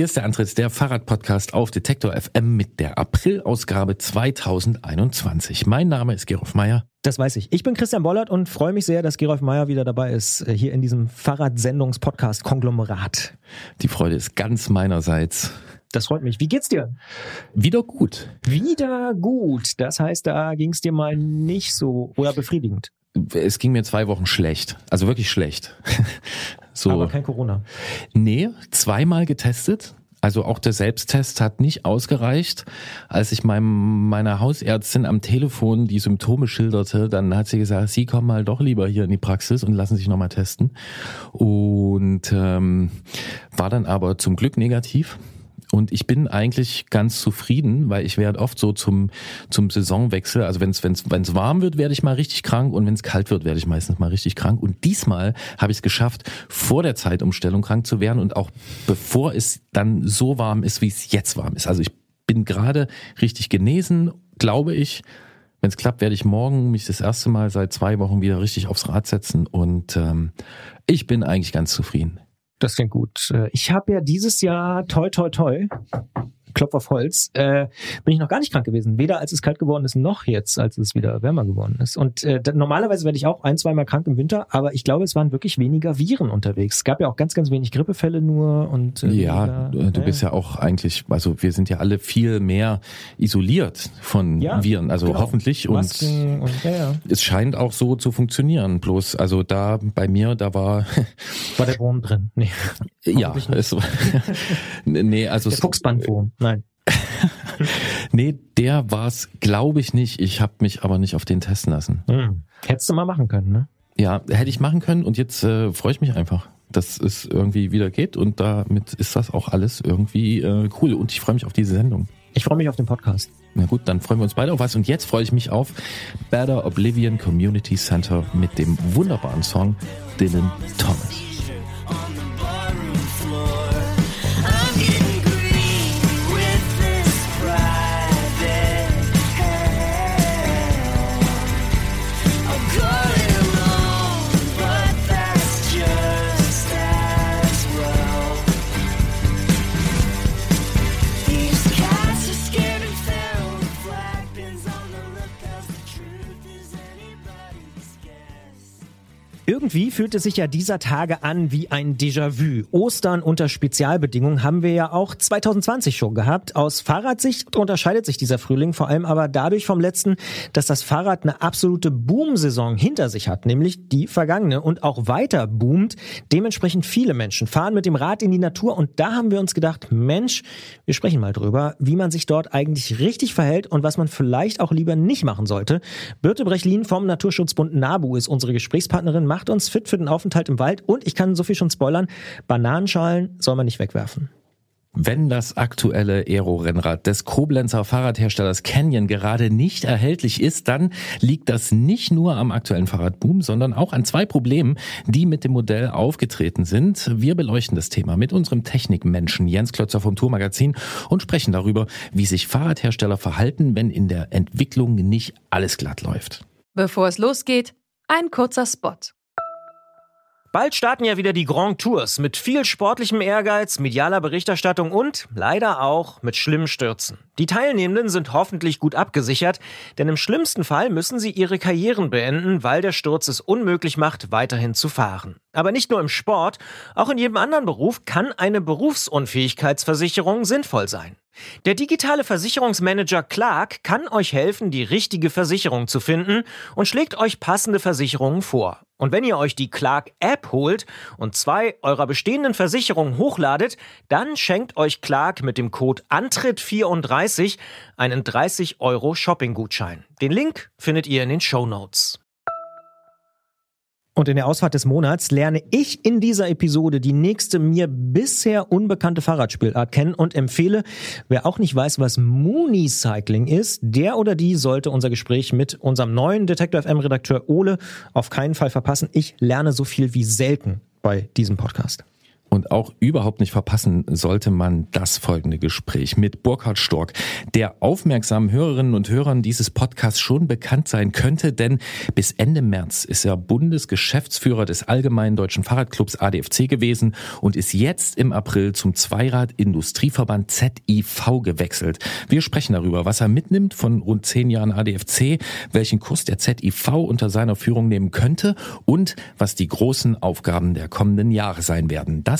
Hier ist der Antritt der Fahrradpodcast auf Detektor FM mit der Aprilausgabe 2021. Mein Name ist Gerolf Meyer. Das weiß ich. Ich bin Christian Bollert und freue mich sehr, dass Gerolf Meyer wieder dabei ist, äh, hier in diesem Fahrradsendungspodcast-Konglomerat. Die Freude ist ganz meinerseits. Das freut mich. Wie geht's dir? Wieder gut. Wieder gut. Das heißt, da ging's dir mal nicht so oder befriedigend. Es ging mir zwei Wochen schlecht. Also wirklich schlecht. so. Aber kein Corona. Nee, zweimal getestet. Also auch der Selbsttest hat nicht ausgereicht. Als ich meinem, meiner Hausärztin am Telefon die Symptome schilderte, dann hat sie gesagt, Sie kommen mal doch lieber hier in die Praxis und lassen sich nochmal testen. Und ähm, war dann aber zum Glück negativ. Und ich bin eigentlich ganz zufrieden, weil ich werde oft so zum, zum Saisonwechsel, also wenn es wenn's, wenn's warm wird, werde ich mal richtig krank und wenn es kalt wird, werde ich meistens mal richtig krank. Und diesmal habe ich es geschafft, vor der Zeitumstellung krank zu werden und auch bevor es dann so warm ist, wie es jetzt warm ist. Also ich bin gerade richtig genesen, glaube ich. Wenn es klappt, werde ich morgen mich das erste Mal seit zwei Wochen wieder richtig aufs Rad setzen und ähm, ich bin eigentlich ganz zufrieden. Das klingt gut. Äh, ich habe ja dieses Jahr toi toi toi Klopf auf Holz, äh, bin ich noch gar nicht krank gewesen. Weder als es kalt geworden ist, noch jetzt, als es wieder wärmer geworden ist. Und äh, normalerweise werde ich auch ein, zweimal krank im Winter, aber ich glaube, es waren wirklich weniger Viren unterwegs. Es gab ja auch ganz, ganz wenig Grippefälle nur und äh, Ja, weniger, du, bist ja auch eigentlich, also wir sind ja alle viel mehr isoliert von ja, Viren, also genau. hoffentlich. Masken und, und ja, ja. es scheint auch so zu funktionieren. Bloß, also da bei mir, da war. War der Wurm drin? Nee. Ja, es war, nee, also. Der Fuchsbandwurm. Nein. nee, der war's, glaube ich nicht. Ich habe mich aber nicht auf den testen lassen. Hm. Hättest du mal machen können, ne? Ja, hätte ich machen können und jetzt äh, freue ich mich einfach, dass es irgendwie wieder geht und damit ist das auch alles irgendwie äh, cool und ich freue mich auf diese Sendung. Ich freue mich auf den Podcast. Na gut, dann freuen wir uns beide auf was und jetzt freue ich mich auf Better Oblivion Community Center mit dem wunderbaren Song Dylan Thomas. Irgendwie fühlt es sich ja dieser Tage an wie ein Déjà-vu. Ostern unter Spezialbedingungen haben wir ja auch 2020 schon gehabt. Aus Fahrradsicht unterscheidet sich dieser Frühling vor allem aber dadurch vom letzten, dass das Fahrrad eine absolute Boom-Saison hinter sich hat, nämlich die vergangene und auch weiter boomt. Dementsprechend viele Menschen fahren mit dem Rad in die Natur und da haben wir uns gedacht, Mensch, wir sprechen mal drüber, wie man sich dort eigentlich richtig verhält und was man vielleicht auch lieber nicht machen sollte. Birte Brechlin vom Naturschutzbund NABU ist unsere Gesprächspartnerin, macht uns fit für den Aufenthalt im Wald und ich kann so viel schon spoilern, Bananenschalen soll man nicht wegwerfen. Wenn das aktuelle Aero-Rennrad des Koblenzer Fahrradherstellers Canyon gerade nicht erhältlich ist, dann liegt das nicht nur am aktuellen Fahrradboom, sondern auch an zwei Problemen, die mit dem Modell aufgetreten sind. Wir beleuchten das Thema mit unserem Technikmenschen Jens Klötzer vom Tourmagazin und sprechen darüber, wie sich Fahrradhersteller verhalten, wenn in der Entwicklung nicht alles glatt läuft. Bevor es losgeht, ein kurzer Spot. Bald starten ja wieder die Grand Tours mit viel sportlichem Ehrgeiz, medialer Berichterstattung und leider auch mit schlimmen Stürzen. Die Teilnehmenden sind hoffentlich gut abgesichert, denn im schlimmsten Fall müssen sie ihre Karrieren beenden, weil der Sturz es unmöglich macht, weiterhin zu fahren. Aber nicht nur im Sport, auch in jedem anderen Beruf kann eine Berufsunfähigkeitsversicherung sinnvoll sein. Der digitale Versicherungsmanager Clark kann euch helfen, die richtige Versicherung zu finden und schlägt euch passende Versicherungen vor. Und wenn ihr euch die Clark App holt und zwei eurer bestehenden Versicherungen hochladet, dann schenkt euch Clark mit dem Code Antritt34 einen 30 Euro Shopping-Gutschein. Den Link findet ihr in den Show Notes. Und in der Ausfahrt des Monats lerne ich in dieser Episode die nächste mir bisher unbekannte Fahrradspielart kennen und empfehle, wer auch nicht weiß, was Mooney-Cycling ist, der oder die sollte unser Gespräch mit unserem neuen Detector FM Redakteur Ole auf keinen Fall verpassen. Ich lerne so viel wie selten bei diesem Podcast. Und auch überhaupt nicht verpassen sollte man das folgende Gespräch mit Burkhard Stork, der aufmerksamen Hörerinnen und Hörern dieses Podcasts schon bekannt sein könnte, denn bis Ende März ist er Bundesgeschäftsführer des Allgemeinen Deutschen Fahrradclubs ADFC gewesen und ist jetzt im April zum Zweirad-Industrieverband ZIV gewechselt. Wir sprechen darüber, was er mitnimmt von rund zehn Jahren ADFC, welchen Kurs der ZIV unter seiner Führung nehmen könnte und was die großen Aufgaben der kommenden Jahre sein werden. Das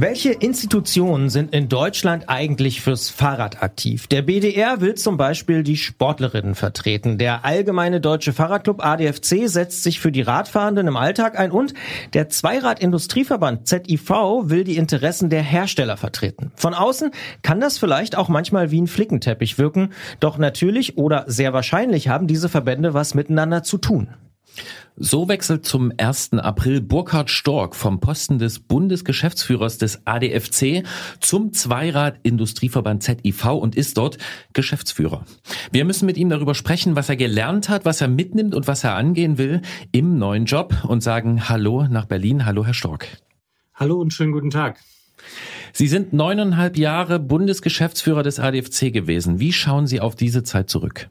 Welche Institutionen sind in Deutschland eigentlich fürs Fahrrad aktiv? Der BDR will zum Beispiel die Sportlerinnen vertreten. Der Allgemeine Deutsche Fahrradclub ADFC setzt sich für die Radfahrenden im Alltag ein und der Zweirad-Industrieverband ZIV will die Interessen der Hersteller vertreten. Von außen kann das vielleicht auch manchmal wie ein Flickenteppich wirken, doch natürlich oder sehr wahrscheinlich haben diese Verbände was miteinander zu tun. So wechselt zum 1. April Burkhard Stork vom Posten des Bundesgeschäftsführers des ADFC zum Zweirad-Industrieverband ZIV und ist dort Geschäftsführer. Wir müssen mit ihm darüber sprechen, was er gelernt hat, was er mitnimmt und was er angehen will im neuen Job und sagen Hallo nach Berlin. Hallo, Herr Stork. Hallo und schönen guten Tag. Sie sind neuneinhalb Jahre Bundesgeschäftsführer des ADFC gewesen. Wie schauen Sie auf diese Zeit zurück?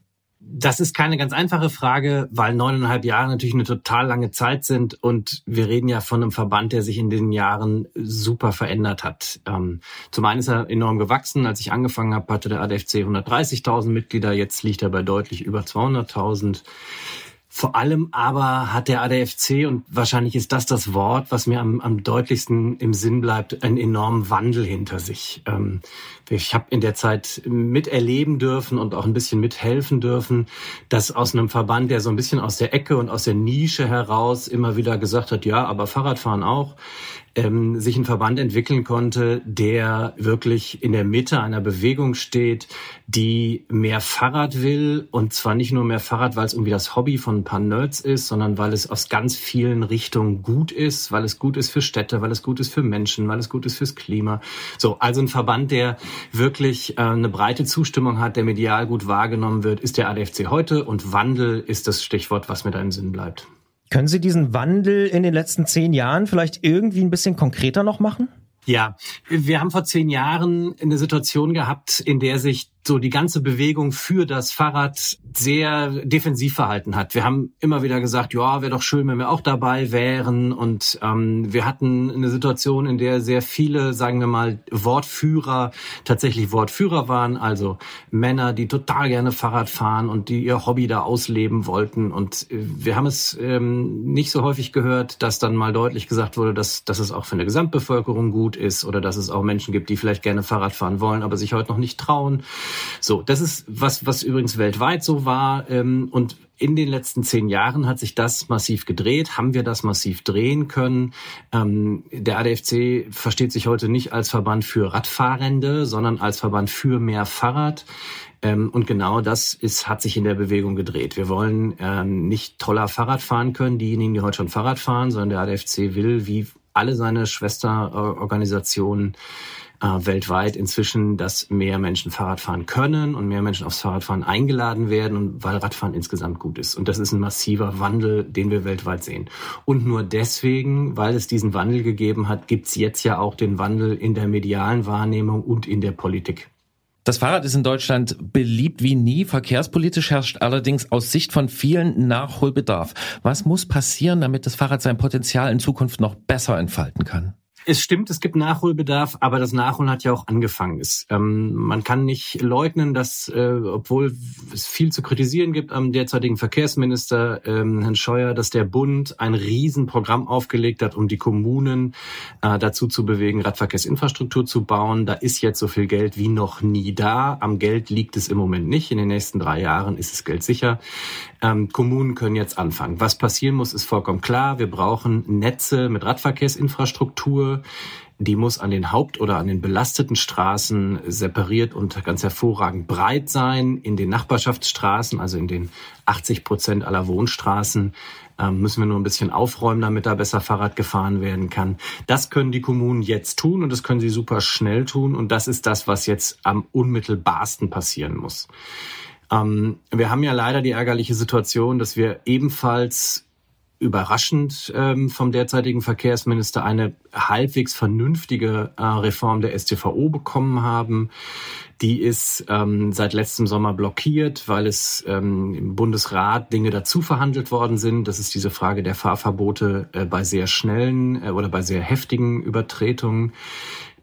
Das ist keine ganz einfache Frage, weil neuneinhalb Jahre natürlich eine total lange Zeit sind und wir reden ja von einem Verband, der sich in den Jahren super verändert hat. Ähm, zum einen ist er enorm gewachsen. Als ich angefangen habe, hatte der ADFC 130.000 Mitglieder. Jetzt liegt er bei deutlich über 200.000. Vor allem aber hat der ADFC, und wahrscheinlich ist das das Wort, was mir am, am deutlichsten im Sinn bleibt, einen enormen Wandel hinter sich. Ähm, ich habe in der Zeit miterleben dürfen und auch ein bisschen mithelfen dürfen, dass aus einem Verband, der so ein bisschen aus der Ecke und aus der Nische heraus immer wieder gesagt hat, ja, aber Fahrradfahren auch, ähm, sich ein Verband entwickeln konnte, der wirklich in der Mitte einer Bewegung steht, die mehr Fahrrad will und zwar nicht nur mehr Fahrrad, weil es irgendwie das Hobby von ein paar Nerds ist, sondern weil es aus ganz vielen Richtungen gut ist, weil es gut ist für Städte, weil es gut ist für Menschen, weil es gut ist fürs Klima. So, also ein Verband, der wirklich äh, eine breite Zustimmung hat, der medial gut wahrgenommen wird, ist der ADFC heute und Wandel ist das Stichwort, was da im Sinn bleibt. Können Sie diesen Wandel in den letzten zehn Jahren vielleicht irgendwie ein bisschen konkreter noch machen? Ja, wir haben vor zehn Jahren eine Situation gehabt, in der sich so die ganze Bewegung für das Fahrrad sehr defensiv verhalten hat. Wir haben immer wieder gesagt, ja, wäre doch schön, wenn wir auch dabei wären. Und ähm, wir hatten eine Situation, in der sehr viele, sagen wir mal, Wortführer tatsächlich Wortführer waren, also Männer, die total gerne Fahrrad fahren und die ihr Hobby da ausleben wollten. Und äh, wir haben es ähm, nicht so häufig gehört, dass dann mal deutlich gesagt wurde, dass, dass es auch für eine Gesamtbevölkerung gut ist oder dass es auch Menschen gibt, die vielleicht gerne Fahrrad fahren wollen, aber sich heute noch nicht trauen. So, das ist was, was übrigens weltweit so war. Ähm, und in den letzten zehn Jahren hat sich das massiv gedreht, haben wir das massiv drehen können. Ähm, der ADFC versteht sich heute nicht als Verband für Radfahrende, sondern als Verband für mehr Fahrrad. Ähm, und genau das ist, hat sich in der Bewegung gedreht. Wir wollen ähm, nicht toller Fahrrad fahren können, diejenigen, die heute schon Fahrrad fahren, sondern der ADFC will, wie alle seine Schwesterorganisationen, äh, weltweit inzwischen, dass mehr Menschen Fahrrad fahren können und mehr Menschen aufs Fahrradfahren eingeladen werden weil Radfahren insgesamt gut ist. Und das ist ein massiver Wandel, den wir weltweit sehen. Und nur deswegen, weil es diesen Wandel gegeben hat, gibt's jetzt ja auch den Wandel in der medialen Wahrnehmung und in der Politik. Das Fahrrad ist in Deutschland beliebt wie nie. Verkehrspolitisch herrscht allerdings aus Sicht von vielen Nachholbedarf. Was muss passieren, damit das Fahrrad sein Potenzial in Zukunft noch besser entfalten kann? Es stimmt, es gibt Nachholbedarf, aber das Nachholen hat ja auch angefangen. Es, ähm, man kann nicht leugnen, dass, äh, obwohl es viel zu kritisieren gibt am derzeitigen Verkehrsminister ähm, Herrn Scheuer, dass der Bund ein Riesenprogramm aufgelegt hat, um die Kommunen äh, dazu zu bewegen, Radverkehrsinfrastruktur zu bauen. Da ist jetzt so viel Geld wie noch nie da. Am Geld liegt es im Moment nicht. In den nächsten drei Jahren ist das Geld sicher. Ähm, Kommunen können jetzt anfangen. Was passieren muss, ist vollkommen klar. Wir brauchen Netze mit Radverkehrsinfrastruktur die muss an den Haupt- oder an den belasteten Straßen separiert und ganz hervorragend breit sein. In den Nachbarschaftsstraßen, also in den 80 Prozent aller Wohnstraßen, ähm, müssen wir nur ein bisschen aufräumen, damit da besser Fahrrad gefahren werden kann. Das können die Kommunen jetzt tun und das können sie super schnell tun. Und das ist das, was jetzt am unmittelbarsten passieren muss. Ähm, wir haben ja leider die ärgerliche Situation, dass wir ebenfalls überraschend ähm, vom derzeitigen Verkehrsminister eine halbwegs vernünftige äh, Reform der STVO bekommen haben. Die ist ähm, seit letztem Sommer blockiert, weil es ähm, im Bundesrat Dinge dazu verhandelt worden sind. Das ist diese Frage der Fahrverbote äh, bei sehr schnellen äh, oder bei sehr heftigen Übertretungen.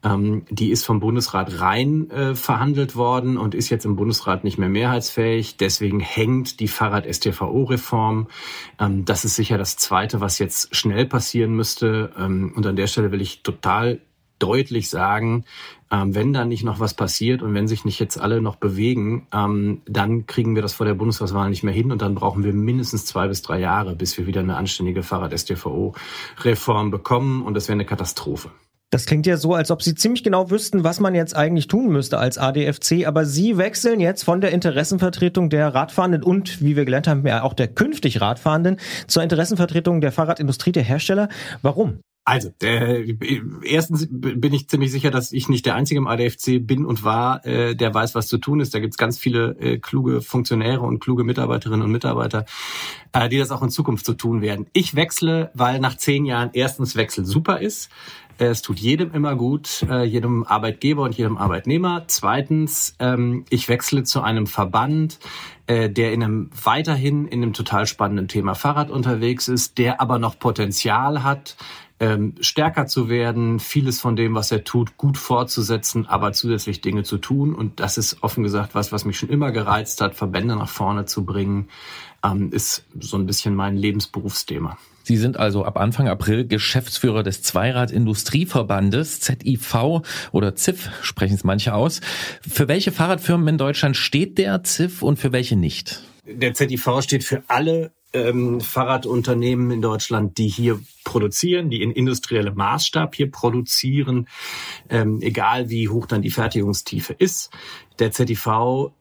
Ähm, die ist vom Bundesrat rein äh, verhandelt worden und ist jetzt im Bundesrat nicht mehr mehrheitsfähig. Deswegen hängt die Fahrrad-STVO-Reform. Ähm, das ist sicher das Zweite, was jetzt schnell passieren müsste. Ähm, und an der Stelle will ich total deutlich sagen, ähm, wenn da nicht noch was passiert und wenn sich nicht jetzt alle noch bewegen, ähm, dann kriegen wir das vor der Bundestagswahl nicht mehr hin und dann brauchen wir mindestens zwei bis drei Jahre, bis wir wieder eine anständige Fahrrad-STVO-Reform bekommen und das wäre eine Katastrophe. Das klingt ja so, als ob Sie ziemlich genau wüssten, was man jetzt eigentlich tun müsste als ADFC, aber Sie wechseln jetzt von der Interessenvertretung der Radfahrenden und, wie wir gelernt haben, auch der künftig Radfahrenden zur Interessenvertretung der Fahrradindustrie der Hersteller. Warum? Also, der, erstens bin ich ziemlich sicher, dass ich nicht der Einzige im ADFC bin und war, äh, der weiß, was zu tun ist. Da gibt's ganz viele äh, kluge Funktionäre und kluge Mitarbeiterinnen und Mitarbeiter, äh, die das auch in Zukunft so tun werden. Ich wechsle, weil nach zehn Jahren erstens Wechsel super ist. Es tut jedem immer gut, äh, jedem Arbeitgeber und jedem Arbeitnehmer. Zweitens, ähm, ich wechsle zu einem Verband, äh, der in einem weiterhin in einem total spannenden Thema Fahrrad unterwegs ist, der aber noch Potenzial hat, ähm, stärker zu werden, vieles von dem, was er tut, gut fortzusetzen, aber zusätzlich Dinge zu tun. Und das ist offen gesagt was, was mich schon immer gereizt hat, Verbände nach vorne zu bringen, ähm, ist so ein bisschen mein Lebensberufsthema. Sie sind also ab Anfang April Geschäftsführer des Zweirad-Industrieverbandes ZIV oder ZIF, sprechen es manche aus. Für welche Fahrradfirmen in Deutschland steht der ZIF und für welche nicht? Der ZIV steht für alle ähm, Fahrradunternehmen in Deutschland, die hier produzieren, die in industriellem Maßstab hier produzieren, ähm, egal wie hoch dann die Fertigungstiefe ist. Der ZIV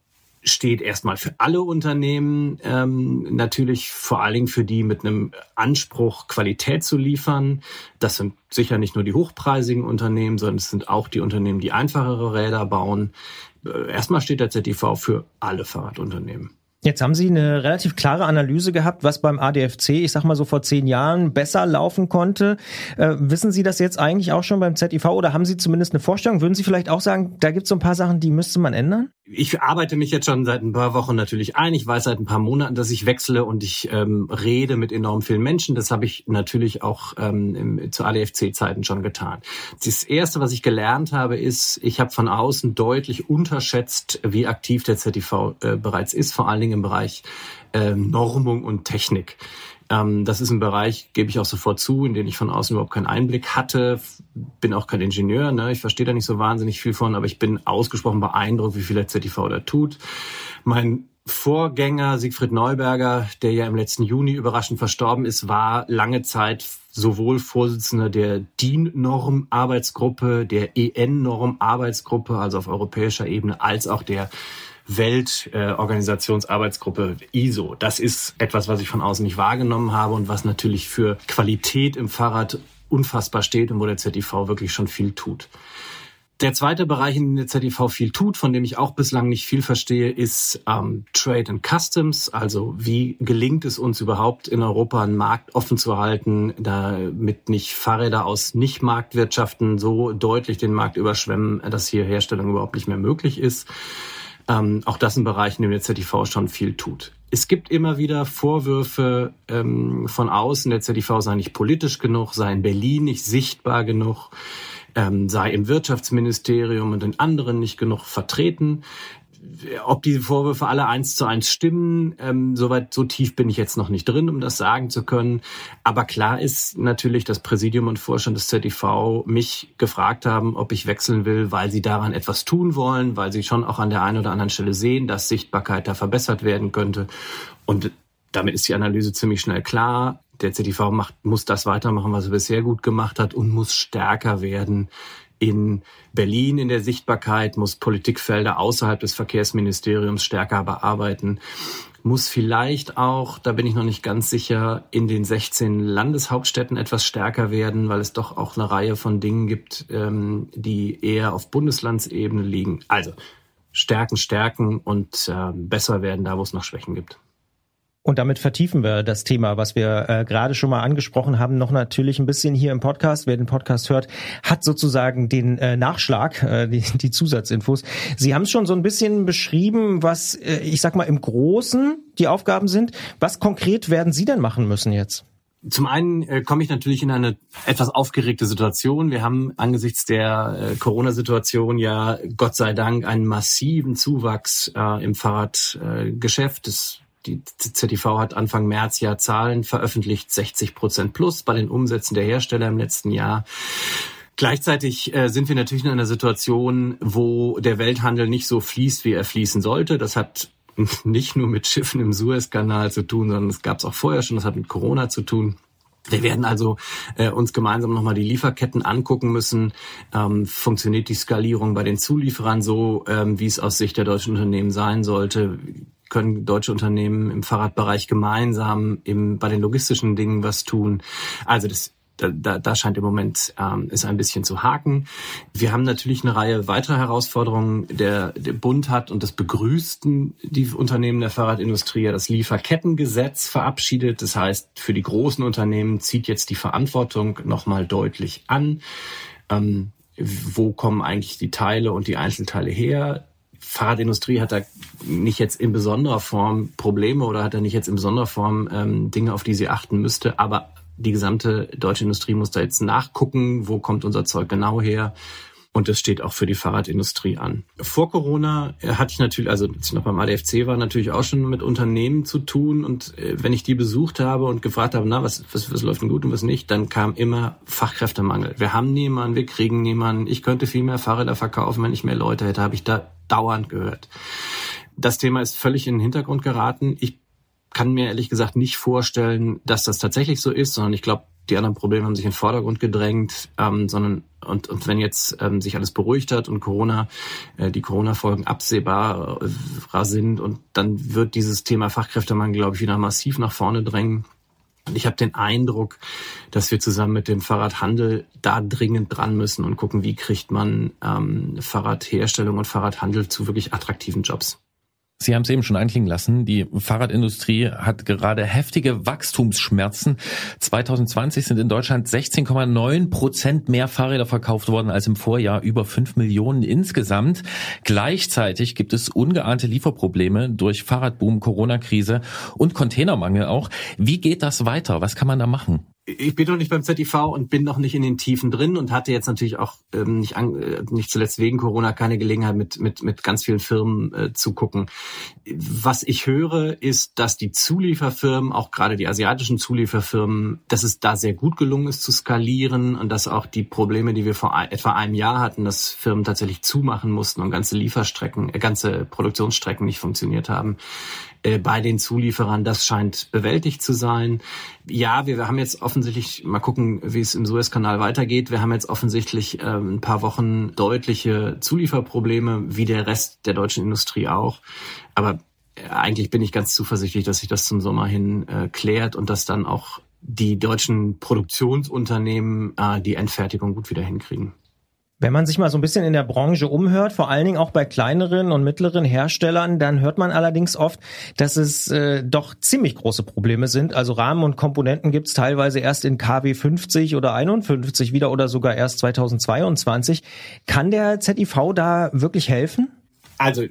steht erstmal für alle Unternehmen, ähm, natürlich vor allen Dingen für die mit einem Anspruch, Qualität zu liefern. Das sind sicher nicht nur die hochpreisigen Unternehmen, sondern es sind auch die Unternehmen, die einfachere Räder bauen. Äh, erstmal steht der ZTV für alle Fahrradunternehmen. Jetzt haben Sie eine relativ klare Analyse gehabt, was beim ADFC, ich sag mal so vor zehn Jahren, besser laufen konnte. Äh, wissen Sie das jetzt eigentlich auch schon beim ZIV oder haben Sie zumindest eine Vorstellung? Würden Sie vielleicht auch sagen, da gibt es so ein paar Sachen, die müsste man ändern? Ich arbeite mich jetzt schon seit ein paar Wochen natürlich ein. Ich weiß seit ein paar Monaten, dass ich wechsle und ich ähm, rede mit enorm vielen Menschen. Das habe ich natürlich auch ähm, im, zu ADFC-Zeiten schon getan. Das Erste, was ich gelernt habe, ist, ich habe von außen deutlich unterschätzt, wie aktiv der ZIV äh, bereits ist, vor allen Dingen im Bereich äh, Normung und Technik. Ähm, das ist ein Bereich, gebe ich auch sofort zu, in den ich von außen überhaupt keinen Einblick hatte. Bin auch kein Ingenieur, ne? ich verstehe da nicht so wahnsinnig viel von, aber ich bin ausgesprochen beeindruckt, wie viel der ZTV da tut. Mein Vorgänger Siegfried Neuberger, der ja im letzten Juni überraschend verstorben ist, war lange Zeit sowohl Vorsitzender der DIN-Norm-Arbeitsgruppe, der EN-Norm-Arbeitsgruppe, also auf europäischer Ebene, als auch der Weltorganisationsarbeitsgruppe äh, ISO. Das ist etwas, was ich von außen nicht wahrgenommen habe und was natürlich für Qualität im Fahrrad unfassbar steht und wo der ZIV wirklich schon viel tut. Der zweite Bereich, in dem der ZIV viel tut, von dem ich auch bislang nicht viel verstehe, ist ähm, Trade and Customs. Also wie gelingt es uns überhaupt in Europa einen Markt offen zu halten, damit nicht Fahrräder aus Nicht-Marktwirtschaften so deutlich den Markt überschwemmen, dass hier Herstellung überhaupt nicht mehr möglich ist. Ähm, auch das ein Bereich, in dem der ZTV schon viel tut. Es gibt immer wieder Vorwürfe ähm, von außen, der ZTV sei nicht politisch genug, sei in Berlin nicht sichtbar genug, ähm, sei im Wirtschaftsministerium und in anderen nicht genug vertreten ob diese Vorwürfe alle eins zu eins stimmen, ähm, soweit so tief bin ich jetzt noch nicht drin, um das sagen zu können. Aber klar ist natürlich, dass Präsidium und Vorstand des ZDV mich gefragt haben, ob ich wechseln will, weil sie daran etwas tun wollen, weil sie schon auch an der einen oder anderen Stelle sehen, dass Sichtbarkeit da verbessert werden könnte. Und damit ist die Analyse ziemlich schnell klar. Der ZDV macht, muss das weitermachen, was er bisher gut gemacht hat und muss stärker werden in Berlin in der Sichtbarkeit, muss Politikfelder außerhalb des Verkehrsministeriums stärker bearbeiten, muss vielleicht auch, da bin ich noch nicht ganz sicher, in den 16 Landeshauptstädten etwas stärker werden, weil es doch auch eine Reihe von Dingen gibt, ähm, die eher auf Bundeslandsebene liegen. Also stärken, stärken und äh, besser werden da, wo es noch Schwächen gibt. Und damit vertiefen wir das Thema, was wir äh, gerade schon mal angesprochen haben, noch natürlich ein bisschen hier im Podcast. Wer den Podcast hört, hat sozusagen den äh, Nachschlag, äh, die, die Zusatzinfos. Sie haben es schon so ein bisschen beschrieben, was, äh, ich sag mal, im Großen die Aufgaben sind. Was konkret werden Sie denn machen müssen jetzt? Zum einen äh, komme ich natürlich in eine etwas aufgeregte Situation. Wir haben angesichts der äh, Corona-Situation ja Gott sei Dank einen massiven Zuwachs äh, im Fahrradgeschäft. Äh, die ZTV hat Anfang März ja Zahlen veröffentlicht, 60 Prozent plus bei den Umsätzen der Hersteller im letzten Jahr. Gleichzeitig äh, sind wir natürlich in einer Situation, wo der Welthandel nicht so fließt, wie er fließen sollte. Das hat nicht nur mit Schiffen im Suezkanal zu tun, sondern es gab es auch vorher schon, das hat mit Corona zu tun. Wir werden also äh, uns gemeinsam nochmal die Lieferketten angucken müssen. Ähm, funktioniert die Skalierung bei den Zulieferern so, ähm, wie es aus Sicht der deutschen Unternehmen sein sollte? können deutsche Unternehmen im Fahrradbereich gemeinsam im, bei den logistischen Dingen was tun. Also das da, da, da scheint im Moment ähm, es ein bisschen zu haken. Wir haben natürlich eine Reihe weiterer Herausforderungen. Der, der Bund hat, und das begrüßten die Unternehmen der Fahrradindustrie, das Lieferkettengesetz verabschiedet. Das heißt, für die großen Unternehmen zieht jetzt die Verantwortung nochmal deutlich an. Ähm, wo kommen eigentlich die Teile und die Einzelteile her? Fahrradindustrie hat da nicht jetzt in besonderer Form Probleme oder hat da nicht jetzt in besonderer Form ähm, Dinge, auf die sie achten müsste. Aber die gesamte deutsche Industrie muss da jetzt nachgucken, wo kommt unser Zeug genau her. Und das steht auch für die Fahrradindustrie an. Vor Corona hatte ich natürlich, also als ich noch beim ADFC war, natürlich auch schon mit Unternehmen zu tun. Und äh, wenn ich die besucht habe und gefragt habe, na, was, was, was läuft denn gut und was nicht, dann kam immer Fachkräftemangel. Wir haben niemanden, wir kriegen niemanden. Ich könnte viel mehr Fahrräder verkaufen, wenn ich mehr Leute hätte, habe ich da dauernd gehört. Das Thema ist völlig in den Hintergrund geraten. Ich kann mir ehrlich gesagt nicht vorstellen, dass das tatsächlich so ist, sondern ich glaube, die anderen Probleme haben sich in den Vordergrund gedrängt, ähm, sondern und, und wenn jetzt ähm, sich alles beruhigt hat und Corona, äh, die Corona-Folgen absehbar äh, sind und dann wird dieses Thema Fachkräftemangel, glaube ich, wieder massiv nach vorne drängen. Und ich habe den Eindruck, dass wir zusammen mit dem Fahrradhandel da dringend dran müssen und gucken, wie kriegt man ähm, Fahrradherstellung und Fahrradhandel zu wirklich attraktiven Jobs. Sie haben es eben schon anklingen lassen. Die Fahrradindustrie hat gerade heftige Wachstumsschmerzen. 2020 sind in Deutschland 16,9 Prozent mehr Fahrräder verkauft worden als im Vorjahr, über 5 Millionen insgesamt. Gleichzeitig gibt es ungeahnte Lieferprobleme durch Fahrradboom, Corona-Krise und Containermangel auch. Wie geht das weiter? Was kann man da machen? Ich bin noch nicht beim ZIV und bin noch nicht in den Tiefen drin und hatte jetzt natürlich auch ähm, nicht, an, äh, nicht zuletzt wegen Corona keine Gelegenheit, mit, mit, mit ganz vielen Firmen äh, zu gucken. Was ich höre, ist, dass die Zulieferfirmen, auch gerade die asiatischen Zulieferfirmen, dass es da sehr gut gelungen ist zu skalieren und dass auch die Probleme, die wir vor etwa einem Jahr hatten, dass Firmen tatsächlich zumachen mussten und ganze Lieferstrecken, äh, ganze Produktionsstrecken nicht funktioniert haben, äh, bei den Zulieferern. Das scheint bewältigt zu sein. Ja, wir, wir haben jetzt offensichtlich, mal gucken, wie es im Suezkanal weitergeht. Wir haben jetzt offensichtlich äh, ein paar Wochen deutliche Zulieferprobleme, wie der Rest der deutschen Industrie auch. Aber äh, eigentlich bin ich ganz zuversichtlich, dass sich das zum Sommer hin äh, klärt und dass dann auch die deutschen Produktionsunternehmen äh, die Endfertigung gut wieder hinkriegen. Wenn man sich mal so ein bisschen in der Branche umhört, vor allen Dingen auch bei kleineren und mittleren Herstellern, dann hört man allerdings oft, dass es äh, doch ziemlich große Probleme sind. Also Rahmen und Komponenten gibt es teilweise erst in KW 50 oder 51 wieder oder sogar erst 2022. Kann der ZIV da wirklich helfen? Also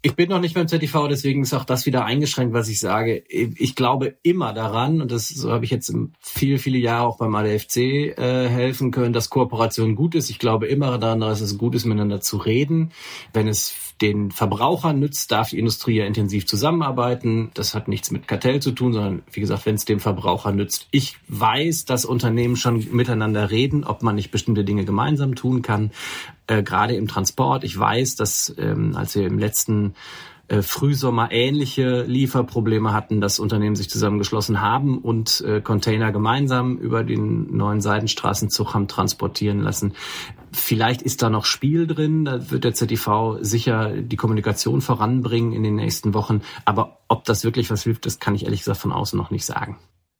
Ich bin noch nicht beim ZTV, deswegen ist auch das wieder eingeschränkt, was ich sage. Ich glaube immer daran, und das so habe ich jetzt viele, viele Jahre auch beim ADFC äh, helfen können, dass Kooperation gut ist. Ich glaube immer daran, dass es gut ist, miteinander zu reden. Wenn es den Verbrauchern nützt, darf die Industrie ja intensiv zusammenarbeiten. Das hat nichts mit Kartell zu tun, sondern wie gesagt, wenn es dem Verbraucher nützt. Ich weiß, dass Unternehmen schon miteinander reden, ob man nicht bestimmte Dinge gemeinsam tun kann, äh, gerade im Transport. Ich weiß, dass ähm, als wir im letzten äh, Frühsommer ähnliche Lieferprobleme hatten, dass Unternehmen sich zusammengeschlossen haben und äh, Container gemeinsam über den neuen Seidenstraßenzug haben transportieren lassen. Vielleicht ist da noch Spiel drin, da wird der ZTV sicher die Kommunikation voranbringen in den nächsten Wochen. Aber ob das wirklich was hilft, das kann ich ehrlich gesagt von außen noch nicht sagen.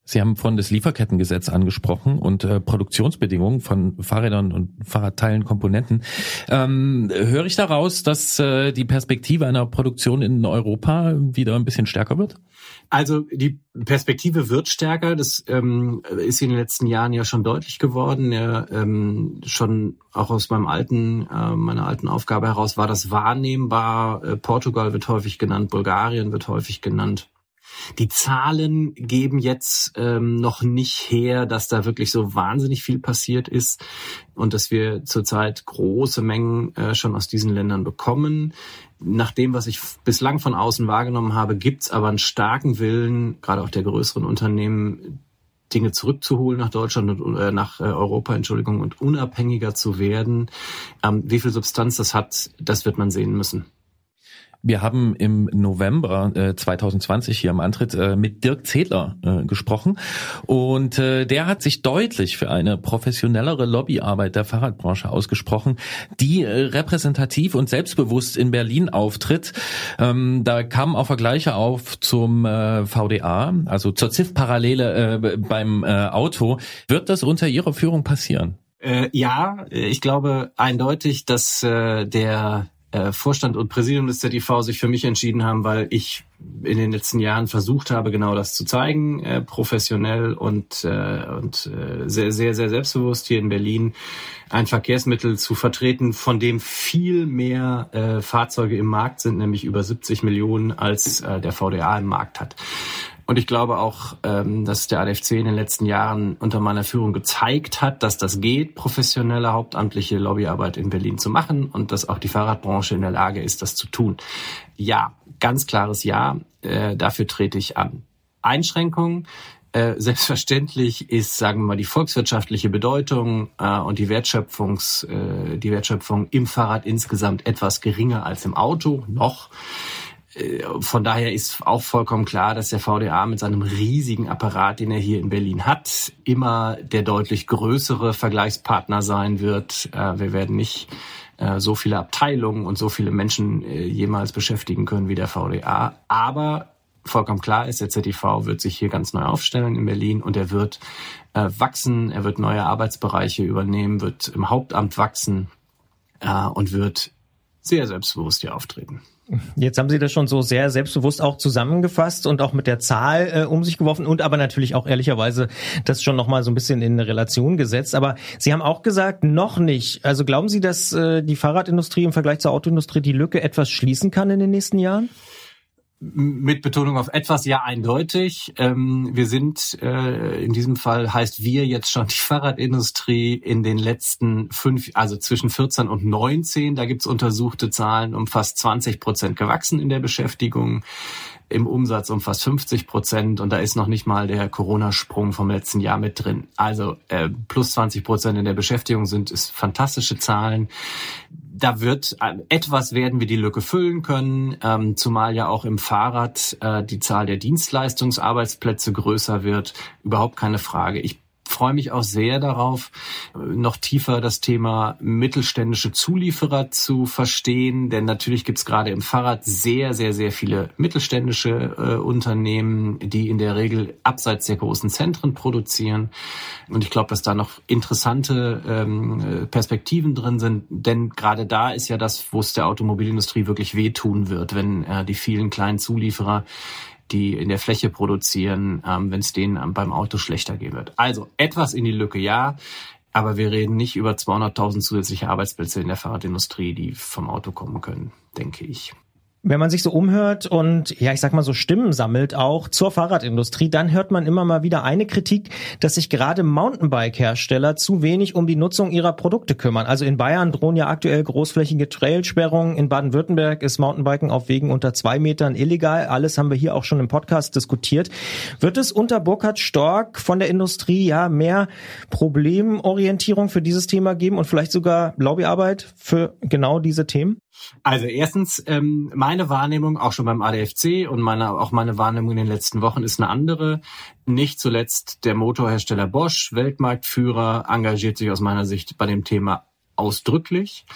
Sie haben von das Lieferkettengesetz angesprochen und äh, Produktionsbedingungen von Fahrrädern und Fahrradteilen, Komponenten. Ähm, höre ich daraus, dass äh, die Perspektive einer Produktion in Europa wieder ein bisschen stärker wird? Also die Perspektive wird stärker. Das ähm, ist in den letzten Jahren ja schon deutlich geworden. Ja, ähm, schon auch aus meinem alten, äh, meiner alten Aufgabe heraus war das wahrnehmbar. Äh, Portugal wird häufig genannt, Bulgarien wird häufig genannt. Die Zahlen geben jetzt ähm, noch nicht her, dass da wirklich so wahnsinnig viel passiert ist und dass wir zurzeit große Mengen äh, schon aus diesen Ländern bekommen. Nach dem, was ich bislang von außen wahrgenommen habe, gibt's aber einen starken Willen, gerade auch der größeren Unternehmen, Dinge zurückzuholen nach Deutschland und äh, nach äh, Europa, Entschuldigung, und unabhängiger zu werden. Ähm, wie viel Substanz das hat, das wird man sehen müssen. Wir haben im November äh, 2020 hier am Antritt äh, mit Dirk Zedler äh, gesprochen und äh, der hat sich deutlich für eine professionellere Lobbyarbeit der Fahrradbranche ausgesprochen, die äh, repräsentativ und selbstbewusst in Berlin auftritt. Ähm, da kamen auch Vergleiche auf zum äh, VDA, also zur ZIF-Parallele äh, beim äh, Auto. Wird das unter Ihrer Führung passieren? Äh, ja, ich glaube eindeutig, dass äh, der Vorstand und Präsidium des ZIV sich für mich entschieden haben, weil ich in den letzten Jahren versucht habe, genau das zu zeigen, äh, professionell und, äh, und äh, sehr, sehr, sehr selbstbewusst hier in Berlin ein Verkehrsmittel zu vertreten, von dem viel mehr äh, Fahrzeuge im Markt sind, nämlich über 70 Millionen, als äh, der VDA im Markt hat. Und ich glaube auch, ähm, dass der ADFC in den letzten Jahren unter meiner Führung gezeigt hat, dass das geht, professionelle hauptamtliche Lobbyarbeit in Berlin zu machen und dass auch die Fahrradbranche in der Lage ist, das zu tun. Ja, ganz klares Ja, äh, dafür trete ich an. Einschränkungen. Äh, selbstverständlich ist, sagen wir mal, die volkswirtschaftliche Bedeutung äh, und die Wertschöpfungs, die Wertschöpfung im Fahrrad insgesamt etwas geringer als im Auto noch. Äh, von daher ist auch vollkommen klar, dass der VDA mit seinem riesigen Apparat, den er hier in Berlin hat, immer der deutlich größere Vergleichspartner sein wird. Äh, wir werden nicht äh, so viele Abteilungen und so viele Menschen jemals beschäftigen können wie der VDA. Aber vollkommen klar ist, der ZTV wird sich hier ganz neu aufstellen in Berlin und er wird wachsen, er wird neue Arbeitsbereiche übernehmen, wird im Hauptamt wachsen und wird sehr selbstbewusst hier auftreten. Jetzt haben Sie das schon so sehr selbstbewusst auch zusammengefasst und auch mit der Zahl äh, um sich geworfen und aber natürlich auch ehrlicherweise das schon nochmal so ein bisschen in eine Relation gesetzt. Aber Sie haben auch gesagt, noch nicht. Also glauben Sie, dass äh, die Fahrradindustrie im Vergleich zur Autoindustrie die Lücke etwas schließen kann in den nächsten Jahren? Mit Betonung auf etwas ja eindeutig. Ähm, wir sind äh, in diesem Fall heißt wir jetzt schon die Fahrradindustrie in den letzten fünf, also zwischen 14 und 19, da gibt's untersuchte Zahlen um fast 20 Prozent gewachsen in der Beschäftigung im Umsatz um fast 50 Prozent und da ist noch nicht mal der Corona-Sprung vom letzten Jahr mit drin. Also äh, plus 20 Prozent in der Beschäftigung sind ist fantastische Zahlen da wird äh, etwas werden wir die Lücke füllen können, ähm, zumal ja auch im Fahrrad äh, die Zahl der Dienstleistungsarbeitsplätze größer wird. Überhaupt keine Frage. Ich freue mich auch sehr darauf, noch tiefer das Thema mittelständische Zulieferer zu verstehen, denn natürlich gibt es gerade im Fahrrad sehr, sehr, sehr viele mittelständische äh, Unternehmen, die in der Regel abseits der großen Zentren produzieren. Und ich glaube, dass da noch interessante ähm, Perspektiven drin sind, denn gerade da ist ja das, wo es der Automobilindustrie wirklich wehtun wird, wenn äh, die vielen kleinen Zulieferer die in der Fläche produzieren, ähm, wenn es denen beim Auto schlechter gehen wird. Also etwas in die Lücke, ja. Aber wir reden nicht über 200.000 zusätzliche Arbeitsplätze in der Fahrradindustrie, die vom Auto kommen können, denke ich. Wenn man sich so umhört und ja, ich sag mal so Stimmen sammelt auch zur Fahrradindustrie, dann hört man immer mal wieder eine Kritik, dass sich gerade Mountainbike-Hersteller zu wenig um die Nutzung ihrer Produkte kümmern. Also in Bayern drohen ja aktuell großflächige Trailsperrungen. In Baden-Württemberg ist Mountainbiken auf Wegen unter zwei Metern illegal. Alles haben wir hier auch schon im Podcast diskutiert. Wird es unter Burkhard Stork von der Industrie ja mehr Problemorientierung für dieses Thema geben und vielleicht sogar Lobbyarbeit für genau diese Themen? Also erstens, ähm, meine Wahrnehmung, auch schon beim ADFC und meine, auch meine Wahrnehmung in den letzten Wochen ist eine andere. Nicht zuletzt der Motorhersteller Bosch, Weltmarktführer, engagiert sich aus meiner Sicht bei dem Thema ausdrücklich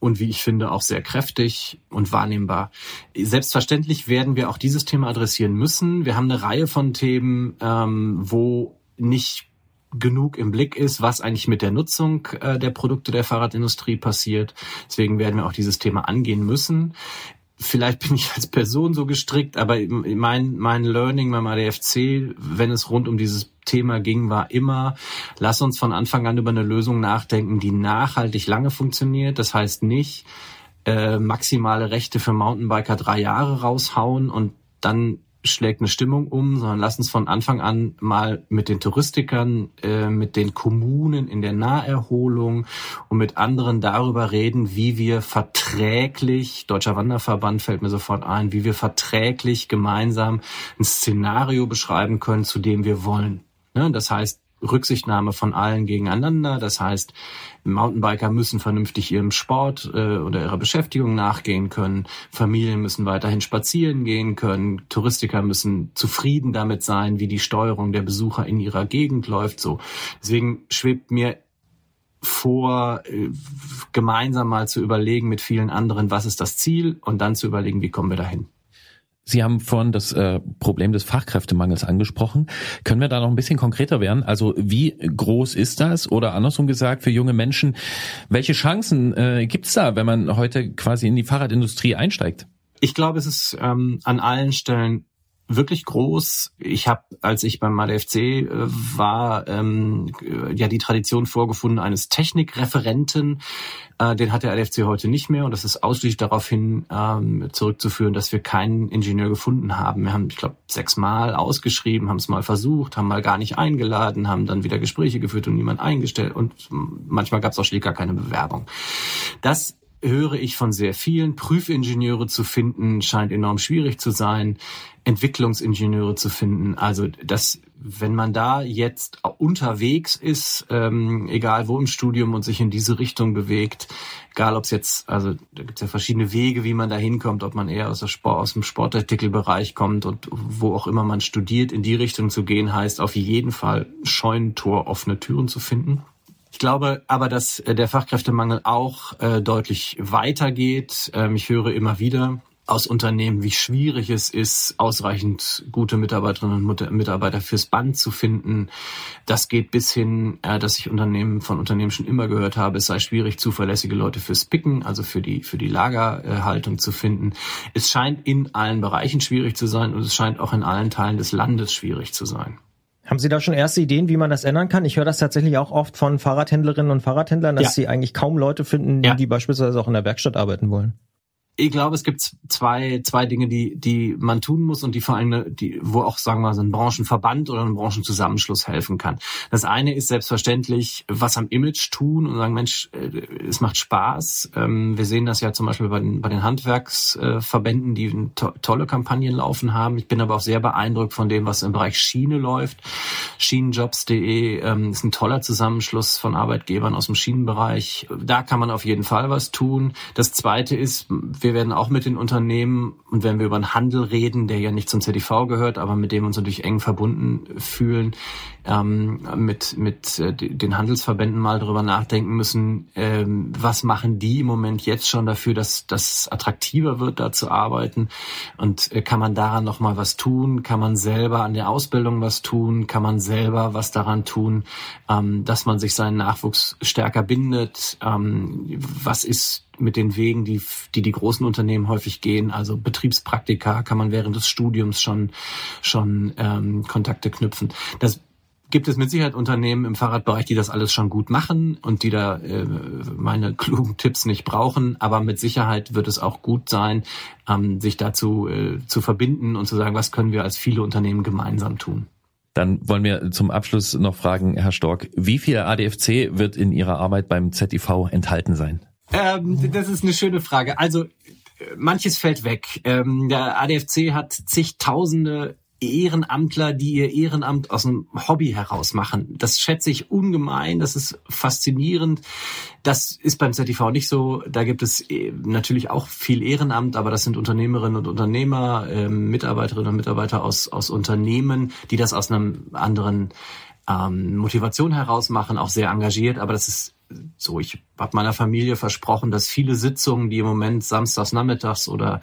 und wie ich finde auch sehr kräftig und wahrnehmbar. Selbstverständlich werden wir auch dieses Thema adressieren müssen. Wir haben eine Reihe von Themen, ähm, wo nicht genug im Blick ist, was eigentlich mit der Nutzung äh, der Produkte der Fahrradindustrie passiert. Deswegen werden wir auch dieses Thema angehen müssen. Vielleicht bin ich als Person so gestrickt, aber mein, mein Learning beim ADFC, wenn es rund um dieses Thema ging, war immer, lass uns von Anfang an über eine Lösung nachdenken, die nachhaltig lange funktioniert. Das heißt nicht, äh, maximale Rechte für Mountainbiker drei Jahre raushauen und dann schlägt eine Stimmung um, sondern lass uns von Anfang an mal mit den Touristikern, äh, mit den Kommunen in der Naherholung und mit anderen darüber reden, wie wir verträglich, Deutscher Wanderverband fällt mir sofort ein, wie wir verträglich gemeinsam ein Szenario beschreiben können, zu dem wir wollen. Ne? Das heißt, Rücksichtnahme von allen gegeneinander. Das heißt, Mountainbiker müssen vernünftig ihrem Sport äh, oder ihrer Beschäftigung nachgehen können. Familien müssen weiterhin spazieren gehen können. Touristiker müssen zufrieden damit sein, wie die Steuerung der Besucher in ihrer Gegend läuft. So, deswegen schwebt mir vor, äh, gemeinsam mal zu überlegen mit vielen anderen, was ist das Ziel und dann zu überlegen, wie kommen wir dahin. Sie haben vorhin das äh, Problem des Fachkräftemangels angesprochen. Können wir da noch ein bisschen konkreter werden? Also wie groß ist das? Oder andersrum gesagt, für junge Menschen, welche Chancen äh, gibt es da, wenn man heute quasi in die Fahrradindustrie einsteigt? Ich glaube, es ist ähm, an allen Stellen wirklich groß. Ich habe, als ich beim ADFC äh, war, ähm, ja die Tradition vorgefunden eines Technikreferenten. Äh, den hat der ADFC heute nicht mehr und das ist ausschließlich darauf hin ähm, zurückzuführen, dass wir keinen Ingenieur gefunden haben. Wir haben, ich glaube, sechsmal ausgeschrieben, haben es mal versucht, haben mal gar nicht eingeladen, haben dann wieder Gespräche geführt und niemand eingestellt und manchmal gab es auch schlicht gar keine Bewerbung. Das höre ich von sehr vielen. Prüfingenieure zu finden scheint enorm schwierig zu sein. Entwicklungsingenieure zu finden. Also das, wenn man da jetzt unterwegs ist, ähm, egal wo im Studium und sich in diese Richtung bewegt, egal ob es jetzt, also da gibt es ja verschiedene Wege, wie man da hinkommt, ob man eher aus, der Sport, aus dem Sportartikelbereich kommt und wo auch immer man studiert, in die Richtung zu gehen, heißt auf jeden Fall Scheunentor offene Türen zu finden. Ich glaube aber, dass äh, der Fachkräftemangel auch äh, deutlich weitergeht. Ähm, ich höre immer wieder aus Unternehmen, wie schwierig es ist, ausreichend gute Mitarbeiterinnen und Mitarbeiter fürs Band zu finden. Das geht bis hin, äh, dass ich Unternehmen von Unternehmen schon immer gehört habe, es sei schwierig, zuverlässige Leute fürs Picken, also für die, für die Lagerhaltung zu finden. Es scheint in allen Bereichen schwierig zu sein und es scheint auch in allen Teilen des Landes schwierig zu sein. Haben Sie da schon erste Ideen, wie man das ändern kann? Ich höre das tatsächlich auch oft von Fahrradhändlerinnen und Fahrradhändlern, dass ja. sie eigentlich kaum Leute finden, ja. die beispielsweise auch in der Werkstatt arbeiten wollen ich glaube, es gibt zwei, zwei Dinge, die, die man tun muss und die vor allem, die, wo auch, sagen wir mal, so ein Branchenverband oder ein Branchenzusammenschluss helfen kann. Das eine ist selbstverständlich, was am Image tun und sagen, Mensch, äh, es macht Spaß. Ähm, wir sehen das ja zum Beispiel bei den, bei den Handwerksverbänden, die to tolle Kampagnen laufen haben. Ich bin aber auch sehr beeindruckt von dem, was im Bereich Schiene läuft. Schienenjobs.de ähm, ist ein toller Zusammenschluss von Arbeitgebern aus dem Schienenbereich. Da kann man auf jeden Fall was tun. Das zweite ist, wir wir werden auch mit den Unternehmen und wenn wir über den Handel reden, der ja nicht zum ZDV gehört, aber mit dem uns natürlich eng verbunden fühlen, ähm, mit, mit äh, den Handelsverbänden mal darüber nachdenken müssen, ähm, was machen die im Moment jetzt schon dafür, dass das attraktiver wird, da zu arbeiten? Und äh, kann man daran noch mal was tun, kann man selber an der Ausbildung was tun, kann man selber was daran tun, ähm, dass man sich seinen Nachwuchs stärker bindet, ähm, was ist mit den Wegen, die, die die großen Unternehmen häufig gehen. Also Betriebspraktika kann man während des Studiums schon, schon ähm, Kontakte knüpfen. Das gibt es mit Sicherheit Unternehmen im Fahrradbereich, die das alles schon gut machen und die da äh, meine klugen Tipps nicht brauchen. Aber mit Sicherheit wird es auch gut sein, ähm, sich dazu äh, zu verbinden und zu sagen, was können wir als viele Unternehmen gemeinsam tun. Dann wollen wir zum Abschluss noch fragen, Herr Stork, wie viel ADFC wird in Ihrer Arbeit beim ZIV enthalten sein? Ähm, das ist eine schöne Frage. Also manches fällt weg. Ähm, der ADFC hat zigtausende Ehrenamtler, die ihr Ehrenamt aus einem Hobby heraus machen. Das schätze ich ungemein, das ist faszinierend. Das ist beim ZTV nicht so. Da gibt es äh, natürlich auch viel Ehrenamt, aber das sind Unternehmerinnen und Unternehmer, äh, Mitarbeiterinnen und Mitarbeiter aus, aus Unternehmen, die das aus einem anderen ähm, Motivation heraus machen, auch sehr engagiert, aber das ist so, ich habe meiner Familie versprochen, dass viele Sitzungen, die im Moment samstags nachmittags oder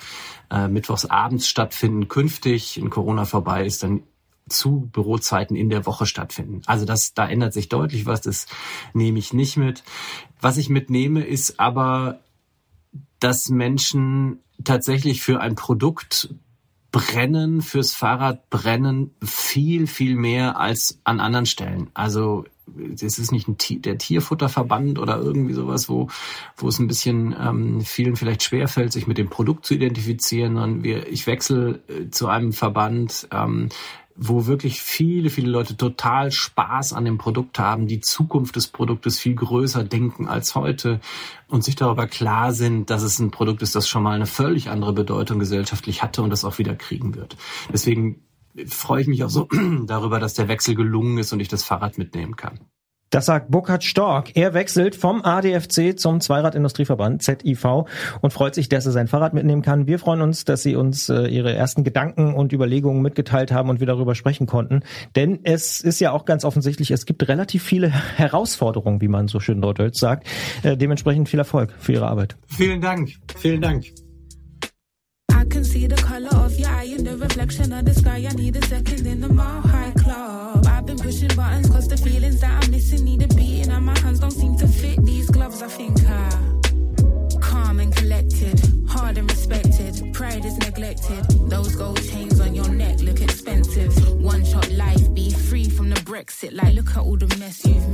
äh, mittwochs abends stattfinden, künftig, in Corona vorbei ist, dann zu Bürozeiten in der Woche stattfinden. Also das, da ändert sich deutlich was, das nehme ich nicht mit. Was ich mitnehme, ist aber, dass Menschen tatsächlich für ein Produkt brennen, fürs Fahrrad brennen, viel, viel mehr als an anderen Stellen. Also es ist nicht ein Tier, der Tierfutterverband oder irgendwie sowas, wo, wo es ein bisschen ähm, vielen vielleicht schwerfällt, sich mit dem Produkt zu identifizieren. Und wir, ich wechsle äh, zu einem Verband, ähm, wo wirklich viele, viele Leute total Spaß an dem Produkt haben, die Zukunft des Produktes viel größer denken als heute und sich darüber klar sind, dass es ein Produkt ist, das schon mal eine völlig andere Bedeutung gesellschaftlich hatte und das auch wieder kriegen wird. Deswegen freue ich mich auch so darüber, dass der Wechsel gelungen ist und ich das Fahrrad mitnehmen kann. Das sagt Burkhard Stork. Er wechselt vom ADFC zum Zweiradindustrieverband ZIV und freut sich, dass er sein Fahrrad mitnehmen kann. Wir freuen uns, dass Sie uns äh, Ihre ersten Gedanken und Überlegungen mitgeteilt haben und wir darüber sprechen konnten. Denn es ist ja auch ganz offensichtlich, es gibt relativ viele Herausforderungen, wie man so schön deutsch sagt. Äh, dementsprechend viel Erfolg für Ihre Arbeit. Vielen Dank. Vielen Dank. Can see the color of your eye in the reflection of the sky. I need a second in the mile high club. I've been pushing buttons cause the feelings that I'm missing need a beating and my hands don't seem to fit these gloves. I think I calm and collected, hard and respected. Pride is neglected. Those gold chains on your neck look expensive. One shot life, be free from the Brexit. Like, look at all the mess you've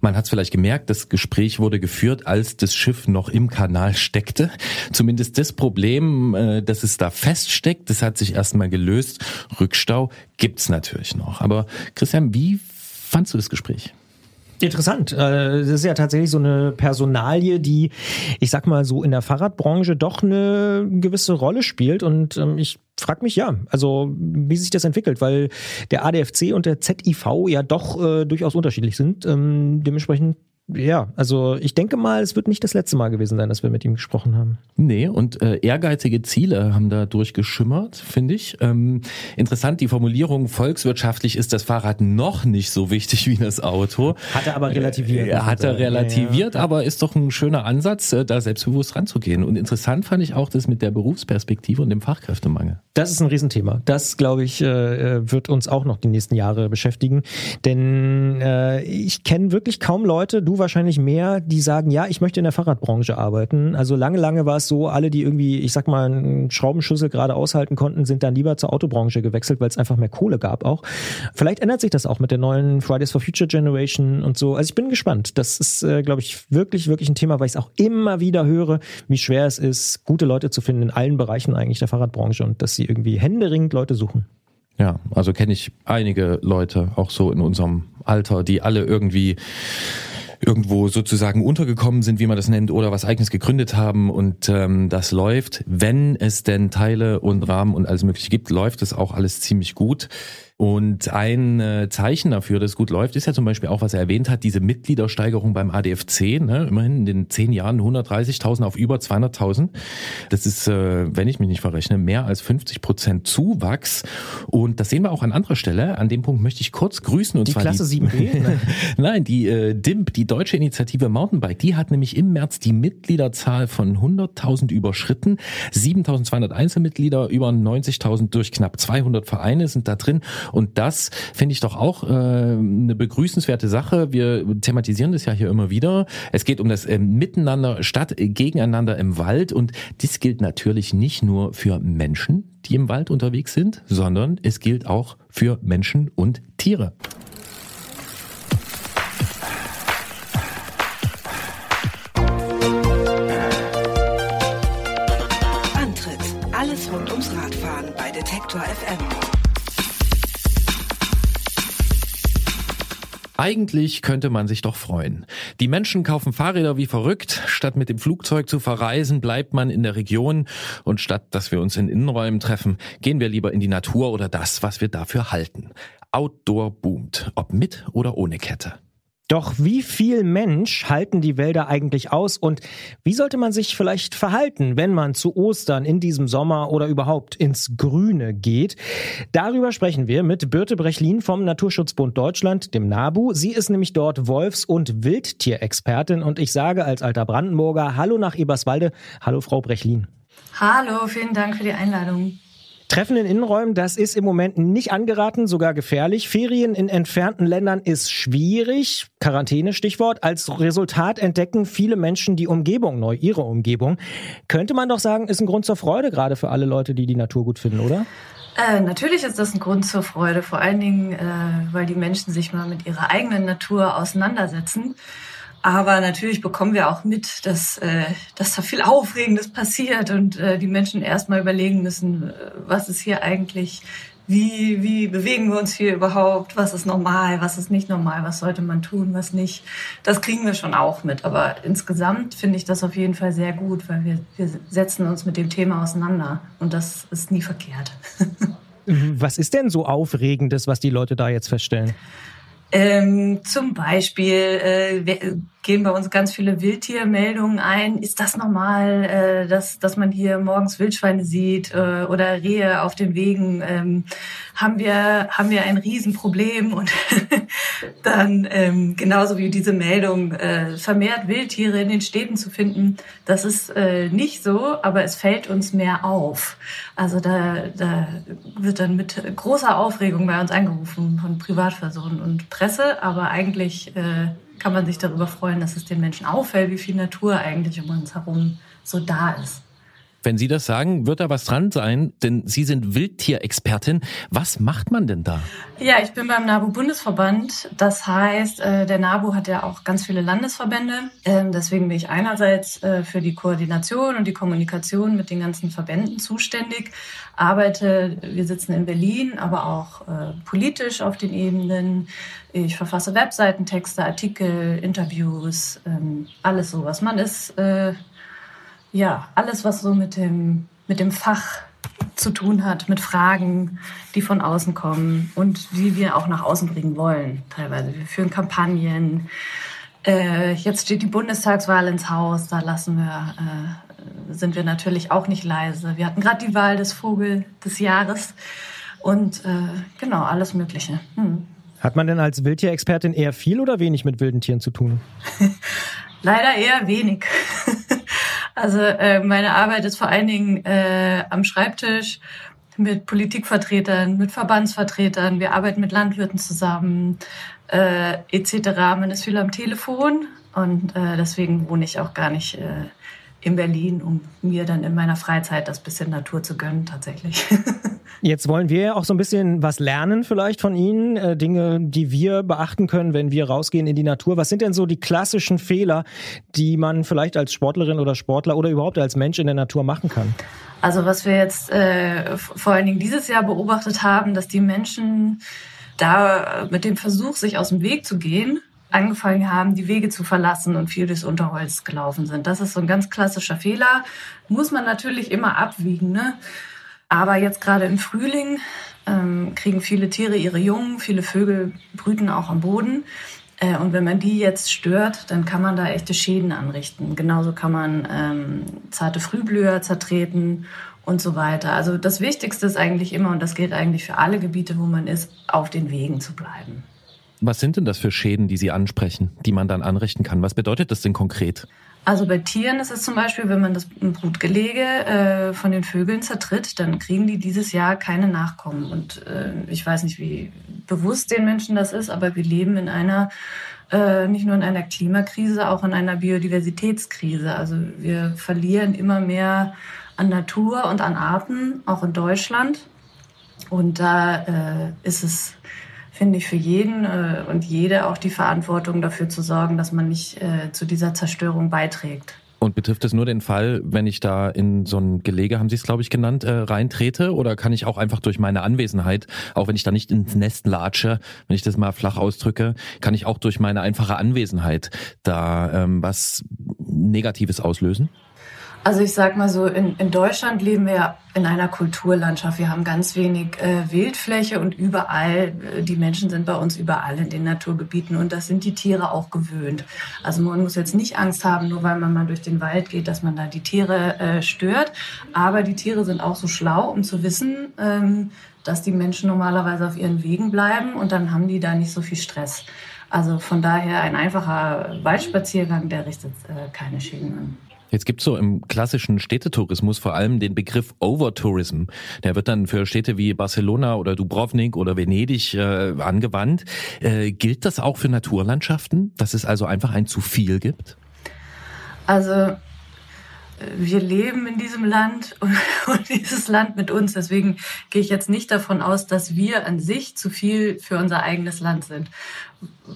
Man hat es vielleicht gemerkt, das Gespräch wurde geführt, als das Schiff noch im Kanal steckte. Zumindest das Problem, äh, dass es da feststeckt, das hat sich erstmal gelöst. Rückstau gibt's natürlich noch. Aber Christian, wie fandst du das Gespräch? Interessant. Äh, das ist ja tatsächlich so eine Personalie, die, ich sag mal so, in der Fahrradbranche doch eine gewisse Rolle spielt. Und ähm, ich frag mich ja, also wie sich das entwickelt, weil der ADFC und der ZIV ja doch äh, durchaus unterschiedlich sind. Ähm, dementsprechend ja, also ich denke mal, es wird nicht das letzte Mal gewesen sein, dass wir mit ihm gesprochen haben. Nee, und äh, ehrgeizige Ziele haben da durchgeschimmert, finde ich. Ähm, interessant, die Formulierung, volkswirtschaftlich ist das Fahrrad noch nicht so wichtig wie das Auto. Hat er aber relativiert. Äh, hat er relativiert, ja, ja. aber ist doch ein schöner Ansatz, äh, da selbstbewusst ranzugehen. Und interessant fand ich auch das mit der Berufsperspektive und dem Fachkräftemangel. Das ist ein Riesenthema. Das, glaube ich, äh, wird uns auch noch die nächsten Jahre beschäftigen. Denn äh, ich kenne wirklich kaum Leute, du wahrscheinlich mehr, die sagen, ja, ich möchte in der Fahrradbranche arbeiten. Also lange, lange war es so, alle, die irgendwie, ich sag mal, einen Schraubenschlüssel gerade aushalten konnten, sind dann lieber zur Autobranche gewechselt, weil es einfach mehr Kohle gab auch. Vielleicht ändert sich das auch mit der neuen Fridays for Future Generation und so. Also ich bin gespannt. Das ist, äh, glaube ich, wirklich, wirklich ein Thema, weil ich es auch immer wieder höre, wie schwer es ist, gute Leute zu finden in allen Bereichen eigentlich der Fahrradbranche und dass sie irgendwie händeringend Leute suchen. Ja, also kenne ich einige Leute, auch so in unserem Alter, die alle irgendwie irgendwo sozusagen untergekommen sind, wie man das nennt, oder was eigenes gegründet haben und ähm, das läuft. Wenn es denn Teile und Rahmen und alles mögliche gibt, läuft es auch alles ziemlich gut. Und ein äh, Zeichen dafür, dass es gut läuft, ist ja zum Beispiel auch, was er erwähnt hat, diese Mitgliedersteigerung beim ADFC. Ne? Immerhin in den zehn Jahren 130.000 auf über 200.000. Das ist, äh, wenn ich mich nicht verrechne, mehr als 50 Prozent Zuwachs. Und das sehen wir auch an anderer Stelle. An dem Punkt möchte ich kurz grüßen. Und die zwar Klasse 7b? Nein, die äh, DIMP, die Deutsche Initiative Mountainbike, die hat nämlich im März die Mitgliederzahl von 100.000 überschritten. 7.200 Einzelmitglieder, über 90.000 durch knapp 200 Vereine sind da drin. Und das finde ich doch auch äh, eine begrüßenswerte Sache. Wir thematisieren das ja hier immer wieder. Es geht um das äh, Miteinander statt gegeneinander im Wald. Und dies gilt natürlich nicht nur für Menschen, die im Wald unterwegs sind, sondern es gilt auch für Menschen und Tiere. Antritt: Alles rund ums Radfahren bei Detektor FM. Eigentlich könnte man sich doch freuen. Die Menschen kaufen Fahrräder wie verrückt. Statt mit dem Flugzeug zu verreisen, bleibt man in der Region. Und statt dass wir uns in Innenräumen treffen, gehen wir lieber in die Natur oder das, was wir dafür halten. Outdoor boomt, ob mit oder ohne Kette. Doch wie viel Mensch halten die Wälder eigentlich aus und wie sollte man sich vielleicht verhalten, wenn man zu Ostern in diesem Sommer oder überhaupt ins Grüne geht? Darüber sprechen wir mit Birte Brechlin vom Naturschutzbund Deutschland, dem NABU. Sie ist nämlich dort Wolfs- und Wildtierexpertin und ich sage als alter Brandenburger Hallo nach Eberswalde. Hallo Frau Brechlin. Hallo, vielen Dank für die Einladung. Treffen in Innenräumen, das ist im Moment nicht angeraten, sogar gefährlich. Ferien in entfernten Ländern ist schwierig. Quarantäne Stichwort. Als Resultat entdecken viele Menschen die Umgebung neu, ihre Umgebung. Könnte man doch sagen, ist ein Grund zur Freude, gerade für alle Leute, die die Natur gut finden, oder? Äh, natürlich ist das ein Grund zur Freude, vor allen Dingen, äh, weil die Menschen sich mal mit ihrer eigenen Natur auseinandersetzen. Aber natürlich bekommen wir auch mit, dass, äh, dass da viel Aufregendes passiert und äh, die Menschen erstmal überlegen müssen, äh, was ist hier eigentlich, wie, wie bewegen wir uns hier überhaupt, was ist normal, was ist nicht normal, was sollte man tun, was nicht. Das kriegen wir schon auch mit. Aber insgesamt finde ich das auf jeden Fall sehr gut, weil wir, wir setzen uns mit dem Thema auseinander und das ist nie verkehrt. Was ist denn so Aufregendes, was die Leute da jetzt feststellen? Ähm, zum Beispiel äh, gehen bei uns ganz viele Wildtiermeldungen ein. Ist das normal, äh, dass, dass man hier morgens Wildschweine sieht äh, oder Rehe auf den Wegen? Ähm, haben, wir, haben wir ein Riesenproblem? Und dann ähm, genauso wie diese Meldung, äh, vermehrt Wildtiere in den Städten zu finden, das ist äh, nicht so, aber es fällt uns mehr auf. Also da, da wird dann mit großer Aufregung bei uns angerufen von Privatpersonen und Presse, aber eigentlich äh, kann man sich darüber freuen, dass es den Menschen auffällt, wie viel Natur eigentlich um uns herum so da ist. Wenn Sie das sagen, wird da was dran sein, denn Sie sind Wildtierexpertin. Was macht man denn da? Ja, ich bin beim NABU-Bundesverband. Das heißt, äh, der NABU hat ja auch ganz viele Landesverbände. Ähm, Deswegen bin ich einerseits äh, für die Koordination und die Kommunikation mit den ganzen Verbänden zuständig. Arbeite, wir sitzen in Berlin, aber auch äh, politisch auf den Ebenen. Ich verfasse Webseitentexte, Artikel, Interviews, ähm, alles so, was man ist. äh, Ja, alles, was so mit dem, mit dem Fach zu tun hat, mit Fragen, die von außen kommen und die wir auch nach außen bringen wollen. Teilweise. Wir führen Kampagnen. Äh, jetzt steht die Bundestagswahl ins Haus. Da lassen wir, äh, sind wir natürlich auch nicht leise. Wir hatten gerade die Wahl des Vogel des Jahres und äh, genau alles Mögliche. Hm. Hat man denn als Wildtierexpertin eher viel oder wenig mit wilden Tieren zu tun? Leider eher wenig. Also äh, meine Arbeit ist vor allen Dingen äh, am Schreibtisch mit Politikvertretern, mit Verbandsvertretern. Wir arbeiten mit Landwirten zusammen, äh, etc. Man ist viel am Telefon und äh, deswegen wohne ich auch gar nicht äh, in Berlin, um mir dann in meiner Freizeit das bisschen Natur zu gönnen tatsächlich. Jetzt wollen wir ja auch so ein bisschen was lernen vielleicht von Ihnen, äh, Dinge, die wir beachten können, wenn wir rausgehen in die Natur. Was sind denn so die klassischen Fehler, die man vielleicht als Sportlerin oder Sportler oder überhaupt als Mensch in der Natur machen kann? Also was wir jetzt äh, vor allen Dingen dieses Jahr beobachtet haben, dass die Menschen da mit dem Versuch, sich aus dem Weg zu gehen, angefangen haben, die Wege zu verlassen und viel durchs Unterholz gelaufen sind. Das ist so ein ganz klassischer Fehler. Muss man natürlich immer abwiegen. Ne? Aber jetzt gerade im Frühling ähm, kriegen viele Tiere ihre Jungen, viele Vögel brüten auch am Boden. Äh, und wenn man die jetzt stört, dann kann man da echte Schäden anrichten. Genauso kann man ähm, zarte Frühblüher zertreten und so weiter. Also das Wichtigste ist eigentlich immer, und das gilt eigentlich für alle Gebiete, wo man ist, auf den Wegen zu bleiben. Was sind denn das für Schäden, die Sie ansprechen, die man dann anrichten kann? Was bedeutet das denn konkret? Also bei Tieren ist es zum Beispiel, wenn man das Brutgelege äh, von den Vögeln zertritt, dann kriegen die dieses Jahr keine Nachkommen. Und äh, ich weiß nicht, wie bewusst den Menschen das ist, aber wir leben in einer, äh, nicht nur in einer Klimakrise, auch in einer Biodiversitätskrise. Also wir verlieren immer mehr an Natur und an Arten, auch in Deutschland. Und da äh, ist es finde ich, für jeden äh, und jede auch die Verantwortung dafür zu sorgen, dass man nicht äh, zu dieser Zerstörung beiträgt. Und betrifft es nur den Fall, wenn ich da in so ein Gelege, haben Sie es glaube ich genannt, äh, reintrete? Oder kann ich auch einfach durch meine Anwesenheit, auch wenn ich da nicht ins Nest latsche, wenn ich das mal flach ausdrücke, kann ich auch durch meine einfache Anwesenheit da ähm, was Negatives auslösen? Also ich sag mal so, in, in Deutschland leben wir in einer Kulturlandschaft. Wir haben ganz wenig äh, Wildfläche und überall, äh, die Menschen sind bei uns überall in den Naturgebieten und das sind die Tiere auch gewöhnt. Also man muss jetzt nicht Angst haben, nur weil man mal durch den Wald geht, dass man da die Tiere äh, stört. Aber die Tiere sind auch so schlau, um zu wissen, ähm, dass die Menschen normalerweise auf ihren Wegen bleiben und dann haben die da nicht so viel Stress. Also von daher ein einfacher Waldspaziergang, der richtet äh, keine Schäden an. Jetzt gibt's so im klassischen Städtetourismus vor allem den Begriff Overtourism. Der wird dann für Städte wie Barcelona oder Dubrovnik oder Venedig äh, angewandt. Äh, gilt das auch für Naturlandschaften, dass es also einfach ein zu viel gibt? Also äh, wir leben in diesem Land und, und, dieses Land mit uns. Deswegen gehe ich jetzt nicht davon aus, dass wir an sich zu viel für unser eigenes Land sind,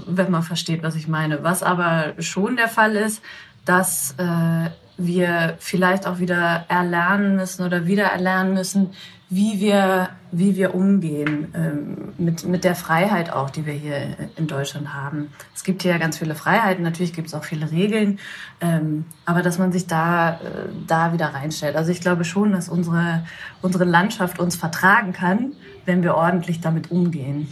wenn man versteht, was ich meine. Was aber schon der Fall ist, dass äh, wir vielleicht auch wieder erlernen müssen oder wieder erlernen müssen, wie wir, wie wir umgehen ähm, mit, mit der Freiheit auch, die wir hier in Deutschland haben. Es gibt hier ja ganz viele Freiheiten, natürlich gibt es auch viele Regeln, ähm, aber dass man sich da, äh, da wieder reinstellt. Also ich glaube schon, dass unsere, unsere Landschaft uns vertragen kann, wenn wir ordentlich damit umgehen.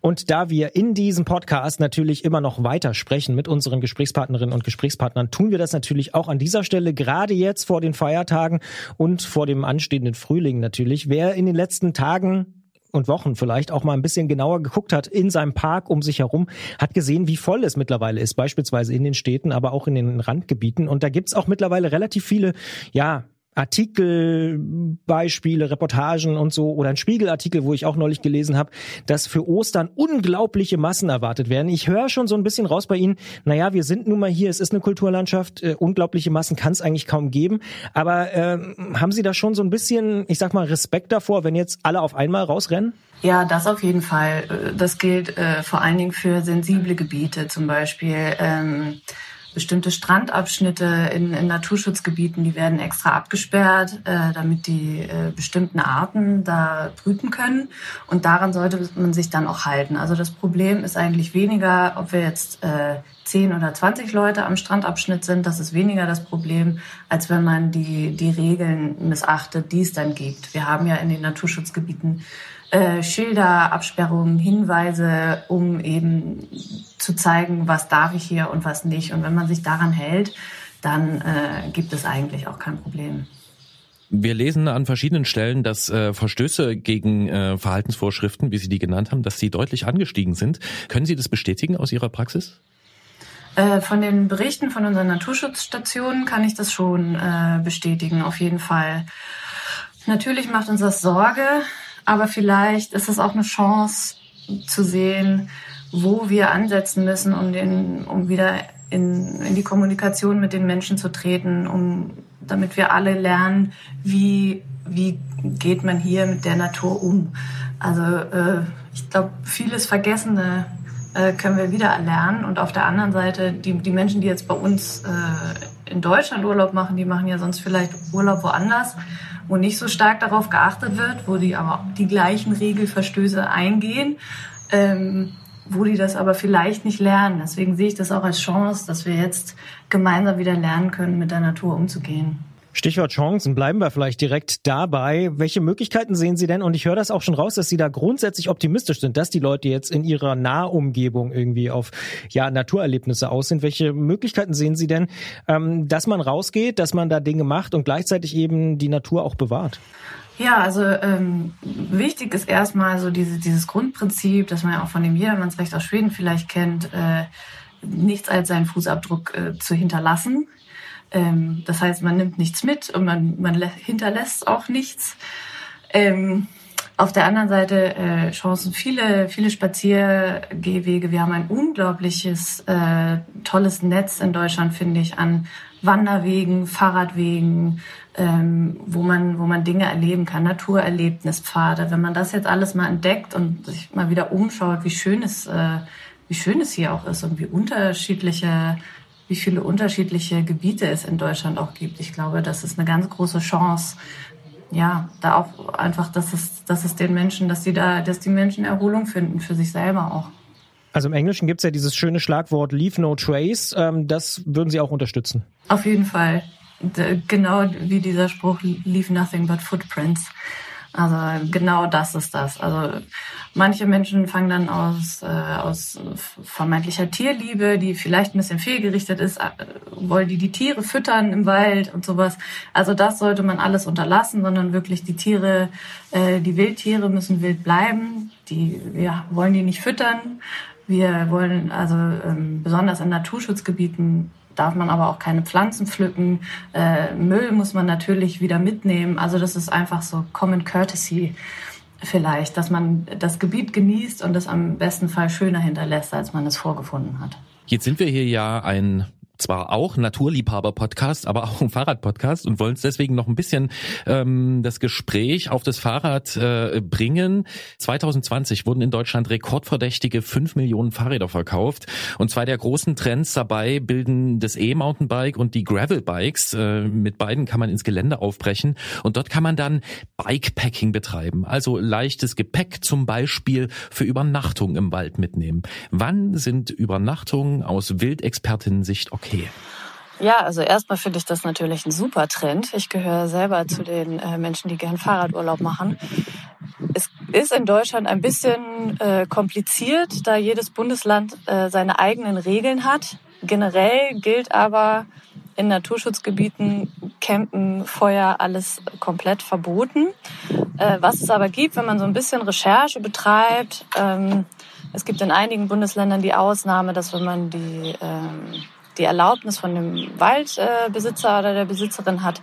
Und da wir in diesem Podcast natürlich immer noch weiter sprechen mit unseren Gesprächspartnerinnen und Gesprächspartnern, tun wir das natürlich auch an dieser Stelle, gerade jetzt vor den Feiertagen und vor dem anstehenden Frühling natürlich. Wer in den letzten Tagen und Wochen vielleicht auch mal ein bisschen genauer geguckt hat in seinem Park um sich herum, hat gesehen, wie voll es mittlerweile ist, beispielsweise in den Städten, aber auch in den Randgebieten. Und da gibt's auch mittlerweile relativ viele, ja, Artikel, Beispiele, Reportagen und so oder ein Spiegelartikel, wo ich auch neulich gelesen habe, dass für Ostern unglaubliche Massen erwartet werden. Ich höre schon so ein bisschen raus bei Ihnen, naja, wir sind nun mal hier, es ist eine Kulturlandschaft, äh, unglaubliche Massen kann es eigentlich kaum geben. Aber äh, haben Sie da schon so ein bisschen, ich sag mal, Respekt davor, wenn jetzt alle auf einmal rausrennen? Ja, das auf jeden Fall. Das gilt äh, vor allen Dingen für sensible Gebiete, zum Beispiel. Ähm, bestimmte Strandabschnitte in, in Naturschutzgebieten, die werden extra abgesperrt, äh, damit die äh, bestimmten Arten da brüten können. Und daran sollte man sich dann auch halten. Also das Problem ist eigentlich weniger, ob wir jetzt äh, 10 oder 20 Leute am Strandabschnitt sind. Das ist weniger das Problem, als wenn man die, die Regeln missachtet, die es dann gibt. Wir haben ja in den Naturschutzgebieten äh, Schilder, Absperrungen, Hinweise, um eben zu zeigen, was darf ich hier und was nicht. Und wenn man sich daran hält, dann äh, gibt es eigentlich auch kein Problem. Wir lesen an verschiedenen Stellen, dass äh, Verstöße gegen äh, Verhaltensvorschriften, wie Sie die genannt haben, dass sie deutlich angestiegen sind. Können Sie das bestätigen aus Ihrer Praxis? Äh, von den Berichten von unseren Naturschutzstationen kann ich das schon äh, bestätigen, auf jeden Fall. Natürlich macht uns das Sorge, aber vielleicht ist es auch eine Chance zu sehen, wo wir ansetzen müssen, um, den, um wieder in, in die Kommunikation mit den Menschen zu treten, um, damit wir alle lernen, wie, wie geht man hier mit der Natur um. Also äh, ich glaube, vieles Vergessene äh, können wir wieder erlernen. Und auf der anderen Seite, die, die Menschen, die jetzt bei uns äh, in Deutschland Urlaub machen, die machen ja sonst vielleicht Urlaub woanders wo nicht so stark darauf geachtet wird, wo die aber die gleichen Regelverstöße eingehen, ähm, wo die das aber vielleicht nicht lernen. Deswegen sehe ich das auch als Chance, dass wir jetzt gemeinsam wieder lernen können, mit der Natur umzugehen. Stichwort Chancen, bleiben wir vielleicht direkt dabei. Welche Möglichkeiten sehen Sie denn? Und ich höre das auch schon raus, dass Sie da grundsätzlich optimistisch sind, dass die Leute jetzt in ihrer Nahumgebung irgendwie auf ja, Naturerlebnisse aus sind. Welche Möglichkeiten sehen Sie denn, ähm, dass man rausgeht, dass man da Dinge macht und gleichzeitig eben die Natur auch bewahrt? Ja, also ähm, wichtig ist erstmal so diese, dieses Grundprinzip, das man ja auch von dem Jedermannsrecht aus Schweden vielleicht kennt, äh, nichts als seinen Fußabdruck äh, zu hinterlassen. Ähm, das heißt, man nimmt nichts mit und man, man hinterlässt auch nichts. Ähm, auf der anderen Seite äh, Chancen, viele, viele Spaziergehwege. Wir haben ein unglaubliches, äh, tolles Netz in Deutschland, finde ich, an Wanderwegen, Fahrradwegen, ähm, wo man, wo man Dinge erleben kann, Naturerlebnispfade. Wenn man das jetzt alles mal entdeckt und sich mal wieder umschaut, wie schön es, äh, wie schön es hier auch ist und wie unterschiedliche, wie viele unterschiedliche Gebiete es in Deutschland auch gibt. Ich glaube, das ist eine ganz große Chance, ja, da auch einfach, dass es, dass es den Menschen, dass die da, dass die Menschen Erholung finden für sich selber auch. Also im Englischen gibt es ja dieses schöne Schlagwort Leave No Trace. Ähm, das würden Sie auch unterstützen? Auf jeden Fall. Genau wie dieser Spruch Leave Nothing but Footprints. Also genau das ist das. Also manche Menschen fangen dann aus, äh, aus vermeintlicher Tierliebe, die vielleicht ein bisschen fehlgerichtet ist, äh, wollen die die Tiere füttern im Wald und sowas. Also das sollte man alles unterlassen, sondern wirklich die Tiere, äh, die Wildtiere müssen wild bleiben. Die, wir wollen die nicht füttern. Wir wollen also ähm, besonders in Naturschutzgebieten darf man aber auch keine Pflanzen pflücken. Äh, Müll muss man natürlich wieder mitnehmen. Also das ist einfach so Common Courtesy vielleicht, dass man das Gebiet genießt und es am besten Fall schöner hinterlässt, als man es vorgefunden hat. Jetzt sind wir hier ja ein zwar auch Naturliebhaber-Podcast, aber auch ein Fahrrad-Podcast und wollen uns deswegen noch ein bisschen ähm, das Gespräch auf das Fahrrad äh, bringen. 2020 wurden in Deutschland rekordverdächtige 5 Millionen Fahrräder verkauft und zwei der großen Trends dabei bilden das E-Mountainbike und die Gravel-Bikes. Äh, mit beiden kann man ins Gelände aufbrechen und dort kann man dann Bikepacking betreiben, also leichtes Gepäck zum Beispiel für Übernachtung im Wald mitnehmen. Wann sind Übernachtungen aus Wildexpertinnen-Sicht okay? Okay? Ja, also erstmal finde ich das natürlich ein super Trend. Ich gehöre selber zu den äh, Menschen, die gern Fahrradurlaub machen. Es ist in Deutschland ein bisschen äh, kompliziert, da jedes Bundesland äh, seine eigenen Regeln hat. Generell gilt aber in Naturschutzgebieten Campen, Feuer, alles komplett verboten. Äh, was es aber gibt, wenn man so ein bisschen Recherche betreibt, ähm, es gibt in einigen Bundesländern die Ausnahme, dass wenn man die ähm, die Erlaubnis von dem Waldbesitzer oder der Besitzerin hat,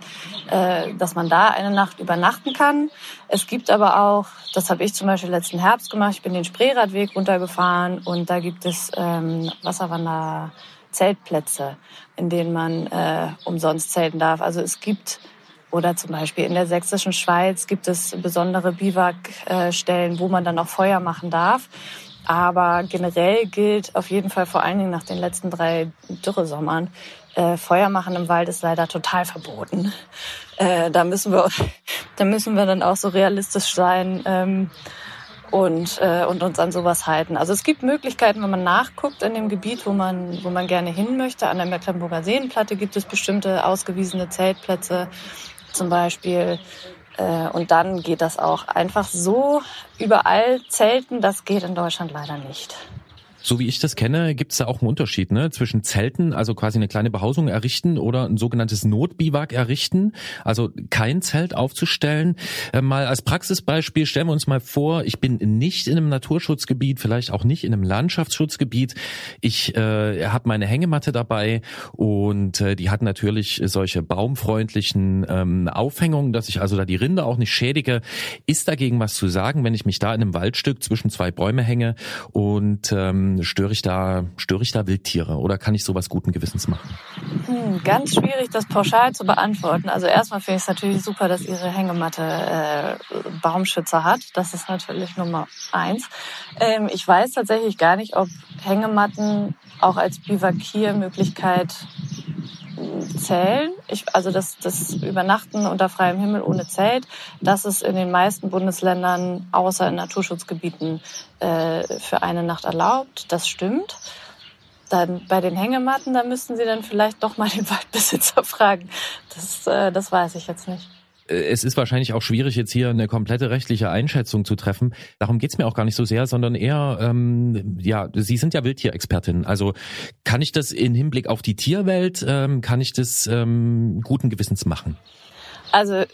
äh, dass man da eine Nacht übernachten kann. Es gibt aber auch, das habe ich zum Beispiel letzten Herbst gemacht, ich bin den Spreeradweg runtergefahren und da gibt es ähm, Wasserwander Zeltplätze, in denen man äh, umsonst zelten darf. Also es gibt oder zum Beispiel in der sächsischen Schweiz gibt es besondere Biwakstellen, wo man dann auch Feuer machen darf. Aber generell gilt auf jeden Fall vor allen Dingen nach den letzten drei Dürresommern, äh, Feuer machen im Wald ist leider total verboten. Äh, da müssen wir, da müssen wir dann auch so realistisch sein ähm, und äh, und uns an sowas halten. Also es gibt Möglichkeiten, wenn man nachguckt in dem Gebiet, wo man wo man gerne hin möchte. An der Mecklenburger Seenplatte gibt es bestimmte ausgewiesene Zeltplätze, zum Beispiel äh, und dann geht das auch einfach so überall zelten. Das geht in Deutschland leider nicht. So wie ich das kenne, gibt es da auch einen Unterschied ne? zwischen Zelten, also quasi eine kleine Behausung errichten oder ein sogenanntes Notbiwak errichten, also kein Zelt aufzustellen. Äh, mal als Praxisbeispiel stellen wir uns mal vor, ich bin nicht in einem Naturschutzgebiet, vielleicht auch nicht in einem Landschaftsschutzgebiet. Ich äh, habe meine Hängematte dabei und äh, die hat natürlich solche baumfreundlichen ähm, Aufhängungen, dass ich also da die Rinde auch nicht schädige. Ist dagegen was zu sagen, wenn ich mich da in einem Waldstück zwischen zwei Bäume hänge und ähm, störe ich da, störe ich da Wildtiere oder kann ich sowas guten Gewissens machen? Hm, ganz schwierig, das pauschal zu beantworten. Also erstmal finde ich es natürlich super, dass Ihre Hängematte äh, Baumschützer hat. Das ist natürlich Nummer eins. Ähm, ich weiß tatsächlich gar nicht, ob Hängematten auch als Bivakiermöglichkeit zählen. Ich, also das, das Übernachten unter freiem Himmel ohne Zelt, das ist in den meisten Bundesländern außer in Naturschutzgebieten äh, für eine Nacht erlaubt. Das stimmt. Dann bei den Hängematten, da müssten Sie dann vielleicht doch mal den Waldbesitzer fragen. Das, äh, das weiß ich jetzt nicht. Äh, es ist wahrscheinlich auch schwierig, jetzt hier eine komplette rechtliche Einschätzung zu treffen. Darum geht's mir auch gar nicht so sehr, sondern eher, ähm, ja, Sie sind ja Wildtierexpertin. Also kann ich das in Hinblick auf die Tierwelt, ähm, kann ich das ähm, guten Gewissens machen? Also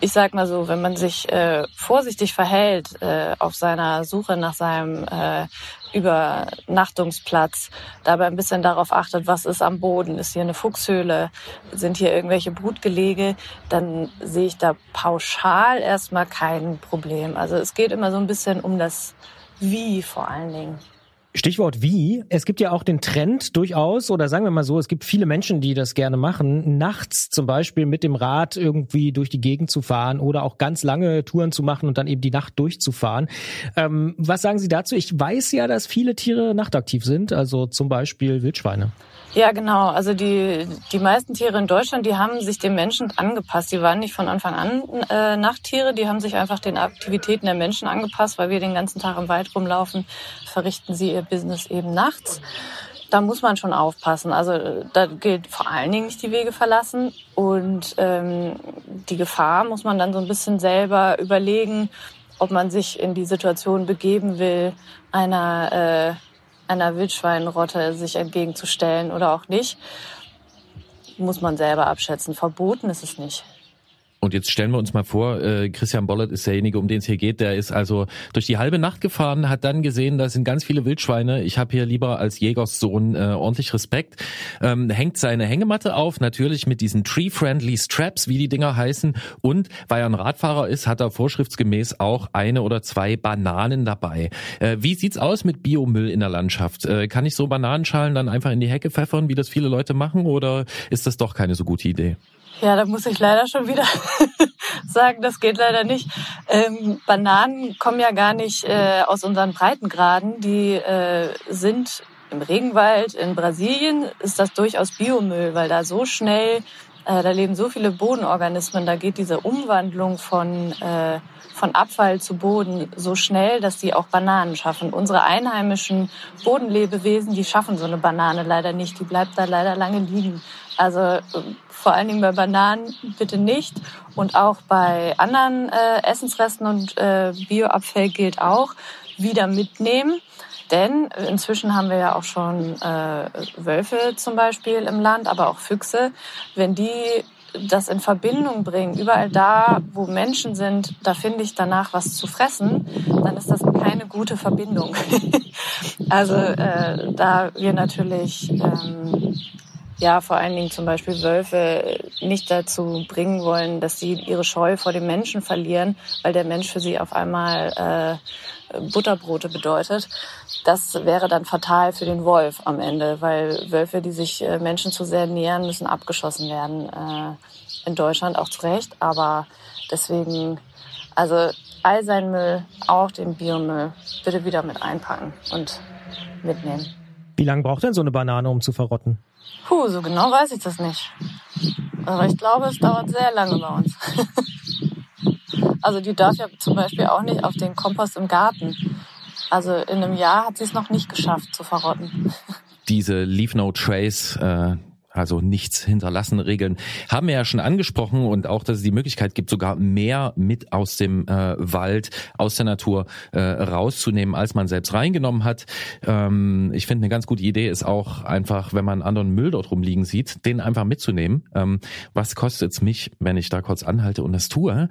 ich sag mal so, wenn man sich äh, vorsichtig verhält äh, auf seiner Suche nach seinem äh, Übernachtungsplatz, dabei ein bisschen darauf achtet, was ist am Boden, ist hier eine Fuchshöhle, sind hier irgendwelche Brutgelege, dann sehe ich da pauschal erstmal kein Problem. Also es geht immer so ein bisschen um das Wie vor allen Dingen. Stichwort wie. Es gibt ja auch den Trend durchaus, oder sagen wir mal so, es gibt viele Menschen, die das gerne machen, nachts zum Beispiel mit dem Rad irgendwie durch die Gegend zu fahren oder auch ganz lange Touren zu machen und dann eben die Nacht durchzufahren. Ähm, was sagen Sie dazu? Ich weiß ja, dass viele Tiere nachtaktiv sind, also zum Beispiel Wildschweine. Ja, genau. Also die, die meisten Tiere in Deutschland, die haben sich dem Menschen angepasst. Die waren nicht von Anfang an äh, Nachttiere, die haben sich einfach den Aktivitäten der Menschen angepasst, weil wir den ganzen Tag im Wald rumlaufen, verrichten sie ihr Business eben nachts. Da muss man schon aufpassen. Also da gilt vor allen Dingen nicht die Wege verlassen. Und ähm, die Gefahr muss man dann so ein bisschen selber überlegen, ob man sich in die Situation begeben will, einer äh, einer Wildschweinrotte sich entgegenzustellen oder auch nicht, muss man selber abschätzen. Verboten ist es nicht. Und jetzt stellen wir uns mal vor, äh, Christian Bollert ist derjenige, um den es hier geht. Der ist also durch die halbe Nacht gefahren, hat dann gesehen, da sind ganz viele Wildschweine. Ich habe hier lieber als Jägerssohn äh, ordentlich Respekt. Ähm, hängt seine Hängematte auf, natürlich mit diesen Tree-Friendly Straps, wie die Dinger heißen. Und weil er ein Radfahrer ist, hat er vorschriftsgemäß auch eine oder zwei Bananen dabei. Äh, wie sieht's aus mit Biomüll in der Landschaft? Äh, kann ich so Bananenschalen dann einfach in die Hecke pfeffern, wie das viele Leute machen, oder ist das doch keine so gute Idee? Ja, da muss ich leider schon wieder sagen, das geht leider nicht. Ähm, Bananen kommen ja gar nicht äh, aus unseren Breitengraden. Die äh, sind im Regenwald in Brasilien ist das durchaus Biomüll, weil da so schnell, äh, da leben so viele Bodenorganismen, da geht diese Umwandlung von, äh, von Abfall zu Boden so schnell, dass die auch Bananen schaffen. Unsere einheimischen Bodenlebewesen, die schaffen so eine Banane leider nicht, die bleibt da leider lange liegen. Also vor allen Dingen bei Bananen bitte nicht. Und auch bei anderen äh, Essensresten und äh, Bioabfall gilt auch, wieder mitnehmen. Denn inzwischen haben wir ja auch schon äh, Wölfe zum Beispiel im Land, aber auch Füchse. Wenn die das in Verbindung bringen, überall da, wo Menschen sind, da finde ich danach was zu fressen, dann ist das keine gute Verbindung. also äh, da wir natürlich ähm, ja vor allen Dingen zum Beispiel Wölfe nicht dazu bringen wollen, dass sie ihre Scheu vor dem Menschen verlieren, weil der Mensch für sie auf einmal äh, Butterbrote bedeutet. Das wäre dann fatal für den Wolf am Ende, weil Wölfe, die sich äh, Menschen zu sehr nähern, müssen abgeschossen werden. Äh, in Deutschland auch zu Recht, aber deswegen, also all sein Müll, auch den Biomüll, bitte wieder mit einpacken und mitnehmen. Wie lange braucht denn so eine Banane, um zu verrotten? Puh, so genau weiß ich das nicht. Aber ich glaube, es dauert sehr lange bei uns. also die darf ja zum Beispiel auch nicht auf den Kompost im Garten. Also in einem Jahr hat sie es noch nicht geschafft zu verrotten. Diese Leave No Trace äh, also nichts hinterlassen Regeln, haben wir ja schon angesprochen und auch, dass es die Möglichkeit gibt, sogar mehr mit aus dem äh, Wald, aus der Natur äh, rauszunehmen, als man selbst reingenommen hat. Ähm, ich finde, eine ganz gute Idee ist auch einfach, wenn man anderen Müll dort rumliegen sieht, den einfach mitzunehmen. Ähm, was kostet es mich, wenn ich da kurz anhalte und das tue?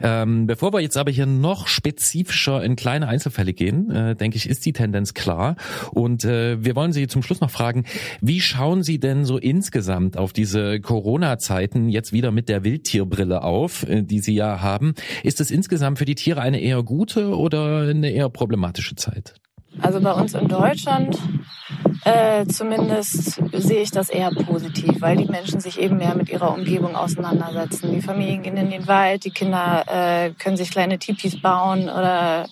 Ähm, bevor wir jetzt aber hier noch spezifischer in kleine Einzelfälle gehen, äh, denke ich, ist die Tendenz klar. Und äh, wir wollen Sie zum Schluss noch fragen, wie schauen Sie denn so ins insgesamt auf diese Corona-Zeiten jetzt wieder mit der Wildtierbrille auf, äh, die Sie ja haben. Ist es insgesamt für die Tiere eine eher gute oder eine eher problematische Zeit? Also bei uns in Deutschland äh, zumindest sehe ich das eher positiv, weil die Menschen sich eben mehr mit ihrer Umgebung auseinandersetzen. Die Familien gehen in den Wald, die Kinder äh, können sich kleine Tipis bauen oder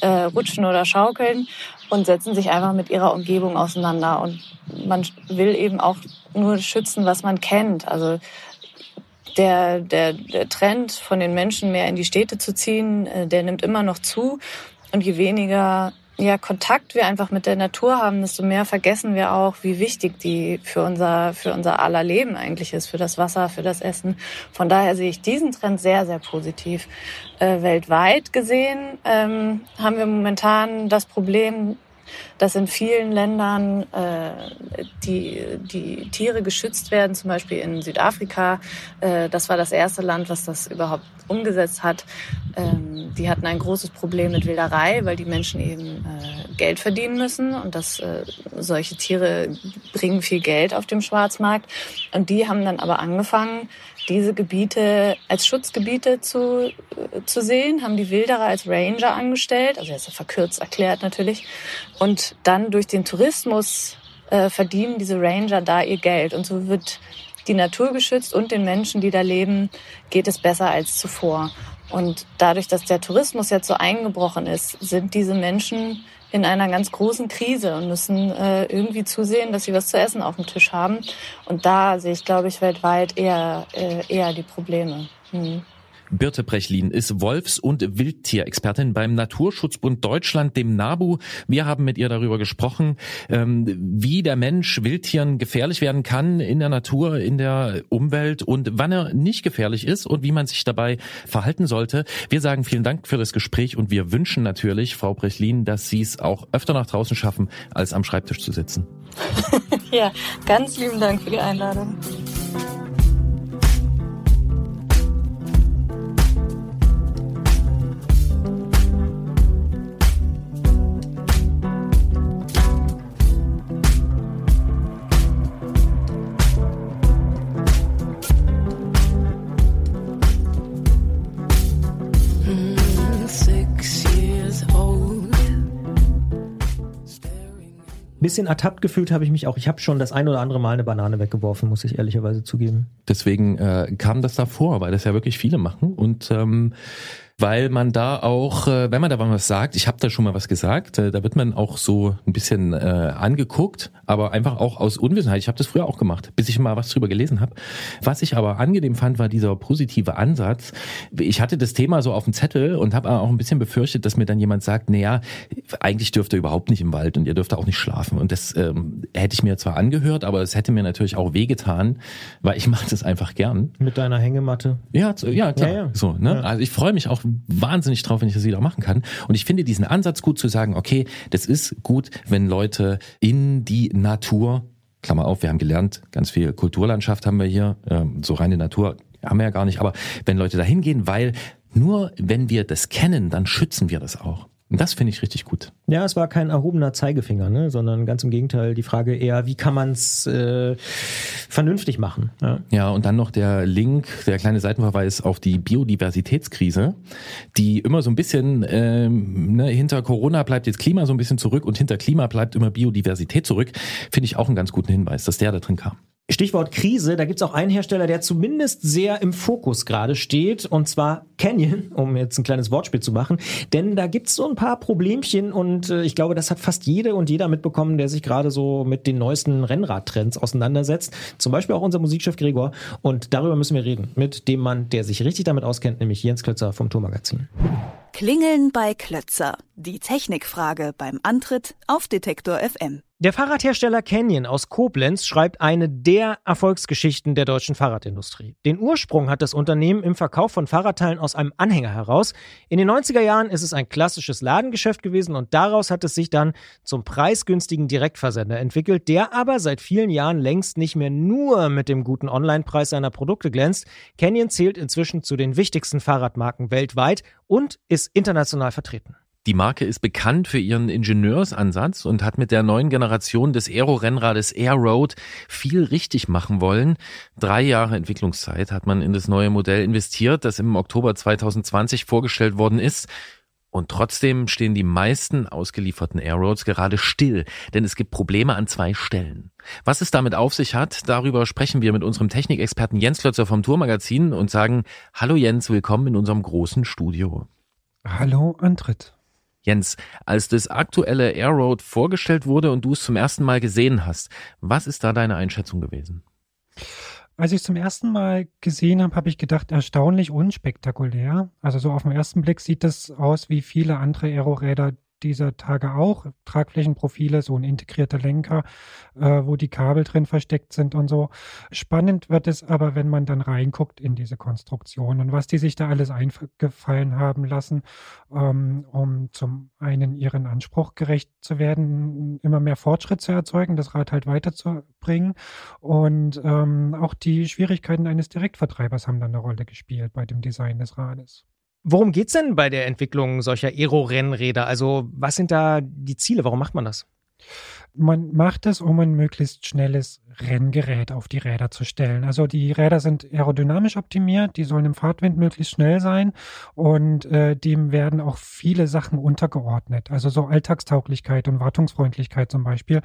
äh, rutschen oder schaukeln und setzen sich einfach mit ihrer Umgebung auseinander. Und man will eben auch nur schützen, was man kennt. Also der, der, der Trend von den Menschen mehr in die Städte zu ziehen, äh, der nimmt immer noch zu. Und je weniger ja, Kontakt wir einfach mit der Natur haben, desto mehr vergessen wir auch, wie wichtig die für unser, für unser aller Leben eigentlich ist, für das Wasser, für das Essen. Von daher sehe ich diesen Trend sehr, sehr positiv. Äh, weltweit gesehen ähm, haben wir momentan das Problem, dass in vielen Ländern äh, die, die Tiere geschützt werden, zum Beispiel in Südafrika. Äh, das war das erste Land, was das überhaupt umgesetzt hat. Ähm, die hatten ein großes Problem mit Wilderei, weil die Menschen eben äh, Geld verdienen müssen und das, äh, solche Tiere bringen viel Geld auf dem Schwarzmarkt. Und die haben dann aber angefangen, diese Gebiete als Schutzgebiete zu, äh, zu sehen, haben die Wilderer als Ranger angestellt, also jetzt verkürzt erklärt natürlich. Und dann durch den Tourismus äh, verdienen diese Ranger da ihr Geld. Und so wird die Natur geschützt und den Menschen, die da leben, geht es besser als zuvor. Und dadurch, dass der Tourismus jetzt so eingebrochen ist, sind diese Menschen in einer ganz großen Krise und müssen äh, irgendwie zusehen, dass sie was zu essen auf dem Tisch haben. Und da sehe ich, glaube ich, weltweit eher, äh, eher die Probleme. Hm. Birte Brechlin ist Wolfs- und Wildtierexpertin beim Naturschutzbund Deutschland, dem NABU. Wir haben mit ihr darüber gesprochen, ähm, wie der Mensch Wildtieren gefährlich werden kann in der Natur, in der Umwelt und wann er nicht gefährlich ist und wie man sich dabei verhalten sollte. Wir sagen vielen Dank für das Gespräch und wir wünschen natürlich, Frau Brechlin, dass Sie es auch öfter nach draußen schaffen, als am Schreibtisch zu sitzen. ja, ganz lieben Dank für die Einladung. Bisschen ertappt gefühlt habe ich mich auch. Ich habe schon das ein oder andere Mal eine Banane weggeworfen, muss ich ehrlicherweise zugeben. Deswegen äh, kam das davor, weil das ja wirklich viele machen und ähm, weil man da auch, äh, wenn man da was sagt, ich habe da schon mal was gesagt, äh, da wird man auch so ein bisschen äh, angeguckt, aber einfach auch aus Unwissenheit. Ich habe das früher auch gemacht, bis ich mal was drüber gelesen habe. Was ich aber angenehm fand, war dieser positive Ansatz. Ich hatte das Thema so auf dem Zettel und habe auch ein bisschen befürchtet, dass mir dann jemand sagt, naja, eigentlich dürft ihr überhaupt nicht im Wald und ihr dürft auch nicht schlafen. Und das ähm, hätte ich mir zwar angehört, aber es hätte mir natürlich auch wehgetan, weil ich mache das einfach gern. Mit deiner Hängematte? Ja, ja, klar. Ja, ja. So, ne? Ja. Also ich freue mich auch wahnsinnig drauf, wenn ich das wieder machen kann. Und ich finde diesen Ansatz gut zu sagen, okay, das ist gut, wenn Leute in die Natur, Klammer auf, wir haben gelernt, ganz viel Kulturlandschaft haben wir hier, ähm, so reine Natur haben wir ja gar nicht, aber wenn Leute da hingehen, weil nur wenn wir das kennen, dann schützen wir das auch. Und das finde ich richtig gut. Ja, es war kein erhobener Zeigefinger, ne? sondern ganz im Gegenteil die Frage eher, wie kann man es äh, vernünftig machen? Ja. ja, und dann noch der Link, der kleine Seitenverweis auf die Biodiversitätskrise, die immer so ein bisschen ähm, ne, hinter Corona bleibt jetzt Klima so ein bisschen zurück und hinter Klima bleibt immer Biodiversität zurück. Finde ich auch einen ganz guten Hinweis, dass der da drin kam. Stichwort Krise, da gibt's auch einen Hersteller, der zumindest sehr im Fokus gerade steht, und zwar Canyon, um jetzt ein kleines Wortspiel zu machen. Denn da gibt's so ein paar Problemchen und äh, ich glaube, das hat fast jede und jeder mitbekommen, der sich gerade so mit den neuesten Rennradtrends auseinandersetzt. Zum Beispiel auch unser Musikchef Gregor. Und darüber müssen wir reden mit dem Mann, der sich richtig damit auskennt, nämlich Jens Klötzer vom Tourmagazin. Klingeln bei Klötzer. Die Technikfrage beim Antritt auf Detektor FM. Der Fahrradhersteller Canyon aus Koblenz schreibt eine der Erfolgsgeschichten der deutschen Fahrradindustrie. Den Ursprung hat das Unternehmen im Verkauf von Fahrradteilen aus einem Anhänger heraus. In den 90er Jahren ist es ein klassisches Ladengeschäft gewesen und daraus hat es sich dann zum preisgünstigen Direktversender entwickelt, der aber seit vielen Jahren längst nicht mehr nur mit dem guten Onlinepreis seiner Produkte glänzt. Canyon zählt inzwischen zu den wichtigsten Fahrradmarken weltweit und ist international vertreten. Die Marke ist bekannt für ihren Ingenieursansatz und hat mit der neuen Generation des Aero-Rennrades Airroad viel richtig machen wollen. Drei Jahre Entwicklungszeit hat man in das neue Modell investiert, das im Oktober 2020 vorgestellt worden ist. Und trotzdem stehen die meisten ausgelieferten Airroads gerade still, denn es gibt Probleme an zwei Stellen. Was es damit auf sich hat, darüber sprechen wir mit unserem Technikexperten Jens Klötzer vom Tourmagazin und sagen, Hallo Jens, willkommen in unserem großen Studio. Hallo Antritt. Jens, als das aktuelle Airroad vorgestellt wurde und du es zum ersten Mal gesehen hast, was ist da deine Einschätzung gewesen? Als ich es zum ersten Mal gesehen habe, habe ich gedacht, erstaunlich unspektakulär. Also so auf den ersten Blick sieht das aus wie viele andere Aeroräder, dieser Tage auch. Tragflächenprofile, so ein integrierter Lenker, äh, wo die Kabel drin versteckt sind und so. Spannend wird es aber, wenn man dann reinguckt in diese Konstruktion und was die sich da alles eingefallen haben lassen, ähm, um zum einen ihren Anspruch gerecht zu werden, immer mehr Fortschritt zu erzeugen, das Rad halt weiterzubringen. Und ähm, auch die Schwierigkeiten eines Direktvertreibers haben dann eine Rolle gespielt bei dem Design des Rades. Worum geht's denn bei der Entwicklung solcher Aero-Rennräder? Also was sind da die Ziele? Warum macht man das? Man macht es, um ein möglichst schnelles Renngerät auf die Räder zu stellen. Also die Räder sind aerodynamisch optimiert, die sollen im Fahrtwind möglichst schnell sein und äh, dem werden auch viele Sachen untergeordnet. Also so Alltagstauglichkeit und Wartungsfreundlichkeit zum Beispiel.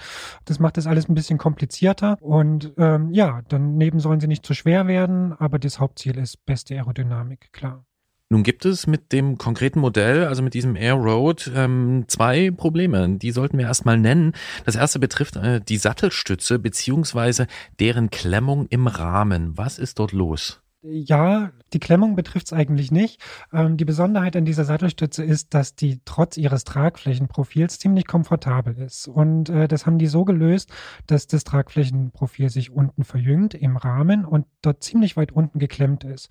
Das macht das alles ein bisschen komplizierter und ähm, ja, daneben sollen sie nicht zu schwer werden, aber das Hauptziel ist beste Aerodynamik, klar. Nun gibt es mit dem konkreten Modell, also mit diesem Air Road, ähm, zwei Probleme. Die sollten wir erstmal nennen. Das erste betrifft äh, die Sattelstütze beziehungsweise deren Klemmung im Rahmen. Was ist dort los? Ja, die Klemmung betrifft es eigentlich nicht. Ähm, die Besonderheit an dieser Sattelstütze ist, dass die trotz ihres Tragflächenprofils ziemlich komfortabel ist. Und äh, das haben die so gelöst, dass das Tragflächenprofil sich unten verjüngt im Rahmen und dort ziemlich weit unten geklemmt ist.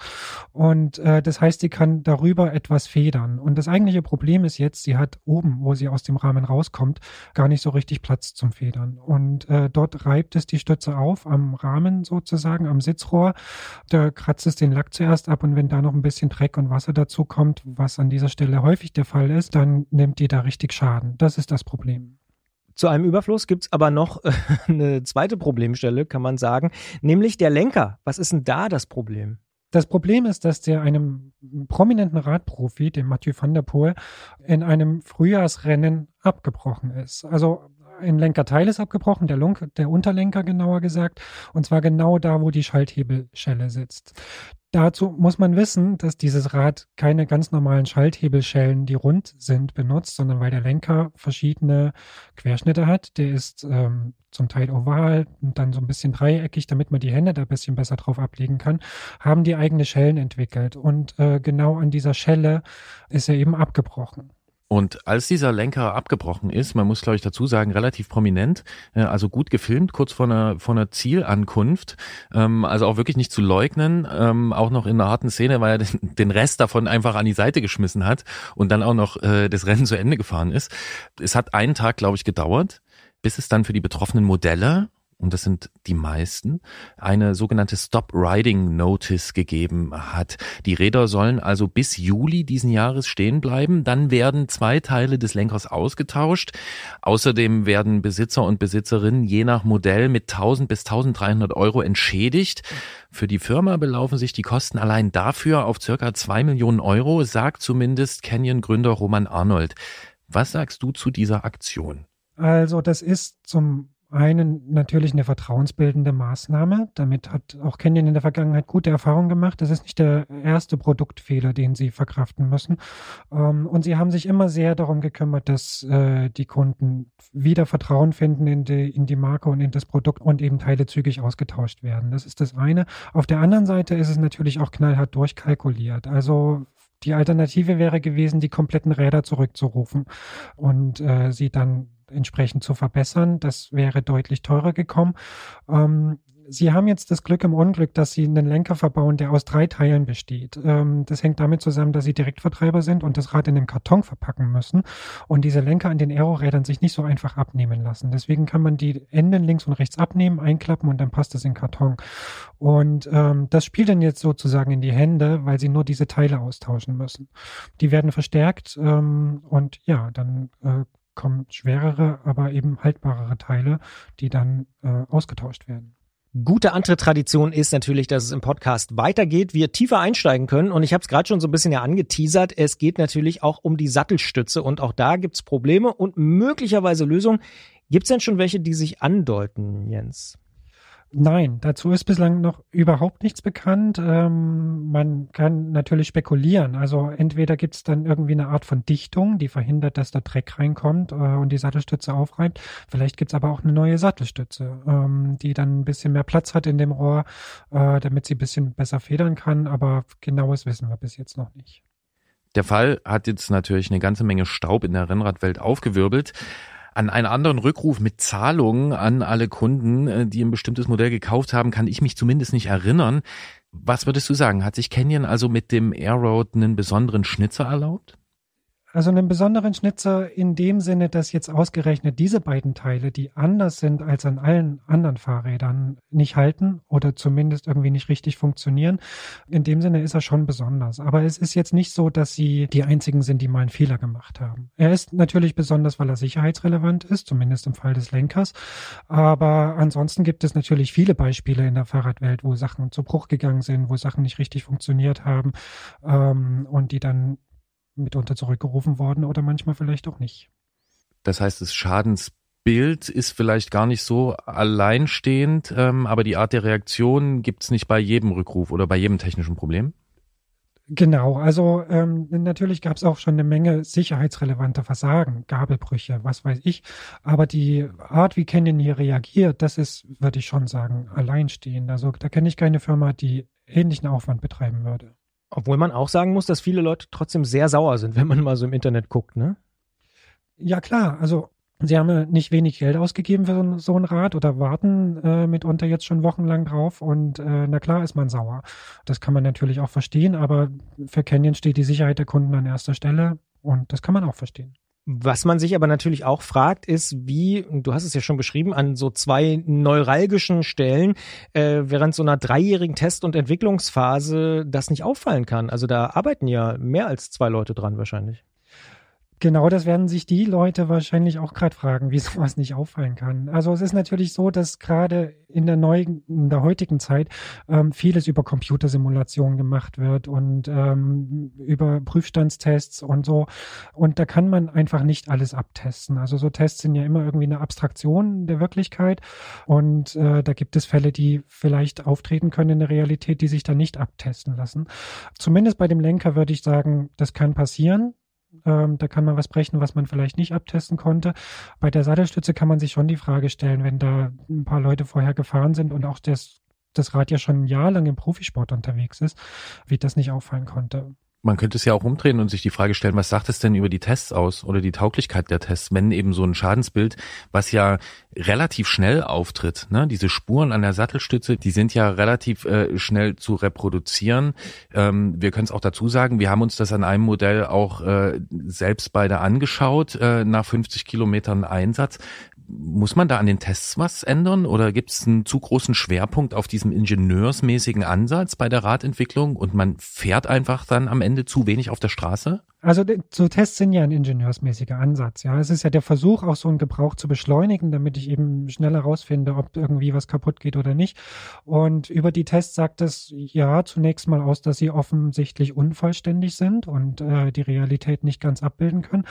Und äh, das heißt, sie kann darüber etwas federn. Und das eigentliche Problem ist jetzt, sie hat oben, wo sie aus dem Rahmen rauskommt, gar nicht so richtig Platz zum Federn. Und äh, dort reibt es die Stütze auf am Rahmen sozusagen, am Sitzrohr. Da kratzt kratzt es den Lack zuerst ab und wenn da noch ein bisschen Dreck und Wasser dazu kommt, was an dieser Stelle häufig der Fall ist, dann nimmt die da richtig Schaden. Das ist das Problem. Zu einem Überfluss gibt es aber noch äh, eine zweite Problemstelle, kann man sagen, nämlich der Lenker. Was ist denn da das Problem? Das Problem ist, dass der einem prominenten Radprofi, dem Mathieu van der Poel, in einem Frühjahrsrennen abgebrochen ist. Also ein Lenkerteil ist abgebrochen, der, Lunk, der Unterlenker genauer gesagt, und zwar genau da, wo die Schalthebelschelle sitzt. Dazu muss man wissen, dass dieses Rad keine ganz normalen Schalthebelschellen, die rund sind, benutzt, sondern weil der Lenker verschiedene Querschnitte hat. Der ist ähm, zum Teil oval und dann so ein bisschen dreieckig, damit man die Hände da ein bisschen besser drauf ablegen kann, haben die eigene Schellen entwickelt. Und äh, genau an dieser Schelle ist er eben abgebrochen. Und als dieser Lenker abgebrochen ist, man muss glaube ich dazu sagen, relativ prominent, äh, also gut gefilmt, kurz vor einer, vor einer Zielankunft, ähm, also auch wirklich nicht zu leugnen, ähm, auch noch in einer harten Szene, weil er den, Rest davon einfach an die Seite geschmissen hat und dann auch noch äh, das Rennen zu Ende gefahren ist. Es hat einen Tag, glaube ich, gedauert, bis es dann für die betroffenen Modelle und das sind die meisten, eine sogenannte Stop Riding Notice gegeben hat. Die Räder sollen also bis Juli diesen Jahres stehen bleiben. Dann werden zwei Teile des Lenkers ausgetauscht. Außerdem werden Besitzer und Besitzerinnen je nach Modell mit 1000 bis 1300 Euro entschädigt. Für die Firma belaufen sich die Kosten allein dafür auf circa zwei Millionen Euro, sagt zumindest Canyon-Gründer Roman Arnold. Was sagst du zu dieser Aktion? Also das ist zum einen natürlich eine vertrauensbildende Maßnahme. Damit hat auch Canyon in der Vergangenheit gute Erfahrungen gemacht. Das ist nicht der erste Produktfehler, den sie verkraften müssen. Ähm, und sie haben sich immer sehr darum gekümmert, dass äh, die Kunden wieder Vertrauen finden in die, in die Marke und in das Produkt und eben Teile zügig ausgetauscht werden. Das ist das eine. Auf der anderen Seite ist es natürlich auch knallhart durchkalkuliert. Also die Alternative wäre gewesen, die kompletten Räder zurückzurufen und äh, sie dann entsprechend zu verbessern. Das wäre deutlich teurer gekommen. Ähm, Sie haben jetzt das Glück im Unglück, dass Sie einen Lenker verbauen, der aus drei Teilen besteht. Ähm, das hängt damit zusammen, dass Sie Direktvertreiber sind und das Rad in einem Karton verpacken müssen und diese Lenker an den Aerorädern sich nicht so einfach abnehmen lassen. Deswegen kann man die Enden links und rechts abnehmen, einklappen und dann passt es in Karton. Und ähm, das spielt dann jetzt sozusagen in die Hände, weil Sie nur diese Teile austauschen müssen. Die werden verstärkt ähm, und ja, dann äh, kommen schwerere, aber eben haltbarere Teile, die dann äh, ausgetauscht werden. Gute andere Tradition ist natürlich, dass es im Podcast weitergeht, wir tiefer einsteigen können. Und ich habe es gerade schon so ein bisschen ja angeteasert. Es geht natürlich auch um die Sattelstütze und auch da gibt's Probleme und möglicherweise Lösungen. Gibt's denn schon welche, die sich andeuten, Jens? Nein, dazu ist bislang noch überhaupt nichts bekannt. Ähm, man kann natürlich spekulieren. Also entweder gibt es dann irgendwie eine Art von Dichtung, die verhindert, dass da Dreck reinkommt äh, und die Sattelstütze aufreibt. Vielleicht gibt es aber auch eine neue Sattelstütze, ähm, die dann ein bisschen mehr Platz hat in dem Rohr, äh, damit sie ein bisschen besser federn kann. Aber genaues wissen wir bis jetzt noch nicht. Der Fall hat jetzt natürlich eine ganze Menge Staub in der Rennradwelt aufgewirbelt. An einen anderen Rückruf mit Zahlungen an alle Kunden, äh, die ein bestimmtes Modell gekauft haben, kann ich mich zumindest nicht erinnern. Was würdest du sagen? Hat sich Canyon also mit dem Airroad einen besonderen Schnitzer erlaubt? Also einen besonderen Schnitzer in dem Sinne, dass jetzt ausgerechnet diese beiden Teile, die anders sind als an allen anderen Fahrrädern, nicht halten oder zumindest irgendwie nicht richtig funktionieren. In dem Sinne ist er schon besonders. Aber es ist jetzt nicht so, dass sie die einzigen sind, die mal einen Fehler gemacht haben. Er ist natürlich besonders, weil er sicherheitsrelevant ist, zumindest im Fall des Lenkers. Aber ansonsten gibt es natürlich viele Beispiele in der Fahrradwelt, wo Sachen zu Bruch gegangen sind, wo Sachen nicht richtig funktioniert haben ähm, und die dann mitunter zurückgerufen worden oder manchmal vielleicht auch nicht. Das heißt, das Schadensbild ist vielleicht gar nicht so alleinstehend, ähm, aber die Art der Reaktion gibt es nicht bei jedem Rückruf oder bei jedem technischen Problem? Genau, also ähm, natürlich gab es auch schon eine Menge sicherheitsrelevanter Versagen, Gabelbrüche, was weiß ich. Aber die Art, wie Canyon hier reagiert, das ist, würde ich schon sagen, alleinstehend. Also da kenne ich keine Firma, die ähnlichen Aufwand betreiben würde. Obwohl man auch sagen muss, dass viele Leute trotzdem sehr sauer sind, wenn man mal so im Internet guckt, ne? Ja, klar. Also Sie haben ja nicht wenig Geld ausgegeben für so ein Rad oder warten äh, mitunter jetzt schon wochenlang drauf und äh, na klar ist man sauer. Das kann man natürlich auch verstehen, aber für Canyon steht die Sicherheit der Kunden an erster Stelle und das kann man auch verstehen. Was man sich aber natürlich auch fragt, ist, wie, du hast es ja schon beschrieben, an so zwei neuralgischen Stellen äh, während so einer dreijährigen Test- und Entwicklungsphase das nicht auffallen kann. Also da arbeiten ja mehr als zwei Leute dran wahrscheinlich. Genau, das werden sich die Leute wahrscheinlich auch gerade fragen, wie sowas nicht auffallen kann. Also es ist natürlich so, dass gerade in der neuen, in der heutigen Zeit ähm, vieles über Computersimulationen gemacht wird und ähm, über Prüfstandstests und so. Und da kann man einfach nicht alles abtesten. Also so Tests sind ja immer irgendwie eine Abstraktion der Wirklichkeit. Und äh, da gibt es Fälle, die vielleicht auftreten können in der Realität, die sich dann nicht abtesten lassen. Zumindest bei dem Lenker würde ich sagen, das kann passieren. Ähm, da kann man was brechen, was man vielleicht nicht abtesten konnte. Bei der Sattelstütze kann man sich schon die Frage stellen, wenn da ein paar Leute vorher gefahren sind und auch das, das Rad ja schon ein Jahr lang im Profisport unterwegs ist, wie das nicht auffallen konnte man könnte es ja auch umdrehen und sich die Frage stellen, was sagt es denn über die Tests aus oder die Tauglichkeit der Tests, wenn eben so ein Schadensbild, was ja relativ schnell auftritt, ne? diese Spuren an der Sattelstütze, die sind ja relativ äh, schnell zu reproduzieren. Ähm, wir können es auch dazu sagen, wir haben uns das an einem Modell auch äh, selbst beide angeschaut, äh, nach 50 Kilometern Einsatz muss man da an den Tests was ändern oder gibt es einen zu großen Schwerpunkt auf diesem ingenieursmäßigen Ansatz bei der Radentwicklung und man fährt einfach dann am Ende zu wenig auf der Straße? Also so Tests sind ja ein ingenieursmäßiger Ansatz. Ja, es ist ja der Versuch, auch so einen Gebrauch zu beschleunigen, damit ich eben schneller rausfinde, ob irgendwie was kaputt geht oder nicht. Und über die Tests sagt es ja zunächst mal aus, dass sie offensichtlich unvollständig sind und äh, die Realität nicht ganz abbilden können.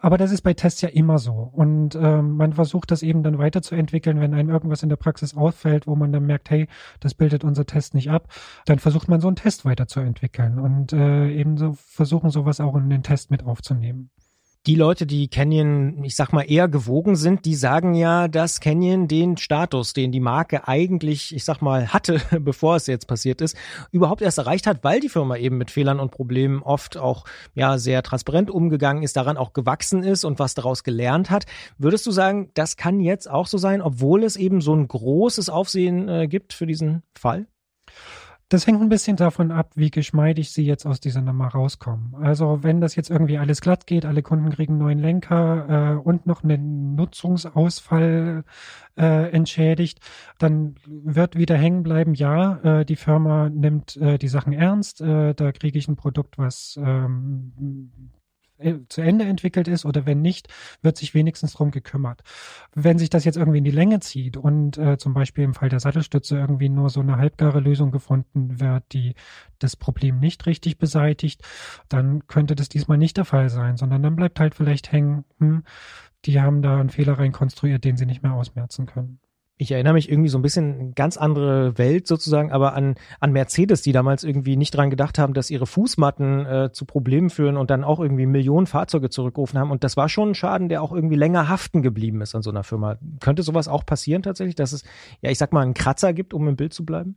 Aber das ist bei Tests ja immer so. Und ähm, man versucht das eben dann weiterzuentwickeln, wenn einem irgendwas in der Praxis auffällt, wo man dann merkt, hey, das bildet unser Test nicht ab, dann versucht man so einen Test weiterzuentwickeln und äh, eben so versuchen, sowas auch in den Test mit aufzunehmen die Leute, die Canyon, ich sag mal, eher gewogen sind, die sagen ja, dass Canyon den Status, den die Marke eigentlich, ich sag mal, hatte, bevor es jetzt passiert ist, überhaupt erst erreicht hat, weil die Firma eben mit Fehlern und Problemen oft auch ja sehr transparent umgegangen ist, daran auch gewachsen ist und was daraus gelernt hat. Würdest du sagen, das kann jetzt auch so sein, obwohl es eben so ein großes Aufsehen äh, gibt für diesen Fall? Das hängt ein bisschen davon ab, wie geschmeidig sie jetzt aus dieser Nummer rauskommen. Also wenn das jetzt irgendwie alles glatt geht, alle Kunden kriegen einen neuen Lenker äh, und noch einen Nutzungsausfall äh, entschädigt, dann wird wieder hängen bleiben, ja, äh, die Firma nimmt äh, die Sachen ernst, äh, da kriege ich ein Produkt, was ähm, äh, zu Ende entwickelt ist oder wenn nicht, wird sich wenigstens drum gekümmert. Wenn sich das jetzt irgendwie in die Länge zieht und äh, zum Beispiel im Fall der Sattelstütze irgendwie nur so eine halbgare Lösung gefunden wird, die das Problem nicht richtig beseitigt, dann könnte das diesmal nicht der Fall sein, sondern dann bleibt halt vielleicht hängen, hm, die haben da einen Fehler reinkonstruiert, den sie nicht mehr ausmerzen können ich erinnere mich irgendwie so ein bisschen ganz andere Welt sozusagen, aber an, an Mercedes, die damals irgendwie nicht dran gedacht haben, dass ihre Fußmatten äh, zu Problemen führen und dann auch irgendwie Millionen Fahrzeuge zurückgerufen haben. Und das war schon ein Schaden, der auch irgendwie länger haften geblieben ist an so einer Firma. Könnte sowas auch passieren tatsächlich, dass es, ja, ich sag mal, einen Kratzer gibt, um im Bild zu bleiben?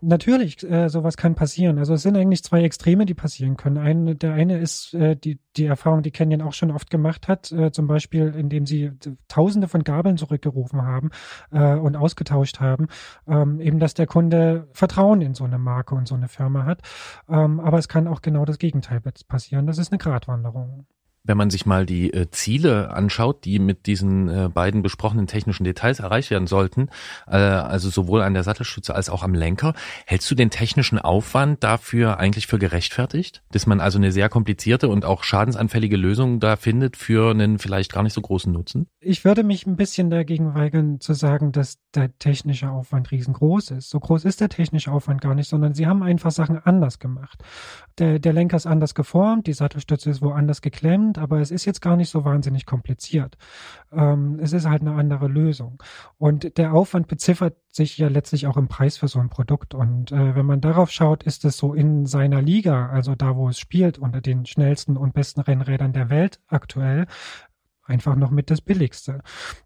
Natürlich, äh, sowas kann passieren. Also es sind eigentlich zwei Extreme, die passieren können. Ein, der eine ist äh, die, die Erfahrung, die Canyon auch schon oft gemacht hat, äh, zum Beispiel, indem sie Tausende von Gabeln zurückgerufen haben äh, und ausgetauscht haben, ähm, eben, dass der Kunde Vertrauen in so eine Marke und so eine Firma hat. Ähm, aber es kann auch genau das Gegenteil passieren. Das ist eine Gratwanderung. Wenn man sich mal die äh, Ziele anschaut, die mit diesen äh, beiden besprochenen technischen Details erreicht werden sollten, äh, also sowohl an der Sattelstütze als auch am Lenker, hältst du den technischen Aufwand dafür eigentlich für gerechtfertigt? Dass man also eine sehr komplizierte und auch schadensanfällige Lösung da findet für einen vielleicht gar nicht so großen Nutzen? Ich würde mich ein bisschen dagegen weigern zu sagen, dass der technische Aufwand riesengroß ist. So groß ist der technische Aufwand gar nicht, sondern sie haben einfach Sachen anders gemacht. Der, der Lenker ist anders geformt, die Sattelstütze ist woanders geklemmt, aber es ist jetzt gar nicht so wahnsinnig kompliziert. Ähm, es ist halt eine andere Lösung. Und der Aufwand beziffert sich ja letztlich auch im Preis für so ein Produkt. Und äh, wenn man darauf schaut, ist es so in seiner Liga, also da, wo es spielt, unter den schnellsten und besten Rennrädern der Welt aktuell, einfach noch mit das Billigste.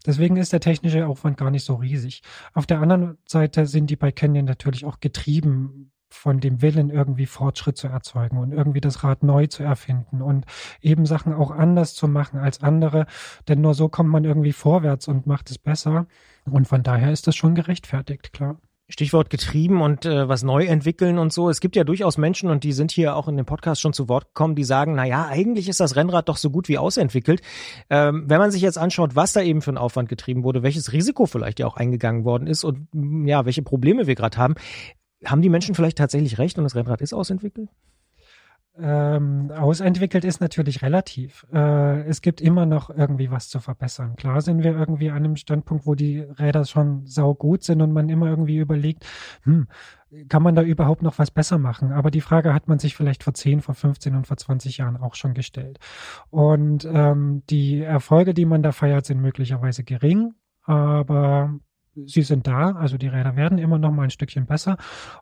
Deswegen ist der technische Aufwand gar nicht so riesig. Auf der anderen Seite sind die bei Canyon natürlich auch getrieben von dem Willen, irgendwie Fortschritt zu erzeugen und irgendwie das Rad neu zu erfinden und eben Sachen auch anders zu machen als andere. Denn nur so kommt man irgendwie vorwärts und macht es besser. Und von daher ist das schon gerechtfertigt, klar. Stichwort getrieben und äh, was neu entwickeln und so. Es gibt ja durchaus Menschen und die sind hier auch in dem Podcast schon zu Wort gekommen, die sagen, na ja, eigentlich ist das Rennrad doch so gut wie ausentwickelt. Ähm, wenn man sich jetzt anschaut, was da eben für ein Aufwand getrieben wurde, welches Risiko vielleicht ja auch eingegangen worden ist und ja, welche Probleme wir gerade haben, haben die Menschen vielleicht tatsächlich recht und das Rennrad ist ausentwickelt? Ähm, ausentwickelt ist natürlich relativ. Äh, es gibt immer noch irgendwie was zu verbessern. Klar sind wir irgendwie an einem Standpunkt, wo die Räder schon saugut sind und man immer irgendwie überlegt, hm, kann man da überhaupt noch was besser machen? Aber die Frage hat man sich vielleicht vor 10, vor 15 und vor 20 Jahren auch schon gestellt. Und ähm, die Erfolge, die man da feiert, sind möglicherweise gering, aber sie sind da, also die Räder werden immer noch mal ein Stückchen besser.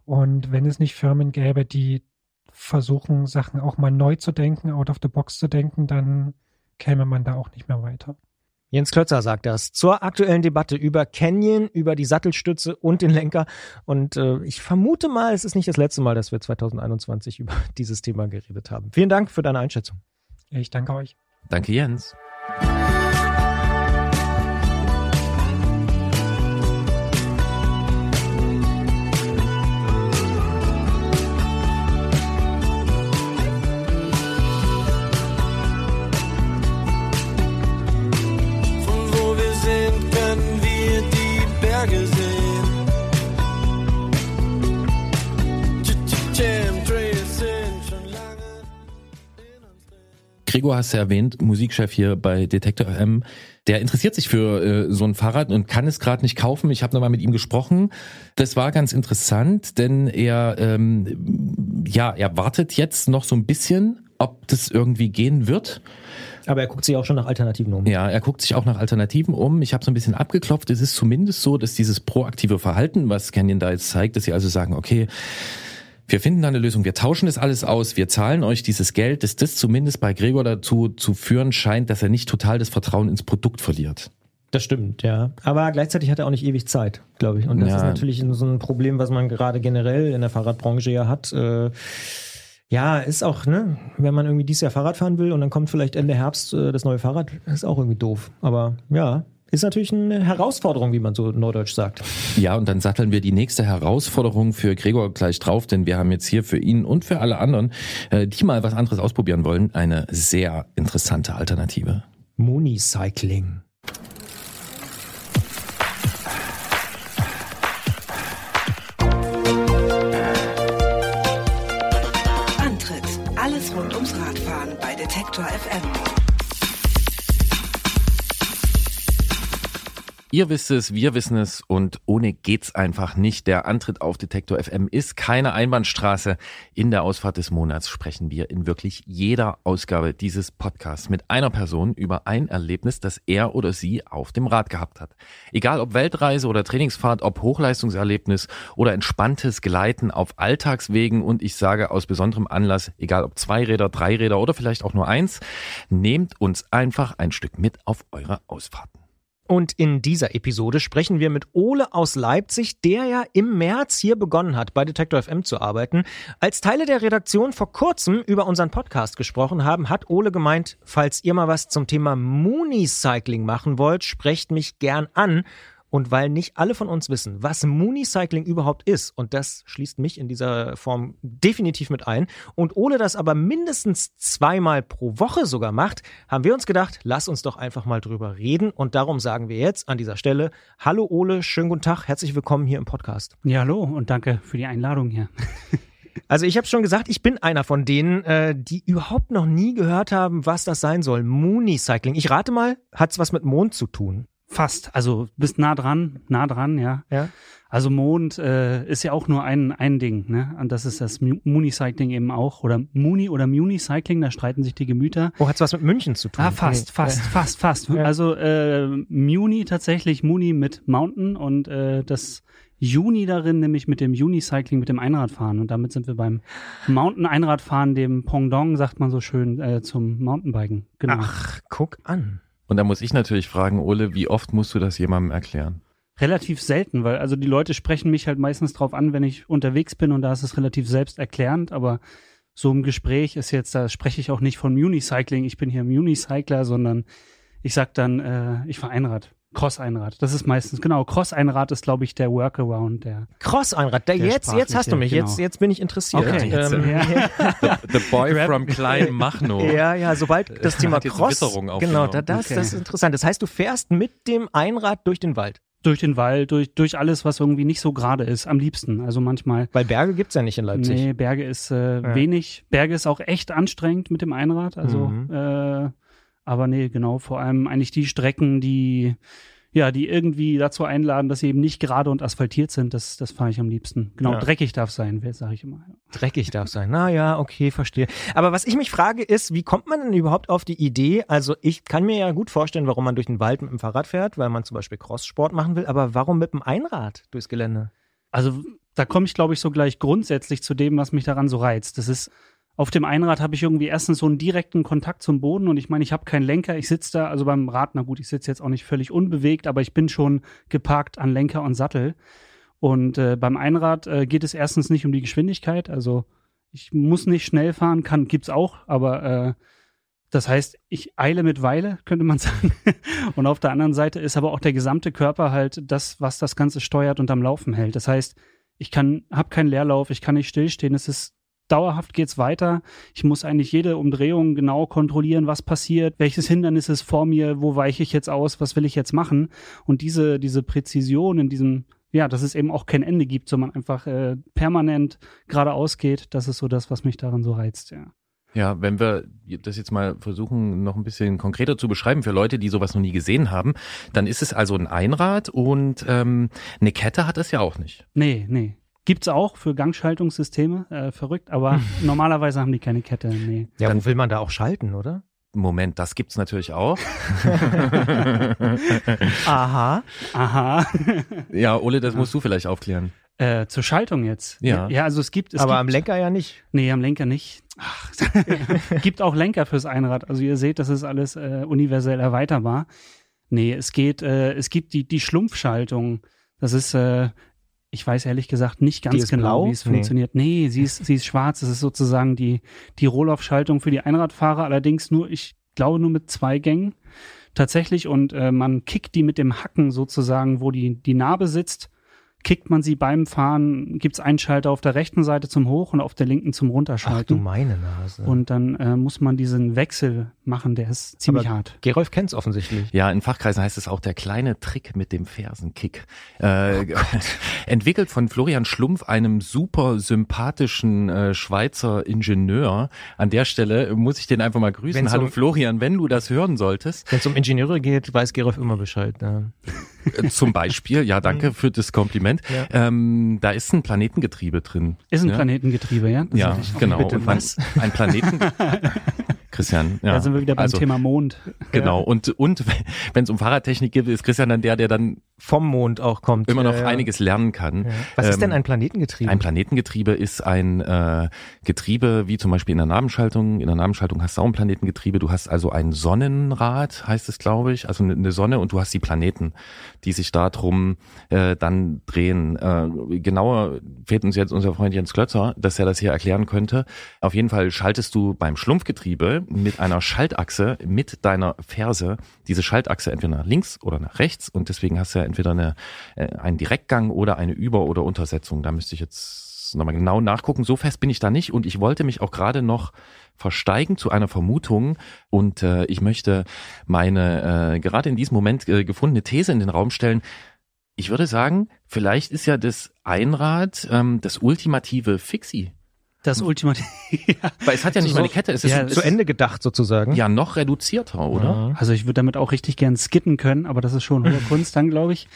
Und wenn es nicht Firmen gäbe, die versuchen, Sachen auch mal neu zu denken, out of the box zu denken, dann käme man da auch nicht mehr weiter. Jens Klötzer sagt das zur aktuellen Debatte über Canyon, über die Sattelstütze und den Lenker. Und äh, ich vermute mal, es ist nicht das letzte Mal, dass wir 2021 über dieses Thema geredet haben. Vielen Dank für deine Einschätzung. Ich danke euch. Danke, Jens. Gregor hast du erwähnt, Musikchef hier bei Detektor FM. Der interessiert sich für äh, so ein Fahrrad und kann es gerade nicht kaufen. Ich habe nochmal mit ihm gesprochen. Das war ganz interessant, denn er ähm, ja, er wartet jetzt noch so ein bisschen, ob das irgendwie gehen wird. Aber er guckt sich auch schon nach Alternativen um. Ja, er guckt sich auch nach Alternativen um. Ich habe so ein bisschen abgeklopft. Es ist zumindest so, dass dieses proaktive Verhalten, was Canyon da jetzt zeigt, dass sie also sagen, okay, wir finden da eine Lösung, wir tauschen das alles aus, wir zahlen euch dieses Geld, dass das zumindest bei Gregor dazu zu führen scheint, dass er nicht total das Vertrauen ins Produkt verliert. Das stimmt, ja. Aber gleichzeitig hat er auch nicht ewig Zeit, glaube ich. Und das ja. ist natürlich so ein Problem, was man gerade generell in der Fahrradbranche ja hat. Äh, ja, ist auch, ne, wenn man irgendwie dieses Jahr Fahrrad fahren will und dann kommt vielleicht Ende Herbst äh, das neue Fahrrad, ist auch irgendwie doof. Aber ja, ist natürlich eine Herausforderung, wie man so neudeutsch sagt. Ja, und dann satteln wir die nächste Herausforderung für Gregor gleich drauf, denn wir haben jetzt hier für ihn und für alle anderen, äh, die mal was anderes ausprobieren wollen, eine sehr interessante Alternative. Monicycling. Antritt: Alles rund ums Radfahren bei Detektor FM. Ihr wisst es, wir wissen es und ohne geht's einfach nicht. Der Antritt auf Detektor FM ist keine Einbahnstraße. In der Ausfahrt des Monats sprechen wir in wirklich jeder Ausgabe dieses Podcasts mit einer Person über ein Erlebnis, das er oder sie auf dem Rad gehabt hat. Egal ob Weltreise oder Trainingsfahrt, ob Hochleistungserlebnis oder entspanntes Gleiten auf Alltagswegen und ich sage aus besonderem Anlass, egal ob Zweiräder, Dreiräder oder vielleicht auch nur eins, nehmt uns einfach ein Stück mit auf eure Ausfahrten. Und in dieser Episode sprechen wir mit Ole aus Leipzig, der ja im März hier begonnen hat, bei Detektor FM zu arbeiten. Als Teile der Redaktion vor kurzem über unseren Podcast gesprochen haben, hat Ole gemeint, falls ihr mal was zum Thema Mooney-Cycling machen wollt, sprecht mich gern an. Und weil nicht alle von uns wissen, was Mooney-Cycling überhaupt ist, und das schließt mich in dieser Form definitiv mit ein, und Ole das aber mindestens zweimal pro Woche sogar macht, haben wir uns gedacht, lass uns doch einfach mal drüber reden. Und darum sagen wir jetzt an dieser Stelle, hallo Ole, schönen guten Tag, herzlich willkommen hier im Podcast. Ja, hallo und danke für die Einladung hier. Also ich habe schon gesagt, ich bin einer von denen, äh, die überhaupt noch nie gehört haben, was das sein soll. Mooney-Cycling. Ich rate mal, hat's was mit Mond zu tun? Fast, also bist nah dran, nah dran, ja. Ja. Also Mond äh, ist ja auch nur ein, ein Ding, ne? Und das ist das Muni-Cycling eben auch. Oder Muni oder Muni-Cycling, da streiten sich die Gemüter. Oh, hat's was mit München zu tun? Ah, fast, Nee. fast, fast, fast. Ja. Also äh, Muni tatsächlich, Muni mit Mountain und äh, das Juni darin, nämlich mit dem Unicycling, mit dem Einradfahren. Und damit sind wir beim Mountain-Einradfahren, dem Pendant, sagt man so schön, äh, zum Mountainbiken. Genau. Ach, guck an. Und da muss ich natürlich fragen, Ole, wie oft musst du das jemandem erklären? Relativ selten, weil also die Leute sprechen mich halt meistens drauf an, wenn ich unterwegs bin und da ist es relativ selbsterklärend, aber so im Gespräch ist jetzt, da spreche ich auch nicht von Unicycling, ich bin hier Unicycler, sondern ich sag dann, äh, ich fahre Einrad. Cross-Einrad. Das ist meistens, genau, Cross-Einrad ist, glaube ich, der Workaround, der. Cross-Einrad. Da- Der Jetzt, jetzt hast du mich. sprachliche, Jetzt, genau. jetzt bin ich interessiert. Okay, jetzt, ähm, ja. The Boy from Klein Machnow. Ja, ja, sobald das Thema Cross. Genau, da, das, Okay. das ist interessant. Das heißt, du fährst mit dem Einrad durch den Wald. Durch den Wald, durch, durch alles, was irgendwie nicht so gerade ist, am liebsten. Also manchmal. Weil Berge gibt's ja nicht in Leipzig. Nee, Berge ist äh, Ja. wenig. Berge ist auch echt anstrengend mit dem Einrad. Also, Mhm. äh, aber nee, genau, vor allem eigentlich die Strecken, die ja, die irgendwie dazu einladen, dass sie eben nicht gerade und asphaltiert sind, das, das fahre ich am liebsten. Genau, Ja. dreckig darf sein, sage ich immer. Dreckig darf sein. Na ja, okay, verstehe. Aber was ich mich frage ist, wie kommt man denn überhaupt auf die Idee? Also ich kann mir ja gut vorstellen, warum man durch den Wald mit dem Fahrrad fährt, weil man zum Beispiel Crosssport machen will. Aber warum mit dem Einrad durchs Gelände? Also da komme ich, glaube ich, so gleich grundsätzlich zu dem, was mich daran so reizt. Das ist, auf dem Einrad habe ich irgendwie erstens so einen direkten Kontakt zum Boden und ich meine, ich habe keinen Lenker, ich sitze da, also beim Rad, na gut, ich sitze jetzt auch nicht völlig unbewegt, aber ich bin schon geparkt an Lenker und Sattel. Und äh, beim Einrad äh, geht es erstens nicht um die Geschwindigkeit, also ich muss nicht schnell fahren, kann, gibt's auch, aber äh, das heißt, ich eile mit Weile, könnte man sagen. Und auf der anderen Seite ist aber auch der gesamte Körper halt das, was das Ganze steuert und am Laufen hält. Das heißt, ich kann, habe keinen Leerlauf, ich kann nicht stillstehen. Es ist dauerhaft geht's weiter. Ich muss eigentlich jede Umdrehung genau kontrollieren, was passiert, welches Hindernis ist vor mir, wo weiche ich jetzt aus, was will ich jetzt machen. Und diese, diese Präzision in diesem, ja, dass es eben auch kein Ende gibt, sondern einfach äh, permanent geradeaus geht, das ist so das, was mich daran so reizt, ja. Ja, wenn wir das jetzt mal versuchen, noch ein bisschen konkreter zu beschreiben für Leute, die sowas noch nie gesehen haben, dann ist es also ein Einrad und ähm, eine Kette hat es ja auch nicht. Nee, nee. Gibt's auch für Gangschaltungssysteme, äh, verrückt, aber normalerweise haben die keine Kette, nee. Ja, Dann- will man da auch schalten, oder? Moment, das gibt's natürlich auch. Aha. Aha. ja, Ole, das musst du vielleicht aufklären. äh, zur Schaltung jetzt. Ja. Ja, also es gibt. Es Aber gibt, am Lenker ja nicht. Nee, am Lenker nicht. Ach, gibt auch Lenker fürs Einrad. Also ihr seht, das ist alles äh, universell erweiterbar. Nee, es geht, äh, es gibt die, die Schlumpfschaltung. Das ist, äh, ich weiß ehrlich gesagt nicht ganz genau, wie es funktioniert. Nee, sie ist, sie ist schwarz. Das ist sozusagen die, die Rohloff-Schaltung für die Einradfahrer. Allerdings nur, ich glaube, nur mit zwei Gängen. Tatsächlich. Und äh, man kickt die mit dem Hacken sozusagen, wo die, die Narbe sitzt. Kickt man sie beim Fahren, gibt's einen Schalter auf der rechten Seite zum Hoch und auf der linken zum Ach du Runterschalten. meine Nase. Und dann äh, muss man diesen Wechsel machen, der ist ziemlich Aber hart. Gerolf kennt's offensichtlich. Ja, in Fachkreisen heißt es auch der kleine Trick mit dem Fersenkick. Oh Äh, entwickelt von Florian Schlumpf, einem super sympathischen äh, Schweizer Ingenieur. An der Stelle muss ich den einfach mal grüßen. Wenn's Hallo um- Florian, wenn du das hören solltest. Wenn es um Ingenieure geht, weiß Gerolf immer Bescheid. ne? Ja. Äh, Zum Beispiel, ja, danke für das Kompliment. Ja. Ähm, da ist ein Planetengetriebe drin. Ist ein ja? Planetengetriebe, ja? Das Ja, genau. bitte, Und man- was? Ein Planeten. Christian, ja. Da sind wir wieder beim also, Thema Mond. Genau. Und, und wenn es um Fahrradtechnik geht, ist Christian dann der, der dann vom Mond auch kommt. immer noch Ja, ja. einiges lernen kann. Ja. Was ist Ähm, denn ein Planetengetriebe? Ein Planetengetriebe ist ein äh, Getriebe, wie zum Beispiel in der Nabenschaltung. In der Nabenschaltung hast du auch ein Planetengetriebe. Du hast also ein Sonnenrad, heißt es, glaube ich, also eine- eine Sonne und du hast die Planeten, die sich darum äh, dann drehen. Äh, genauer fehlt uns jetzt unser Freund Jens Klötzer, dass er das hier erklären könnte. Auf jeden Fall schaltest du beim Schlumpfgetriebe mit einer Schaltachse mit deiner Ferse diese Schaltachse entweder nach links oder nach rechts und deswegen hast du ja entweder eine, äh, einen Direktgang oder eine Über- oder Untersetzung. Da müsste ich jetzt nochmal genau nachgucken. So fest bin ich da nicht und ich wollte mich auch gerade noch versteigen zu einer Vermutung und äh, ich möchte meine äh, gerade in diesem Moment äh, gefundene These in den Raum stellen. Ich würde sagen, vielleicht ist ja das Einrad ähm, das ultimative Fixie. Das Ultimative. ja. Weil es hat ja nicht So- mal eine Kette, es ist Ja, es Zu Ende gedacht sozusagen. ja noch reduzierter, oder? Ja. Also ich würde damit auch richtig gern skitten können, aber das ist schon hohe Kunst dann, glaube ich.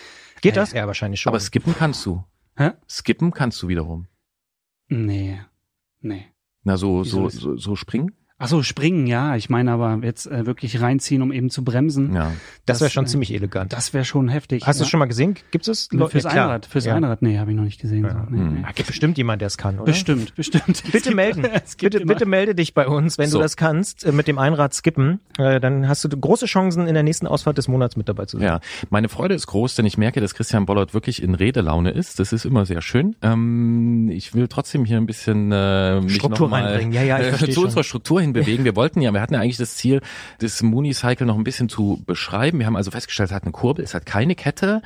Geht das? Ja, wahrscheinlich schon. Aber skippen kannst du. Hä? Skippen kannst du wiederum. Nee. Nee. Na so so so, so springen? Ach so, springen, ja. Ich meine aber jetzt äh, wirklich reinziehen, um eben zu bremsen. Ja. das wäre schon äh, ziemlich elegant. Das wäre schon heftig. Hast du ja. es schon mal gesehen? Gibt es? Fürs Ja. Einrad, fürs Ja. Einrad, nee, habe ich noch nicht gesehen. Ja. So. Nee, Hm. nee. Ah, gibt bestimmt jemand, der es kann, oder? Bestimmt, bestimmt. Es Bitte melden. Bitte, immer- bitte melde dich bei uns, wenn So. du das kannst, äh, mit dem Einrad skippen. Äh, Dann hast du große Chancen, in der nächsten Ausfahrt des Monats mit dabei zu sein. Ja, meine Freude ist groß, denn ich merke, dass Christian Bollert wirklich in Redelaune ist. Das ist immer sehr schön. Ähm, ich will trotzdem hier ein bisschen äh, mich Struktur noch mal, reinbringen. Ja, ja, ich äh, verstehe zu schon. unserer Struktur hin bewegen. Wir wollten ja, wir hatten ja eigentlich das Ziel, das Mooney-Cycle noch ein bisschen zu beschreiben. Wir haben also festgestellt, es hat eine Kurbel, es hat keine Kette.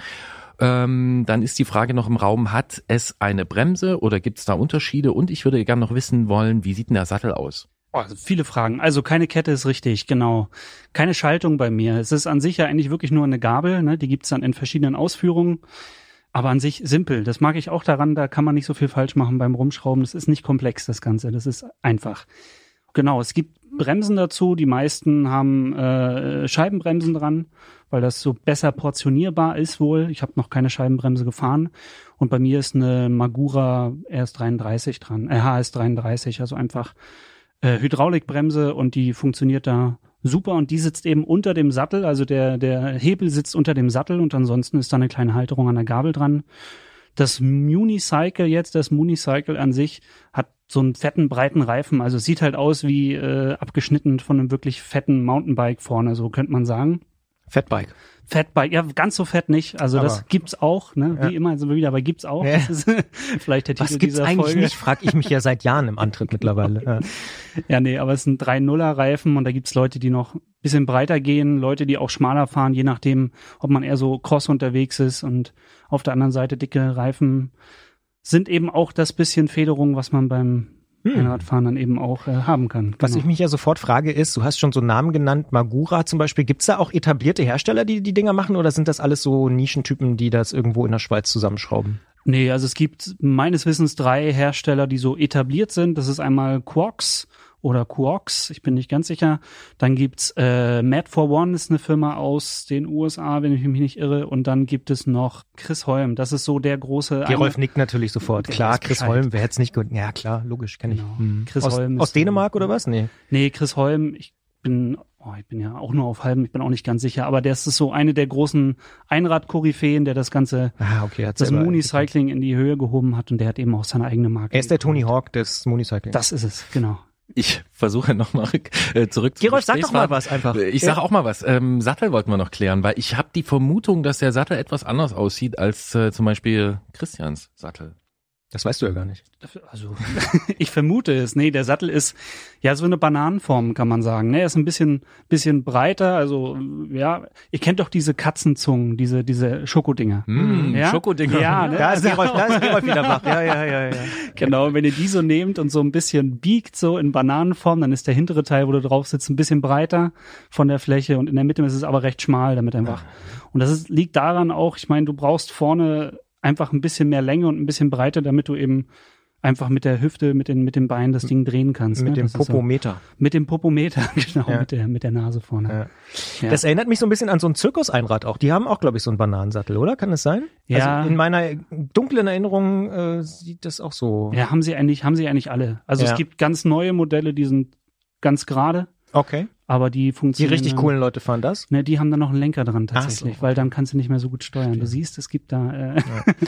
Ähm, dann ist die Frage noch im Raum, hat es eine Bremse oder gibt es da Unterschiede? Und ich würde gerne noch wissen wollen, wie sieht denn der Sattel aus? Oh, also viele Fragen. Also keine Kette ist richtig, genau. Keine Schaltung bei mir. Es ist an sich ja eigentlich wirklich nur eine Gabel, ne? die gibt's dann in verschiedenen Ausführungen. Aber an sich simpel. Das mag ich auch daran, da kann man nicht so viel falsch machen beim Rumschrauben. Das ist nicht komplex, das Ganze. Das ist einfach. Genau, es gibt Bremsen dazu. Die meisten haben äh, Scheibenbremsen dran, weil das so besser portionierbar ist wohl. Ich habe noch keine Scheibenbremse gefahren. Und bei mir ist eine Magura RS33 dran, äh, HS33, also einfach äh, Hydraulikbremse und die funktioniert da super und die sitzt eben unter dem Sattel, also der, der Hebel sitzt unter dem Sattel und ansonsten ist da eine kleine Halterung an der Gabel dran. Das Municycle jetzt, das Municycle an sich hat so einen fetten, breiten Reifen, also es sieht halt aus wie äh, abgeschnitten von einem wirklich fetten Mountainbike vorne, so könnte man sagen. Fatbike. Fatbike, ja, ganz so fett nicht. Also das Aber- gibt's auch, ne? Ja. Wie immer, also wieder, aber gibt's auch. Ja. Das ist vielleicht der Titel Was gibt's dieser eigentlich Folge. nicht, frage ich mich ja seit Jahren im Antritt mittlerweile. Ja. Ja, nee, aber es sind 3-0er Reifen und da gibt's Leute, die noch ein bisschen breiter gehen, Leute, die auch schmaler fahren, je nachdem, ob man eher so cross unterwegs ist und auf der anderen Seite dicke Reifen sind eben auch das bisschen Federung, was man beim Einradfahren dann eben auch äh, haben kann. Hm. Was Genau. ich mich ja sofort frage ist, du hast schon so Namen genannt, Magura zum Beispiel. Gibt's da auch etablierte Hersteller, die die Dinger machen oder sind das alles so Nischentypen, die das irgendwo in der Schweiz zusammenschrauben? Nee, also es gibt meines Wissens drei Hersteller, die so etabliert sind. Das ist einmal Quarks oder Quarks, ich bin nicht ganz sicher. Dann gibt's äh, Mad for One, ist eine Firma aus den USA, wenn ich mich nicht irre. Und dann gibt es noch Chris Holm. Das ist so der große. Gerolf nickt natürlich sofort. Klar, Chris Bescheid. Holm, wer hätte es nicht gut. Ja, klar, logisch, kenne ich. Genau. Hm. Chris aus, Holm aus Dänemark oder was? Nee. Nee, Chris Holm, ich bin, oh, ich bin ja auch nur auf halbem, ich bin auch nicht ganz sicher, aber der ist so eine der großen Einrad-Koryphäen, der das ganze, Ah, okay. Das Mooney-Cycling in die Höhe gehoben hat und der hat eben auch seine eigene Marke. Er ist der Tony Hawk des Mooneycycling. Das ist es, genau. Ich versuche nochmal äh, zurück zu Gerolf, sag doch mal was einfach. Ich sag auch mal was. Ähm, Sattel wollten wir noch klären, weil ich habe die Vermutung, dass der Sattel etwas anders aussieht als äh, zum Beispiel Christians Sattel. Das weißt du ja gar nicht. Also, ich vermute es. Nee, der Sattel ist ja so eine Bananenform, kann man sagen. Ne, er ist ein bisschen, bisschen breiter. Also, ja, ihr kennt doch diese Katzenzungen, diese, diese Schokodinger. Mm, Ja? Schokodinger. Ja, ne? Da ist Gerolf, da ist Gerolf wieder wach. Ja, ja, ja, ja. Genau, wenn ihr die so nehmt und so ein bisschen biegt, so in Bananenform, dann ist der hintere Teil, wo du drauf sitzt, ein bisschen breiter von der Fläche und in der Mitte ist es aber recht schmal, damit einfach. Und das ist, liegt daran auch, ich meine, du brauchst vorne einfach ein bisschen mehr Länge und ein bisschen Breite, damit du eben einfach mit der Hüfte, mit den, mit den Beinen das Ding drehen kannst. Mit ne? dem Das ist so- Popometer. Mit dem Popometer, genau, Ja. mit der, mit der Nase vorne. Ja. Ja. Das erinnert mich so ein bisschen an so ein Zirkuseinrad auch. Die haben auch, glaube ich, so einen Bananensattel, oder? Kann es sein? Ja. Also in meiner dunklen Erinnerung äh, sieht das auch so. Ja, haben sie eigentlich, haben sie eigentlich alle. Also es gibt ganz neue Modelle, die sind ganz gerade. Okay. Aber die Die funktionieren. richtig dann- coolen Leute fahren das? Ne, die haben dann noch einen Lenker dran Ach so, tatsächlich, weil dann kannst du nicht mehr so gut steuern. Du siehst, es gibt da. Äh,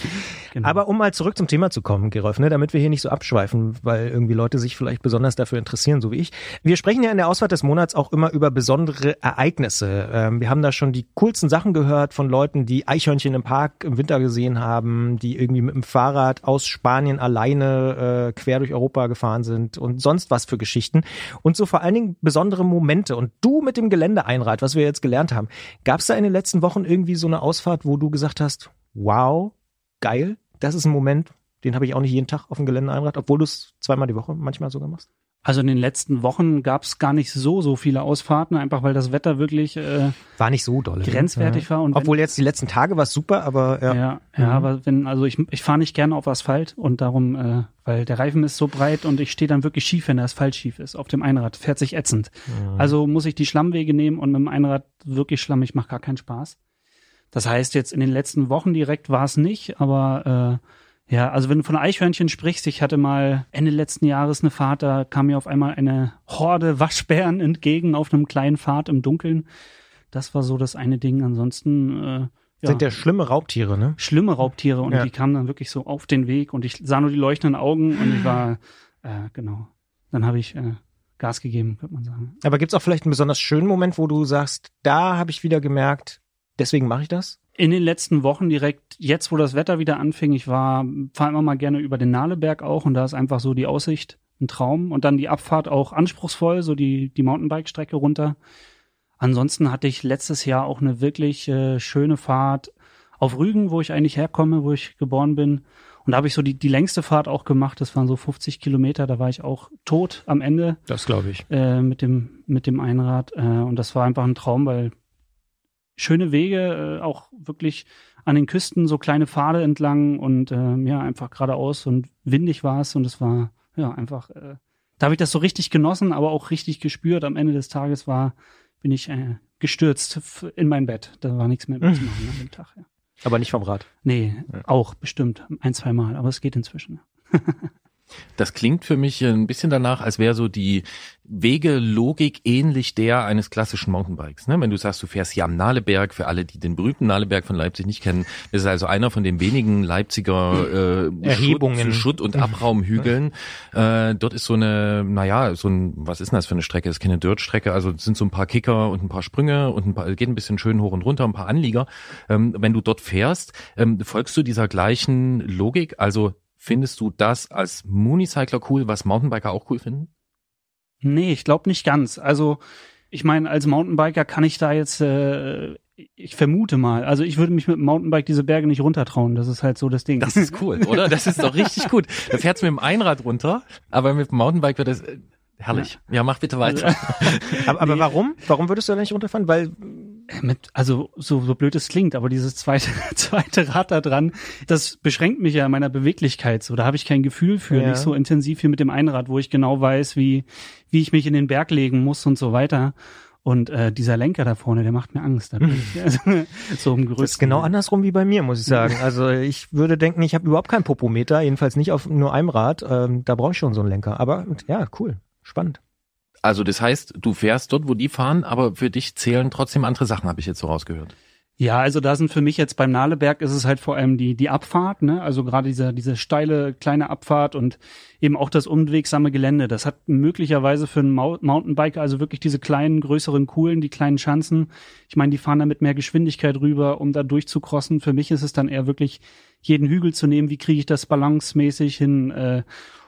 genau. Aber um mal zurück zum Thema zu kommen, Gerolf, ne, damit wir hier nicht so abschweifen, weil irgendwie Leute sich vielleicht besonders dafür interessieren, so wie ich. Wir sprechen ja in der Ausfahrt des Monats auch immer über besondere Ereignisse. Ähm, wir haben da schon die coolsten Sachen gehört von Leuten, die Eichhörnchen im Park im Winter gesehen haben, die irgendwie mit dem Fahrrad aus Spanien alleine äh, quer durch Europa gefahren sind und sonst was für Geschichten. Und so vor allen Dingen besondere Momente. Und du mit dem Geländeeinrad, was wir jetzt gelernt haben, gab es da in den letzten Wochen irgendwie so eine Ausfahrt, wo du gesagt hast, wow, geil, das ist ein Moment, den habe ich auch nicht jeden Tag auf dem Geländeeinrad, obwohl du es zweimal die Woche manchmal sogar machst. Also in den letzten Wochen gab es gar nicht so, so viele Ausfahrten, einfach weil das Wetter wirklich äh, War nicht so dolle. ne? grenzwertig war. Und wenn- Obwohl jetzt die letzten Tage war es super, aber ja. Ja, ja, Mhm. aber wenn, also ich, ich fahre nicht gerne auf Asphalt und darum, äh, weil der Reifen ist so breit und ich stehe dann wirklich schief, wenn der Asphalt schief ist. Auf dem Einrad fährt sich ätzend. Mhm. Also muss ich die Schlammwege nehmen und mit dem Einrad wirklich schlammig, macht gar keinen Spaß. Das heißt, jetzt in den letzten Wochen direkt war es nicht, aber äh, ja, also wenn du von Eichhörnchen sprichst, ich hatte mal Ende letzten Jahres eine Fahrt, da kam mir auf einmal eine Horde Waschbären entgegen auf einem kleinen Pfad im Dunkeln. Das war so das eine Ding. Ansonsten äh, ja Sind ja schlimme Raubtiere, ne? schlimme Raubtiere und Ja. die kamen dann wirklich so auf den Weg und ich sah nur die leuchtenden Augen und ich war, äh, genau. Dann habe ich äh, Gas gegeben, könnte man sagen. Aber gibt's auch vielleicht einen besonders schönen Moment, wo du sagst, da habe ich wieder gemerkt, deswegen mache ich das? In den letzten Wochen direkt, jetzt wo das Wetter wieder anfing, ich war, fahre immer mal gerne über den Nahleberg auch und da ist einfach so die Aussicht ein Traum und dann die Abfahrt auch anspruchsvoll, so die, die Mountainbike-Strecke runter. Ansonsten hatte ich letztes Jahr auch eine wirklich äh, schöne Fahrt auf Rügen, wo ich eigentlich herkomme, wo ich geboren bin. Und da habe ich so die, die längste Fahrt auch gemacht. Das waren so 50 Kilometer. Da war ich auch tot am Ende Das glaube ich. äh, mit dem mit dem Einrad. Äh, und das war einfach ein Traum, weil schöne Wege, äh, auch wirklich an den Küsten so kleine Pfade entlang und äh, ja einfach geradeaus und windig war es und es war ja einfach. Äh, da habe ich das so richtig genossen, aber auch richtig gespürt. Am Ende des Tages war bin ich äh, gestürzt in mein Bett. Da war nichts mehr mit zu machen an dem Tag. Ja. Aber nicht vom Rad. Nee, auch bestimmt ein, zwei Mal, aber es geht inzwischen. Das klingt für mich ein bisschen danach, als wäre so die Wegelogik ähnlich der eines klassischen Mountainbikes. Ne? Wenn du sagst, du fährst hier am Nahleberg, für alle, die den berühmten Nahleberg von Leipzig nicht kennen, das ist also einer von den wenigen Leipziger äh, Erhebungen. Schutt, Schutt- und Abraumhügeln. Äh, dort ist so eine, naja, so ein, was ist denn das für eine Strecke? Das ist keine Dirtstrecke, also es sind so ein paar Kicker und ein paar Sprünge und ein paar, geht ein bisschen schön hoch und runter, ein paar Anlieger. Ähm, wenn du dort fährst, ähm, folgst du dieser gleichen Logik? Also Findest du das als Moonicycler cool, was Mountainbiker auch cool finden? Nee, ich glaube nicht ganz. Also ich meine, als Mountainbiker kann ich da jetzt, äh, ich vermute mal, also ich würde mich mit dem Mountainbike diese Berge nicht runtertrauen. Das ist halt so das Ding. Das ist cool, oder? Das ist doch richtig gut. Da fährt's mit dem Einrad runter, aber mit dem Mountainbike wird das äh, herrlich. Ja, mach bitte weiter. Aber, aber warum? Warum würdest du da nicht runterfahren? Weil mit, also so, so blöd es klingt, aber dieses zweite, zweite Rad da dran, das beschränkt mich ja in meiner Beweglichkeit so. Da habe ich kein Gefühl für, Ja. nicht so intensiv wie mit dem Einrad, wo ich genau weiß, wie, wie ich mich in den Berg legen muss und so weiter. Und äh, dieser Lenker da vorne, der macht mir Angst. Da bin ich, also, so im Gerüst. das ist genau andersrum wie bei mir, muss ich sagen. Also ich würde denken, ich habe überhaupt keinen Popometer, jedenfalls nicht auf nur einem Rad. Ähm, da brauche ich schon so einen Lenker. Aber ja, cool, spannend. Also das heißt, du fährst dort, wo die fahren, aber für dich zählen trotzdem andere Sachen, habe ich jetzt so rausgehört. Ja, also da sind für mich jetzt beim Nahleberg ist es halt vor allem die, die Abfahrt, ne? Also gerade diese, diese steile kleine Abfahrt und eben auch das unwegsame Gelände. Das hat möglicherweise für einen Mountainbiker, also wirklich diese kleinen, größeren Kuhlen, die kleinen Schanzen. Ich meine, die fahren da mit mehr Geschwindigkeit rüber, um da durchzukrossen. Für mich ist es dann eher wirklich, jeden Hügel zu nehmen. Wie kriege ich das balancemäßig hin? Äh,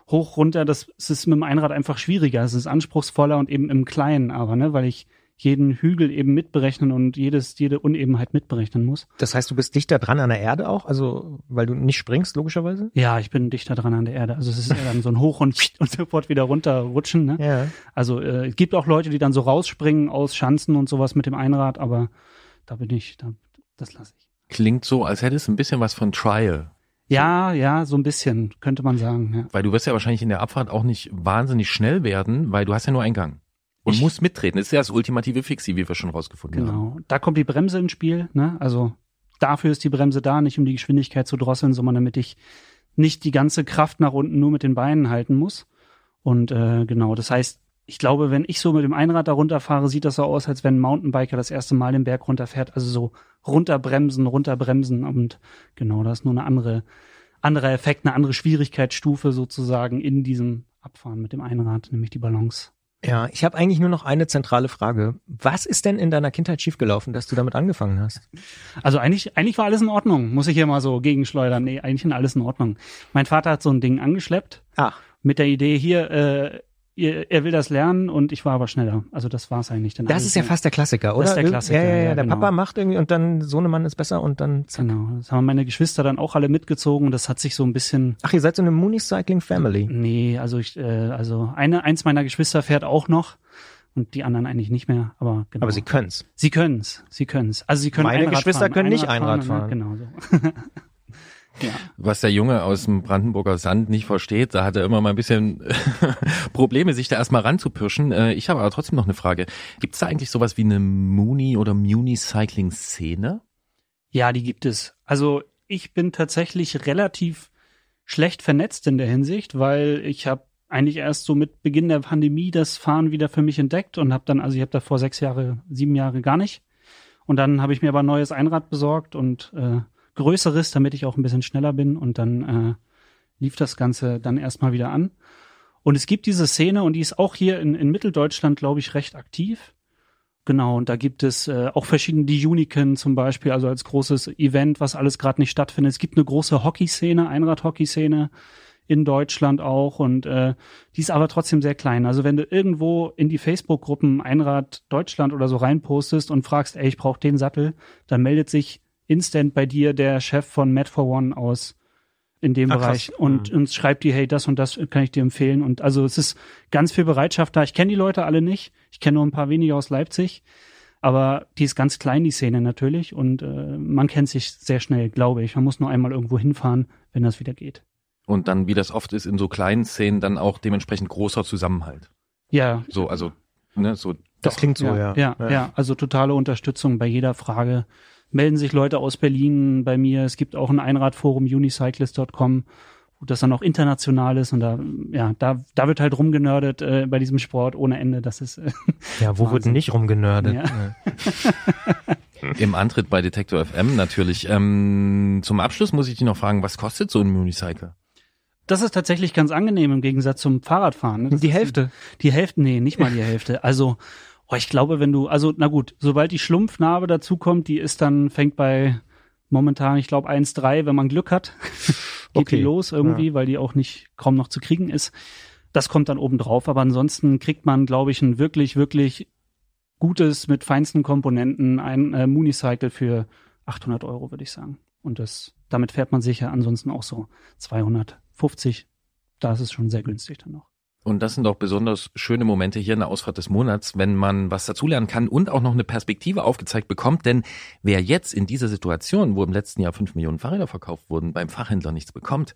hoch, runter, das, das ist mit dem Einrad einfach schwieriger. Es ist anspruchsvoller und eben im Kleinen aber, ne? Weil ich jeden Hügel eben mitberechnen und jedes, jede Unebenheit mitberechnen muss. Das heißt, du bist dichter dran an der Erde auch, also weil du nicht springst, logischerweise? Ja, ich bin dichter dran an der Erde. Also es ist eher dann so ein Hoch und, und sofort wieder runterrutschen. Ne? Ja. Also äh, es gibt auch Leute, die dann so rausspringen aus Schanzen und sowas mit dem Einrad, aber da bin ich, da, das lasse ich. Klingt so, als hättest du ein bisschen was von Trial. Ja, ja, so ein bisschen, könnte man sagen. Ja. Weil du wirst ja wahrscheinlich in der Abfahrt auch nicht wahnsinnig schnell werden, weil du hast ja nur einen Gang. Und Ich- musst mittreten. Das ist ja das ultimative Fixie, wie wir schon rausgefunden haben. Genau. Da kommt die Bremse ins Spiel, ne? Also dafür ist die Bremse da, nicht um die Geschwindigkeit zu drosseln, sondern damit ich nicht die ganze Kraft nach unten nur mit den Beinen halten muss. Und äh, genau, das heißt, ich glaube, wenn ich so mit dem Einrad da runterfahre, sieht das so aus, als wenn ein Mountainbiker das erste Mal den Berg runterfährt. Also so runterbremsen, runterbremsen und genau, das ist nur eine andere, andere Effekt, eine andere Schwierigkeitsstufe sozusagen in diesem Abfahren mit dem Einrad, nämlich die Balance. Ja, ich habe eigentlich nur noch eine zentrale Frage. Was ist denn in deiner Kindheit schiefgelaufen, dass du damit angefangen hast? Also eigentlich, eigentlich war alles in Ordnung, muss ich hier mal so gegenschleudern. Nee, eigentlich war alles in Ordnung. Mein Vater hat so ein Ding angeschleppt. Ach. Mit der Idee hier, äh, er will das lernen und ich war aber schneller. Also das war's eigentlich. Dann Das ist ja fast der Klassiker, oder? Das ist der Klassiker, Ja, ja, ja. ja, Der genau. Papa macht irgendwie und dann Sohnemann ist besser und dann zack. Genau. Das haben meine Geschwister dann auch alle mitgezogen. Das hat sich so ein bisschen. Ach, ihr seid so eine Moonicycling Family. Nee, also ich, äh, also eine, eins meiner Geschwister fährt auch noch und die anderen eigentlich nicht mehr. Aber genau. Aber sie können's. Sie können's. Sie können's. Also sie können Meine Einrad Geschwister fahren. können nicht Einrad Einrad fahren. fahren. Ne? Genau so. ja. Was der Junge aus dem Brandenburger Sand nicht versteht, da hat er immer mal ein bisschen Probleme, sich da erstmal ranzupirschen. Äh, Ich habe aber trotzdem noch eine Frage. Gibt es da eigentlich sowas wie eine Mooney- oder Muni-Cycling-Szene? Ja, die gibt es. Also ich bin tatsächlich relativ schlecht vernetzt in der Hinsicht, weil ich habe eigentlich erst so mit Beginn der Pandemie das Fahren wieder für mich entdeckt und habe dann, also ich habe da vor sechs Jahre, sieben Jahre gar nicht. Und dann habe ich mir aber ein neues Einrad besorgt und äh, größeres, damit ich auch ein bisschen schneller bin. Und dann äh, lief das Ganze dann erstmal wieder an. Und es gibt diese Szene und die ist auch hier in, in Mitteldeutschland, glaube ich, recht aktiv. Genau, und da gibt es äh, auch verschiedene, die Uniken zum Beispiel, also als großes Event, was alles gerade nicht stattfindet. Es gibt eine große Hockeyszene, Einrad-Hockey-Szene in Deutschland auch und äh, die ist aber trotzdem sehr klein. Also wenn du irgendwo in die Facebook-Gruppen Einrad Deutschland oder so reinpostest und fragst, ey, ich brauche den Sattel, dann meldet sich instant bei dir der Chef von Mad for One aus in dem Ah, krass. Bereich und uns schreibt die, hey, das und das kann ich dir empfehlen. Und also es ist ganz viel Bereitschaft da. Ich kenne die Leute alle nicht. Ich kenne nur ein paar wenige aus Leipzig. Aber die ist ganz klein, die Szene natürlich. Und äh, man kennt sich sehr schnell, glaube ich. Man muss nur einmal irgendwo hinfahren, wenn das wieder geht. Und dann, wie das oft ist, in so kleinen Szenen dann auch dementsprechend großer Zusammenhalt. Ja, So, also, ne, so. Das klingt so, ja. ja, ja, Also totale Unterstützung bei jeder Frage. Melden sich Leute aus Berlin bei mir. Es gibt auch ein Einradforum, unicyclist.com, wo das dann auch international ist. Und da, ja, da, da wird halt rumgenördet äh, bei diesem Sport ohne Ende. Das ist äh, Ja, wo wird Wahnsinn. nicht rumgenördet? Ja. Im Antritt bei Detektor FM natürlich. Ähm, zum Abschluss muss ich dich noch fragen, was kostet so ein Unicycle? Das ist tatsächlich ganz angenehm im Gegensatz zum Fahrradfahren. ne? Das Die Hälfte. Die Hälfte, nee, nicht mal die Hälfte. Also, oh, ich glaube, wenn du, also, na gut, sobald die Schlumpfnarbe dazukommt, die ist dann, fängt bei momentan, ich glaube, 1,3, wenn man Glück hat, geht Okay. die los irgendwie, weil die auch nicht kaum noch zu kriegen ist. Das kommt dann oben drauf. Aber ansonsten kriegt man, glaube ich, ein wirklich, wirklich gutes, mit feinsten Komponenten, ein äh, Moonicycle für 800 Euro, würde ich sagen. Und das, damit fährt man sicher ansonsten auch so 250. Da ist es schon sehr günstig dann noch. Und das sind auch besonders schöne Momente hier in der Ausfahrt des Monats, wenn man was dazulernen kann und auch noch eine Perspektive aufgezeigt bekommt. Denn wer jetzt in dieser Situation, wo im letzten Jahr fünf Millionen Fahrräder verkauft wurden, beim Fachhändler nichts bekommt,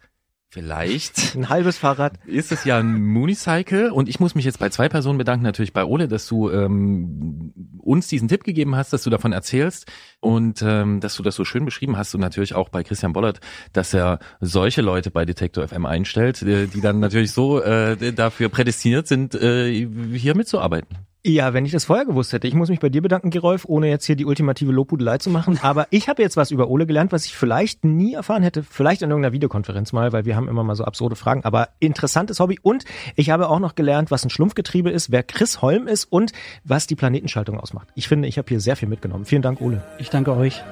vielleicht Ein halbes Fahrrad. ist es ja ein Moonicycle. Und ich muss mich jetzt bei zwei Personen bedanken. Natürlich bei Ole, dass du ähm, uns diesen Tipp gegeben hast, dass du davon erzählst und ähm, dass du das so schön beschrieben hast. Und natürlich auch bei Christian Bollert, dass er solche Leute bei Detektor FM einstellt, äh, die dann natürlich so äh, dafür prädestiniert sind, äh, hier mitzuarbeiten. Ja, wenn ich das vorher gewusst hätte. Ich muss mich bei dir bedanken, Gerolf, ohne jetzt hier die ultimative Lobhudelei zu machen. Aber ich habe jetzt was über Ole gelernt, was ich vielleicht nie erfahren hätte. Vielleicht in irgendeiner Videokonferenz mal, weil wir haben immer mal so absurde Fragen. Aber interessantes Hobby. Und ich habe auch noch gelernt, was ein Schlumpfgetriebe ist, wer Chris Holm ist und was die Planetenschaltung ausmacht. Ich finde, ich habe hier sehr viel mitgenommen. Vielen Dank, Ole. Ich danke euch.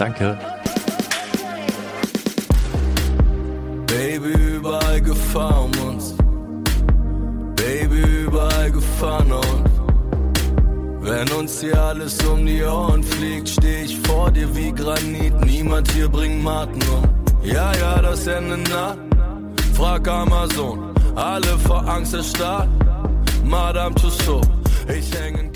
Danke. Baby, überall Gefahr um uns. Baby, überall Gefahr und wenn uns hier alles um die Ohren fliegt, steh ich vor dir wie Granit. Niemand hier bringt Maten um. Ja, ja, das Ende nah. Frag Amazon, alle vor Angst erstarrt. Madame Tussauds, ich häng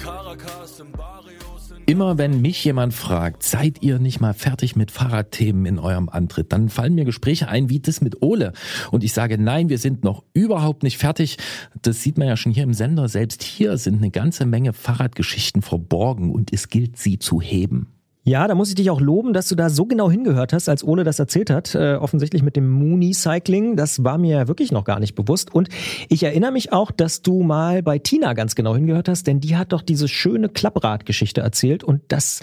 Immer wenn mich jemand fragt, seid ihr nicht mal fertig mit Fahrradthemen in eurem Antritt, dann fallen mir Gespräche ein wie das mit Ole. Und ich sage, nein, wir sind noch überhaupt nicht fertig. Das sieht man ja schon hier im Sender. Selbst hier sind eine ganze Menge Fahrradgeschichten verborgen und es gilt, sie zu heben. Ja, da muss ich dich auch loben, dass du da so genau hingehört hast, als Ole das erzählt hat. Äh, offensichtlich mit dem Mooney Cycling. Das war mir wirklich noch gar nicht bewusst. Und ich erinnere mich auch, dass du mal bei Tina ganz genau hingehört hast, denn die hat doch diese schöne Klappradgeschichte erzählt. Und das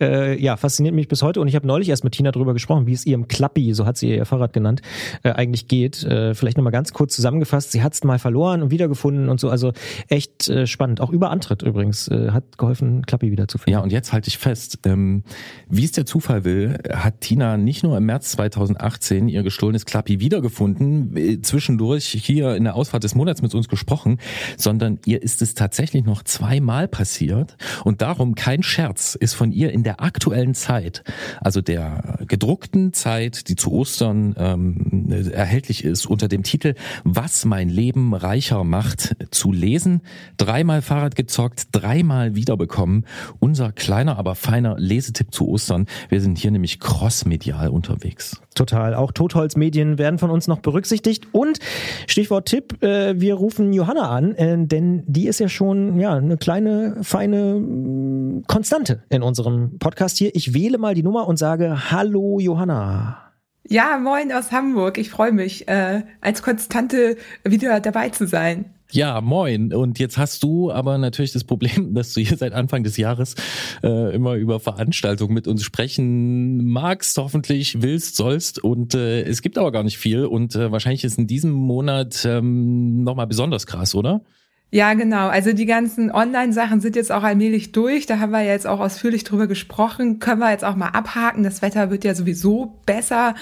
äh, ja, fasziniert mich bis heute. Und ich habe neulich erst mit Tina drüber gesprochen, wie es ihrem Klappi, so hat sie ihr Fahrrad genannt, äh, eigentlich geht. Äh, vielleicht nochmal ganz kurz zusammengefasst. Sie hat es mal verloren und wiedergefunden und so. Also echt äh, spannend. Auch über Antritt übrigens. Äh, hat geholfen, Klappi wiederzufinden. Ja, und jetzt halte ich fest. Ähm wie es der Zufall will, hat Tina nicht nur im März 2018 ihr gestohlenes Klappi wiedergefunden, äh, zwischendurch hier in der Ausfahrt des Monats mit uns gesprochen, sondern ihr ist es tatsächlich noch zweimal passiert. Und darum kein Scherz ist von ihr in der aktuellen Zeit, also der gedruckten Zeit, die zu Ostern ähm, erhältlich ist, unter dem Titel Was mein Leben reicher macht, zu lesen. Dreimal Fahrrad gezockt, dreimal wiederbekommen. Unser kleiner, aber feiner Lesetipp zu Ostern. Wir sind hier nämlich crossmedial unterwegs. Total. Auch Totholzmedien werden von uns noch berücksichtigt. Und Stichwort Tipp, äh, wir rufen Johanna an, äh, denn die ist ja schon ja eine kleine, feine mm, Konstante in unserem Podcast hier. Ich wähle mal die Nummer und sage Hallo Johanna. Ja, moin aus Hamburg. Ich freue mich, äh, als Konstante wieder dabei zu sein. Ja, moin. Und jetzt hast du aber natürlich das Problem, dass du hier seit Anfang des Jahres äh, immer über Veranstaltungen mit uns sprechen magst, hoffentlich willst, sollst. Und äh, es gibt aber gar nicht viel. Und äh, wahrscheinlich ist in diesem Monat ähm, nochmal besonders krass, oder? Ja, genau. Also die ganzen Online-Sachen sind jetzt auch allmählich durch. Da haben wir jetzt auch ausführlich drüber gesprochen. Können wir jetzt auch mal abhaken. Das Wetter wird ja sowieso besser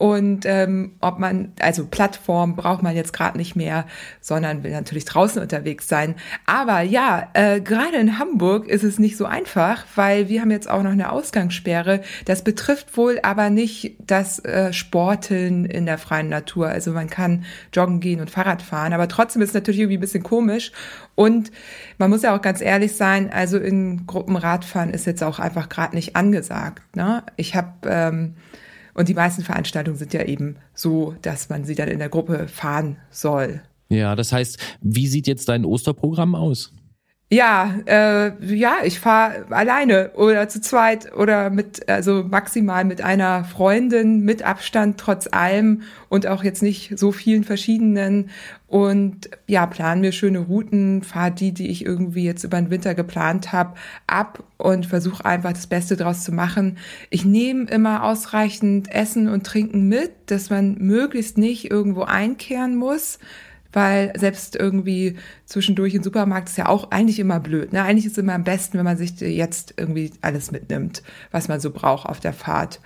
und ähm, ob man, also Plattform braucht man jetzt gerade nicht mehr, sondern will natürlich draußen unterwegs sein. Aber ja, äh, gerade in Hamburg ist es nicht so einfach, weil wir haben jetzt auch noch eine Ausgangssperre. Das betrifft wohl aber nicht das äh, Sporteln in der freien Natur. Also man kann joggen gehen und Fahrrad fahren, aber trotzdem ist es natürlich irgendwie ein bisschen komisch. Und man muss ja auch ganz ehrlich sein, also in Gruppen Radfahren ist jetzt auch einfach gerade nicht angesagt. Ne? Ich habe ähm, und die meisten Veranstaltungen sind ja eben so, dass man sie dann in der Gruppe fahren soll. Ja, das heißt, wie sieht jetzt dein Osterprogramm aus? Ja, äh, ja, ich fahre alleine oder zu zweit oder mit, also maximal mit einer Freundin, mit Abstand trotz allem und auch jetzt nicht so vielen verschiedenen. Und ja, planen mir schöne Routen, fahre die, die ich irgendwie jetzt über den Winter geplant habe, ab und versuche einfach das Beste draus zu machen. Ich nehme immer ausreichend Essen und Trinken mit, dass man möglichst nicht irgendwo einkehren muss weil selbst irgendwie zwischendurch im Supermarkt ist ja auch eigentlich immer blöd. Ne? Eigentlich ist es immer am besten, wenn man sich jetzt irgendwie alles mitnimmt, was man so braucht auf der Fahrt.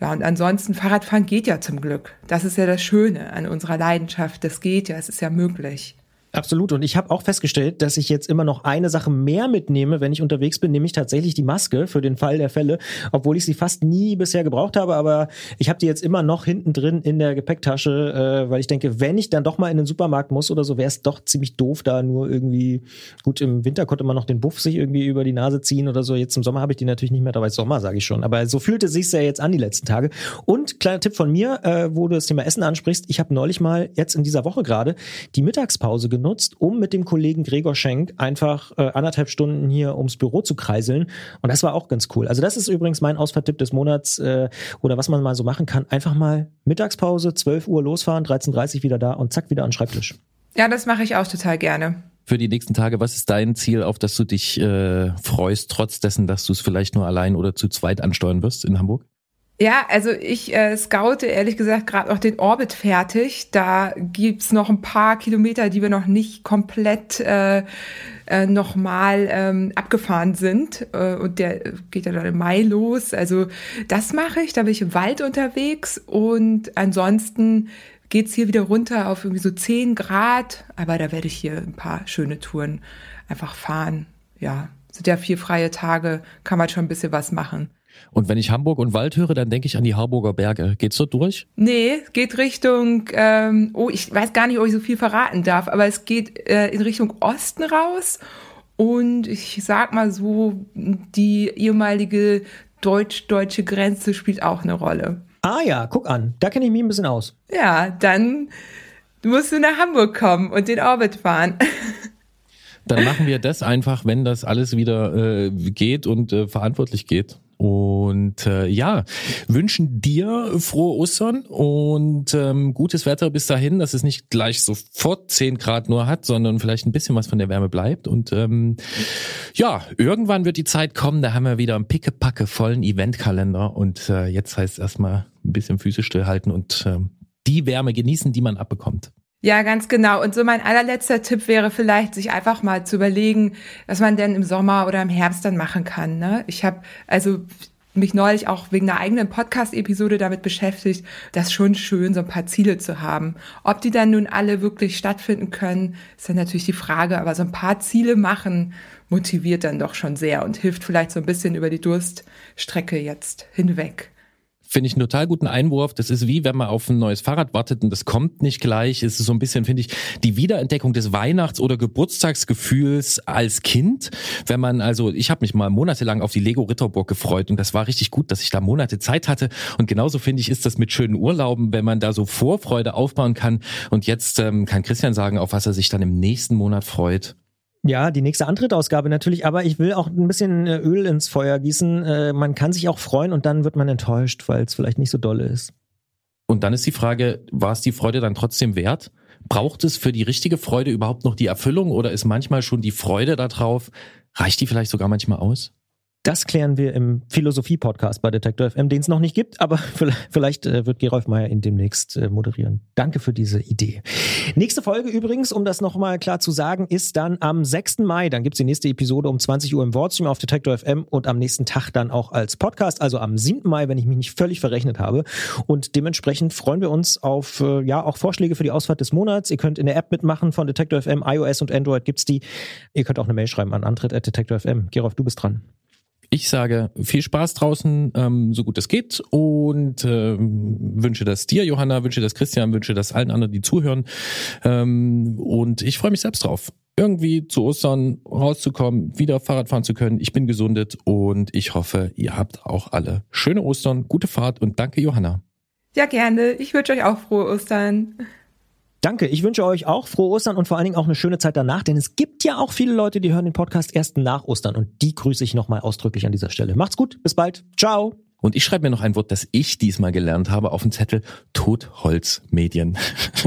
Ja, und ansonsten, Fahrradfahren geht ja zum Glück. Das ist ja das Schöne an unserer Leidenschaft. Das geht ja, es ist ja möglich. Absolut. Und ich habe auch festgestellt, dass ich jetzt immer noch eine Sache mehr mitnehme, wenn ich unterwegs bin, nämlich tatsächlich die Maske für den Fall der Fälle, obwohl ich sie fast nie bisher gebraucht habe. Aber ich habe die jetzt immer noch hinten drin in der Gepäcktasche, äh, weil ich denke, wenn ich dann doch mal in den Supermarkt muss oder so, wäre es doch ziemlich doof, da nur irgendwie, gut, im Winter konnte man noch den Buff sich irgendwie über die Nase ziehen oder so. Jetzt im Sommer habe ich die natürlich nicht mehr dabei. Sommer, sage ich schon. Aber so fühlte sich ja jetzt an die letzten Tage. Und kleiner Tipp von mir, äh, wo du das Thema Essen ansprichst, ich habe neulich mal jetzt in dieser Woche gerade die Mittagspause genutzt genutzt, um mit dem Kollegen Gregor Schenk einfach äh, anderthalb Stunden hier ums Büro zu kreiseln. Und das war auch ganz cool. Also das ist übrigens mein Ausfahrtipp des Monats äh, oder was man mal so machen kann. Einfach mal Mittagspause, 12 Uhr losfahren, 13.30 Uhr wieder da und zack, wieder an den Schreibtisch. Ja, das mache ich auch total gerne für die nächsten Tage, was ist dein Ziel, auf das du dich äh, freust, trotz dessen, dass du es vielleicht nur allein oder zu zweit ansteuern wirst in Hamburg? Ja, also ich äh, scoute ehrlich gesagt gerade noch den Orbit fertig. Da gibt's noch ein paar Kilometer, die wir noch nicht komplett äh, äh, nochmal ähm, abgefahren sind. Äh, und der geht ja dann im Mai los. Also das mache ich, da bin ich im Wald unterwegs. Und ansonsten geht's hier wieder runter auf irgendwie so 10 Grad. Aber da werde ich hier ein paar schöne Touren einfach fahren. Ja, sind ja vier freie Tage, kann man schon ein bisschen was machen. Und wenn ich Hamburg und Wald höre, dann denke ich an die Harburger Berge. Geht's dort durch? Nee, geht Richtung, ähm, oh, ich weiß gar nicht, ob ich so viel verraten darf, aber es geht äh, in Richtung Osten raus. Und ich sag mal so, die ehemalige deutsch-deutsche Grenze spielt auch eine Rolle. Ah ja, guck an, da kenne ich mich ein bisschen aus. Ja, dann musst du nach Hamburg kommen und den Orbit fahren. Dann machen wir das einfach, wenn das alles wieder äh, geht und äh, verantwortlich geht. Und äh, ja, wünschen dir frohe Ostern und ähm, gutes Wetter bis dahin, dass es nicht gleich sofort 10 Grad nur hat, sondern vielleicht ein bisschen was von der Wärme bleibt. Und ähm, ja, irgendwann wird die Zeit kommen, da haben wir wieder einen pickepacke vollen Eventkalender. Und äh, jetzt heißt es erstmal ein bisschen Füße stillhalten und äh, die Wärme genießen, die man abbekommt. Ja, ganz genau. Und so mein allerletzter Tipp wäre vielleicht, sich einfach mal zu überlegen, was man denn im Sommer oder im Herbst dann machen kann. Ne? Ich habe also mich neulich auch wegen einer eigenen Podcast-Episode damit beschäftigt, das schon schön, so ein paar Ziele zu haben. Ob die dann nun alle wirklich stattfinden können, ist dann natürlich die Frage, aber so ein paar Ziele machen motiviert dann doch schon sehr und hilft vielleicht so ein bisschen über die Durststrecke jetzt hinweg. Finde ich einen total guten Einwurf. Das ist wie, wenn man auf ein neues Fahrrad wartet und das kommt nicht gleich. Es ist so ein bisschen, finde ich, die Wiederentdeckung des Weihnachts- oder Geburtstagsgefühls als Kind. Wenn man also, ich habe mich mal monatelang auf die Lego Ritterburg gefreut und das war richtig gut, dass ich da Monate Zeit hatte. Und genauso finde ich, ist das mit schönen Urlauben, wenn man da so Vorfreude aufbauen kann. Und jetzt ähm, kann Christian sagen, auf was er sich dann im nächsten Monat freut. Ja, die nächste Antrittausgabe natürlich, aber ich will auch ein bisschen äh, Öl ins Feuer gießen. Äh, man kann sich auch freuen und dann wird man enttäuscht, weil es vielleicht nicht so dolle ist. Und dann ist die Frage, war es die Freude dann trotzdem wert? Braucht es für die richtige Freude überhaupt noch die Erfüllung oder ist manchmal schon die Freude darauf, reicht die vielleicht sogar manchmal aus? Das klären wir im Philosophie-Podcast bei Detektor FM, den es noch nicht gibt, aber vielleicht äh, wird Gerolf Meyer ihn demnächst äh, moderieren. Danke für diese Idee. Nächste Folge übrigens, um das nochmal klar zu sagen, ist dann am 6. Mai. Dann gibt's die nächste Episode um 20 Uhr im Wordstream auf Detektor FM und am nächsten Tag dann auch als Podcast, also am 7. Mai, wenn ich mich nicht völlig verrechnet habe. Und dementsprechend freuen wir uns auf äh, ja auch Vorschläge für die Ausfahrt des Monats. Ihr könnt in der App mitmachen von Detektor FM, iOS und Android gibt's die. Ihr könnt auch eine Mail schreiben an antritt.detektor FM. Gerolf, du bist dran. Ich sage viel Spaß draußen, ähm, so gut es geht und ähm, wünsche das dir, Johanna, wünsche das Christian, wünsche das allen anderen, die zuhören. Ähm, und ich freue mich selbst drauf, irgendwie zu Ostern rauszukommen, wieder Fahrrad fahren zu können. Ich bin gesundet und ich hoffe, ihr habt auch alle schöne Ostern, gute Fahrt und danke, Johanna. Ja, gerne. Ich wünsche euch auch frohe Ostern. Danke. Ich wünsche euch auch frohe Ostern und vor allen Dingen auch eine schöne Zeit danach, denn es gibt ja auch viele Leute, die hören den Podcast erst nach Ostern und die grüße ich nochmal ausdrücklich an dieser Stelle. Macht's gut. Bis bald. Ciao. Und ich schreibe mir noch ein Wort, das ich diesmal gelernt habe, auf den Zettel Totholzmedien.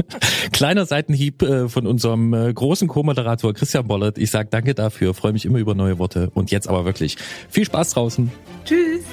Kleiner Seitenhieb äh, von unserem äh, großen Co-Moderator Christian Bollert. Ich sage danke dafür, freue mich immer über neue Worte. Und jetzt aber wirklich viel Spaß draußen. Tschüss.